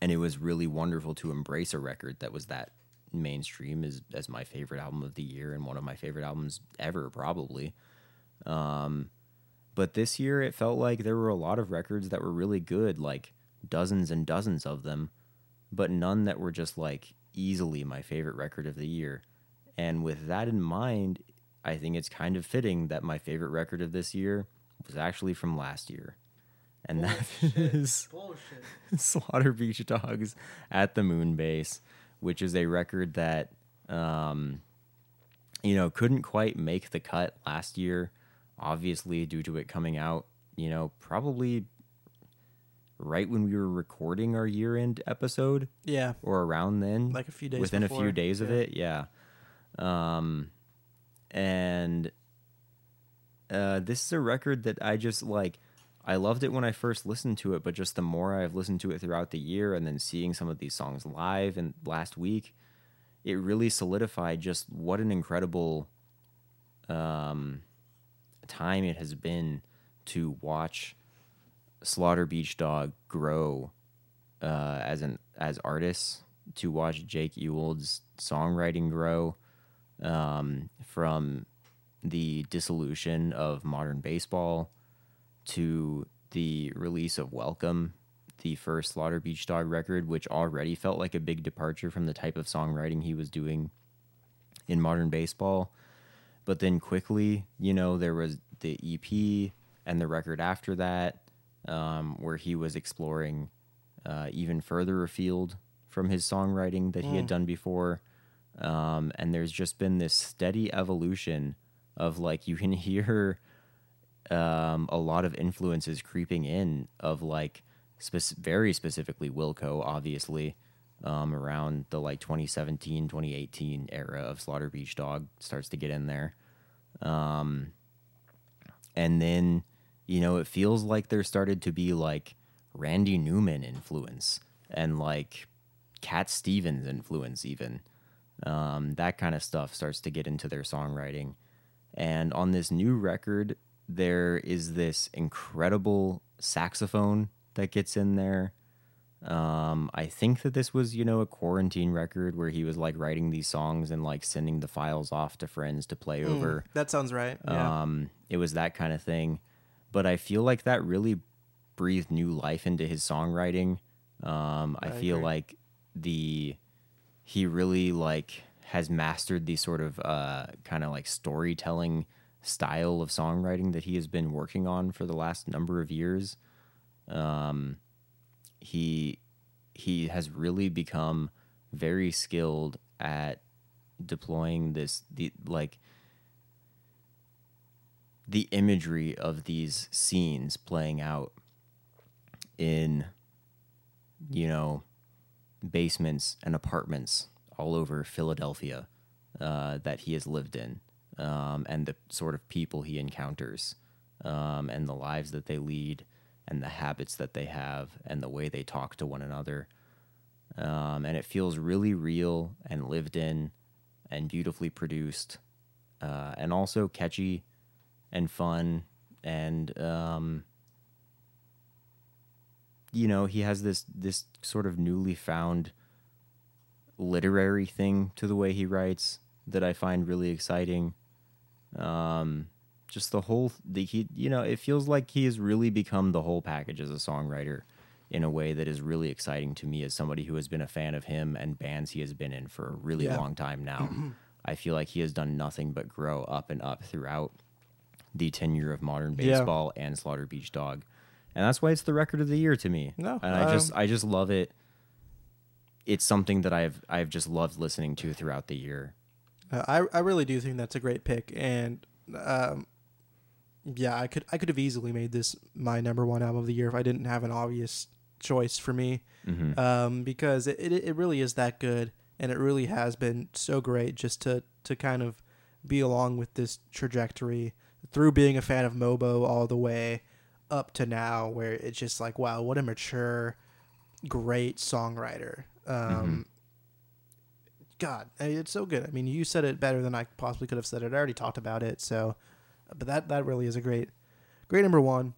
S1: And it was really wonderful to embrace a record that was that mainstream as as my favorite album of the year and one of my favorite albums ever, probably. Um, but this year it felt like there were a lot of records that were really good, like dozens and dozens of them, but none that were just like easily my favorite record of the year. And with that in mind, I think it's kind of fitting that my favorite record of this year was actually from last year. And that is
S2: Bullshit.
S1: Slaughter Beach Dogs at the Moon Base, which is a record that, um, you know, couldn't quite make the cut last year, obviously, due to it coming out, you know, probably right when we were recording our year end episode
S2: Yeah.
S1: or around then.
S2: Like a few days
S1: Within a few days of it, yeah. Um, and uh, this is a record that I just like. I loved it when I first listened to it, but just the more I've listened to it throughout the year and then seeing some of these songs live and last week, it really solidified just what an incredible um, time it has been to watch Slaughter Beach Dog grow uh, as an as artists, to watch Jake Ewald's songwriting grow um, from the dissolution of modern baseball to the release of Welcome, the first Slaughter Beach Dog record, which already felt like a big departure from the type of songwriting he was doing in modern baseball. But then quickly, you know, there was the EP and the record after that, um, where he was exploring uh, even further afield from his songwriting that he had done before. Um, and there's just been this steady evolution of like you can hear um, a lot of influences creeping in of like spec- very specifically Wilco, obviously, um, around the like 2017, 2018 era of Slaughter Beach Dog starts to get in there. Um, and then, you know, it feels like there started to be like Randy Newman influence and like Cat Stevens influence, even. Um, that kind of stuff starts to get into their songwriting. And on this new record, there is this incredible saxophone that gets in there. Um, I think that this was, you know, a quarantine record where he was like writing these songs and like sending the files off to friends to play over.
S2: That sounds right. Yeah.
S1: Um, it was that kind of thing. But I feel like that really breathed new life into his songwriting. Um, I,
S2: I
S1: feel
S2: agree.
S1: like the he really like has mastered the sort of uh, kind of like storytelling style of songwriting that he has been working on for the last number of years. Um, he he has really become very skilled at deploying this the like the imagery of these scenes playing out in you know basements and apartments all over Philadelphia uh, that he has lived in um, and the sort of people he encounters um, and the lives that they lead and the habits that they have and the way they talk to one another. Um, and it feels really real and lived in and beautifully produced uh, and also catchy and fun and um, you know he has this this sort of newly found literary thing to the way he writes that I find really exciting. Um, just the whole the he you know it feels like he has really become the whole package as a songwriter in a way that is really exciting to me as somebody who has been a fan of him and bands he has been in for a really
S2: Yeah.
S1: long time now. I feel like he has done nothing but grow up and up throughout the tenure of modern
S2: Yeah.
S1: baseball and Slaughter Beach Dog. And that's why it's the record of the year to me.
S2: No,
S1: and I just
S2: um,
S1: I just love it. It's something that I've I've just loved listening to throughout the year.
S2: Uh, I I really do think that's a great pick, and um, yeah, I could I could have easily made this my number one album of the year if I didn't have an obvious choice for me,
S1: Mhm.
S2: um, because it, it it really is that good, and it really has been so great just to to kind of be along with this trajectory through being a fan of Mobo all the way up to now, where it's just like wow, what a mature, great songwriter. Um, God, I mean, it's so good. I mean, you said it better than I possibly could have said it. I already talked about it, so but that that really is a great great number one.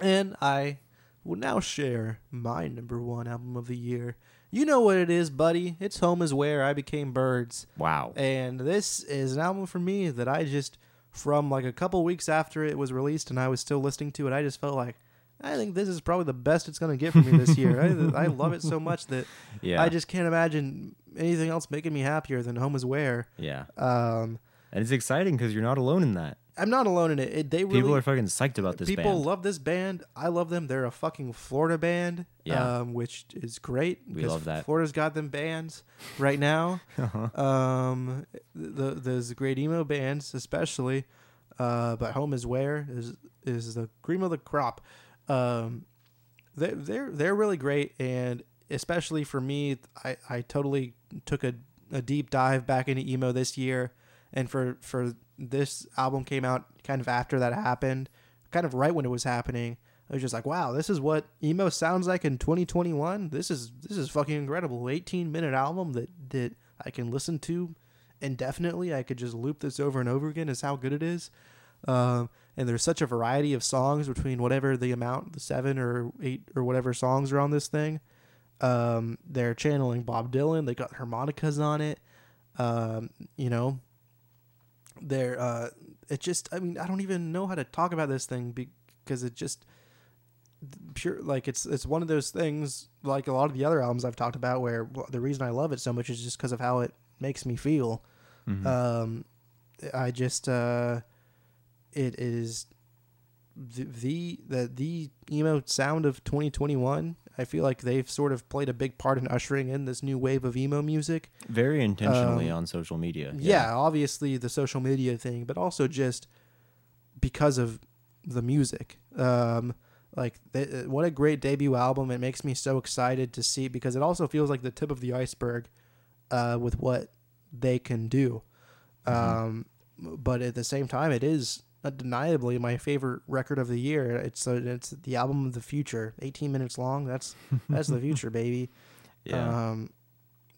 S2: And I will now share my number one album of the year. You know what it is, buddy. It's Home is Where I Became Birds.
S1: Wow.
S2: And this is an album for me that I just from like a couple weeks after it was released and I was still listening to it, I just felt like I think this is probably the best it's going to get for me this year. I, I love it so much that
S1: Yeah.
S2: I just can't imagine anything else making me happier than Home is Where.
S1: yeah.
S2: Um,
S1: And it's exciting because you're not alone in that.
S2: I'm not alone in it. it they really,
S1: People are fucking psyched about this
S2: people
S1: band.
S2: love this band. I love them. They're a fucking Florida band,
S1: Yeah.
S2: um, which is great.
S1: We
S2: because
S1: love that.
S2: Florida's got them bands right now.
S1: Uh-huh.
S2: um, the, there's great emo bands, especially. Uh, but Home is Where is is the cream of the crop. Um, they they're they're really great, and especially for me, I, I totally took a, a deep dive back into emo this year, and for for this album came out kind of after that happened, kind of right when it was happening. I was just like, wow, this is what emo sounds like in 2021. This is this is fucking incredible. 18 minute album that that I can listen to indefinitely. I could just loop this over and over again. Is how good it is. Um, and there's such a variety of songs between whatever the amount, the seven or eight or whatever songs are on this thing. Um, they're channeling Bob Dylan. They got harmonicas on it. Um, you know, they're uh, it just. I mean, I don't even know how to talk about this thing because it just pure like it's it's one of those things like a lot of the other albums I've talked about where the reason I love it so much is just because of how it makes me feel.
S1: Mhm.
S2: Um, I just uh, it is the, the the the emo sound of 2021. I feel like they've sort of played a big part in ushering in this new wave of emo music.
S1: Very intentionally
S2: um,
S1: on social media.
S2: Yeah. obviously the social media thing, but also just because of the music. Um, like th- what a great debut album! It makes me so excited to see because it also feels like the tip of the iceberg uh, with what they can do. Um, but at the same time, it is undeniably my favorite record of the year. It's uh, it's the album of the future, 18 minutes long. That's that's the future, baby.
S1: Yeah.
S2: Um,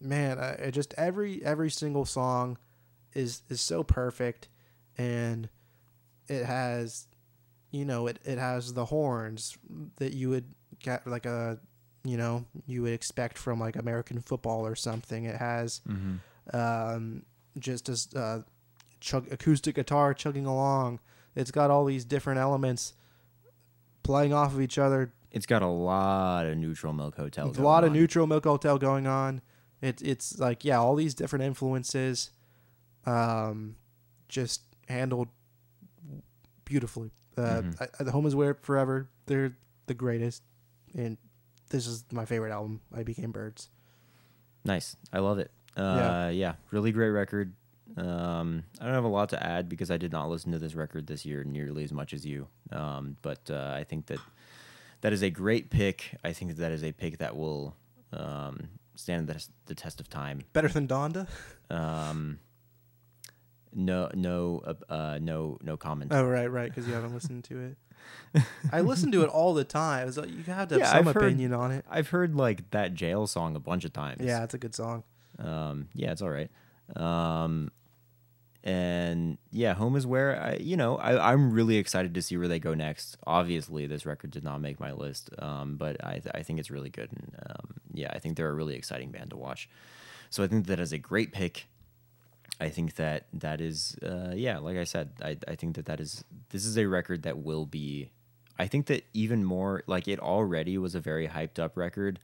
S2: man, I, I just every every single song is is so perfect, and it has, you know, it it has the horns that you would get like a, you know, you would expect from like American football or something. It has
S1: Mhm.
S2: um, just as uh, chug acoustic guitar chugging along. It's got all these different elements playing off of each other.
S1: It's got a lot of neutral milk hotel.
S2: a lot of neutral milk hotel going on. It's it's like yeah, all these different influences, um, just handled beautifully. Uh,
S1: Mhm.
S2: I, the Home is Where Forever. They're the greatest, and this is my favorite album. I Became Birds.
S1: Nice. I love it. Uh, yeah. Really great record. Um, I don't have a lot to add because I did not listen to this record this year nearly as much as you. Um, but uh, I think that that is a great pick. I think that, that is a pick that will um, stand the, the test of time.
S2: Better than Donda.
S1: Um, no, no, uh, uh, no, no comment.
S2: Oh right, right, because you haven't listened to it. I listen to it all the time. So you have to have
S1: Yeah,
S2: some
S1: I've heard-
S2: opinion on it.
S1: I've heard like that jail song a bunch of times.
S2: Yeah, it's a good song.
S1: Um, yeah, it's all right. Um, and yeah, home is where I, you know, I, I'm really excited to see where they go next. Obviously, this record did not make my list, um, but I, I think it's really good, and um, yeah, I think they're a really exciting band to watch. So I think that is a great pick. I think that that is, uh, yeah, like I said, I, I think that that is, this is a record that will be, I think that even more, like it already was a very hyped up record.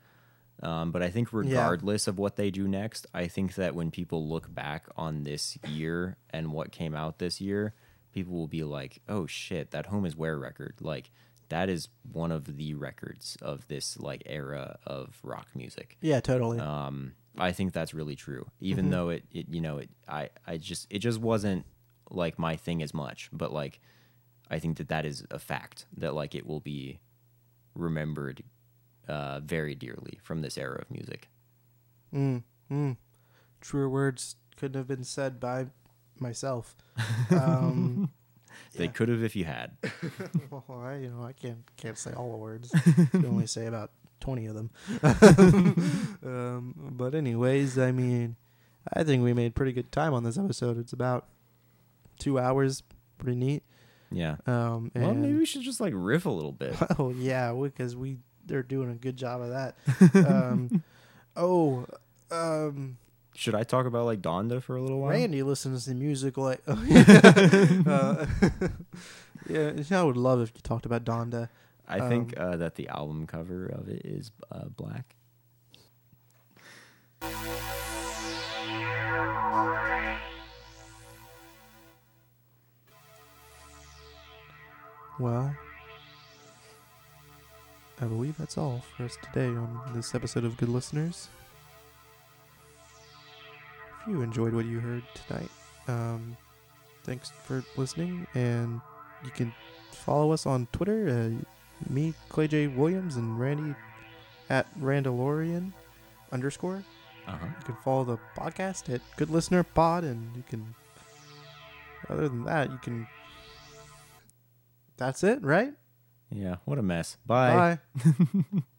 S1: Um, but I think regardless of what they do next, I think that when people look back on this year and what came out this year, people will be like, "Oh shit, that Home is Where record, like that is one of the records of this like era of rock music."
S2: Yeah, totally.
S1: Um, I think that's really true. Even though it, it, you know, it, I, I just, it just wasn't like my thing as much. But like, I think that that is a fact that like it will be remembered uh, very dearly from this era of music.
S2: Mm, mm. Truer words couldn't have been said by myself. Um,
S1: They could have if you had.
S2: well, I, you know, I can't can't say all the words. I can only say about twenty of them. um, but anyways, I mean, I think we made pretty good time on this episode. It's about two hours. Pretty neat.
S1: Yeah.
S2: Um, and
S1: Well, maybe we should just like riff a little bit.
S2: Oh yeah, because we they're doing a good job of that. um, oh, um,
S1: Should I talk about like Donda for a little while?
S2: Randy listens to music like. uh, yeah, I would love if you talked about Donda.
S1: I think
S2: Um,
S1: uh, that the album cover of it is uh, black.
S2: Well, I believe that's all for us today on this episode of Good Listeners. If you enjoyed what you heard tonight, um, thanks for listening, and you can follow us on Twitter. Uh, me, Clay J. Williams, and Randy at Randalorian underscore.
S1: Uh huh.
S2: You can follow the podcast at Good Listener Pod, and you can. Other than that, you can. That's it, right?
S1: Yeah. What a mess. Bye.
S2: Bye.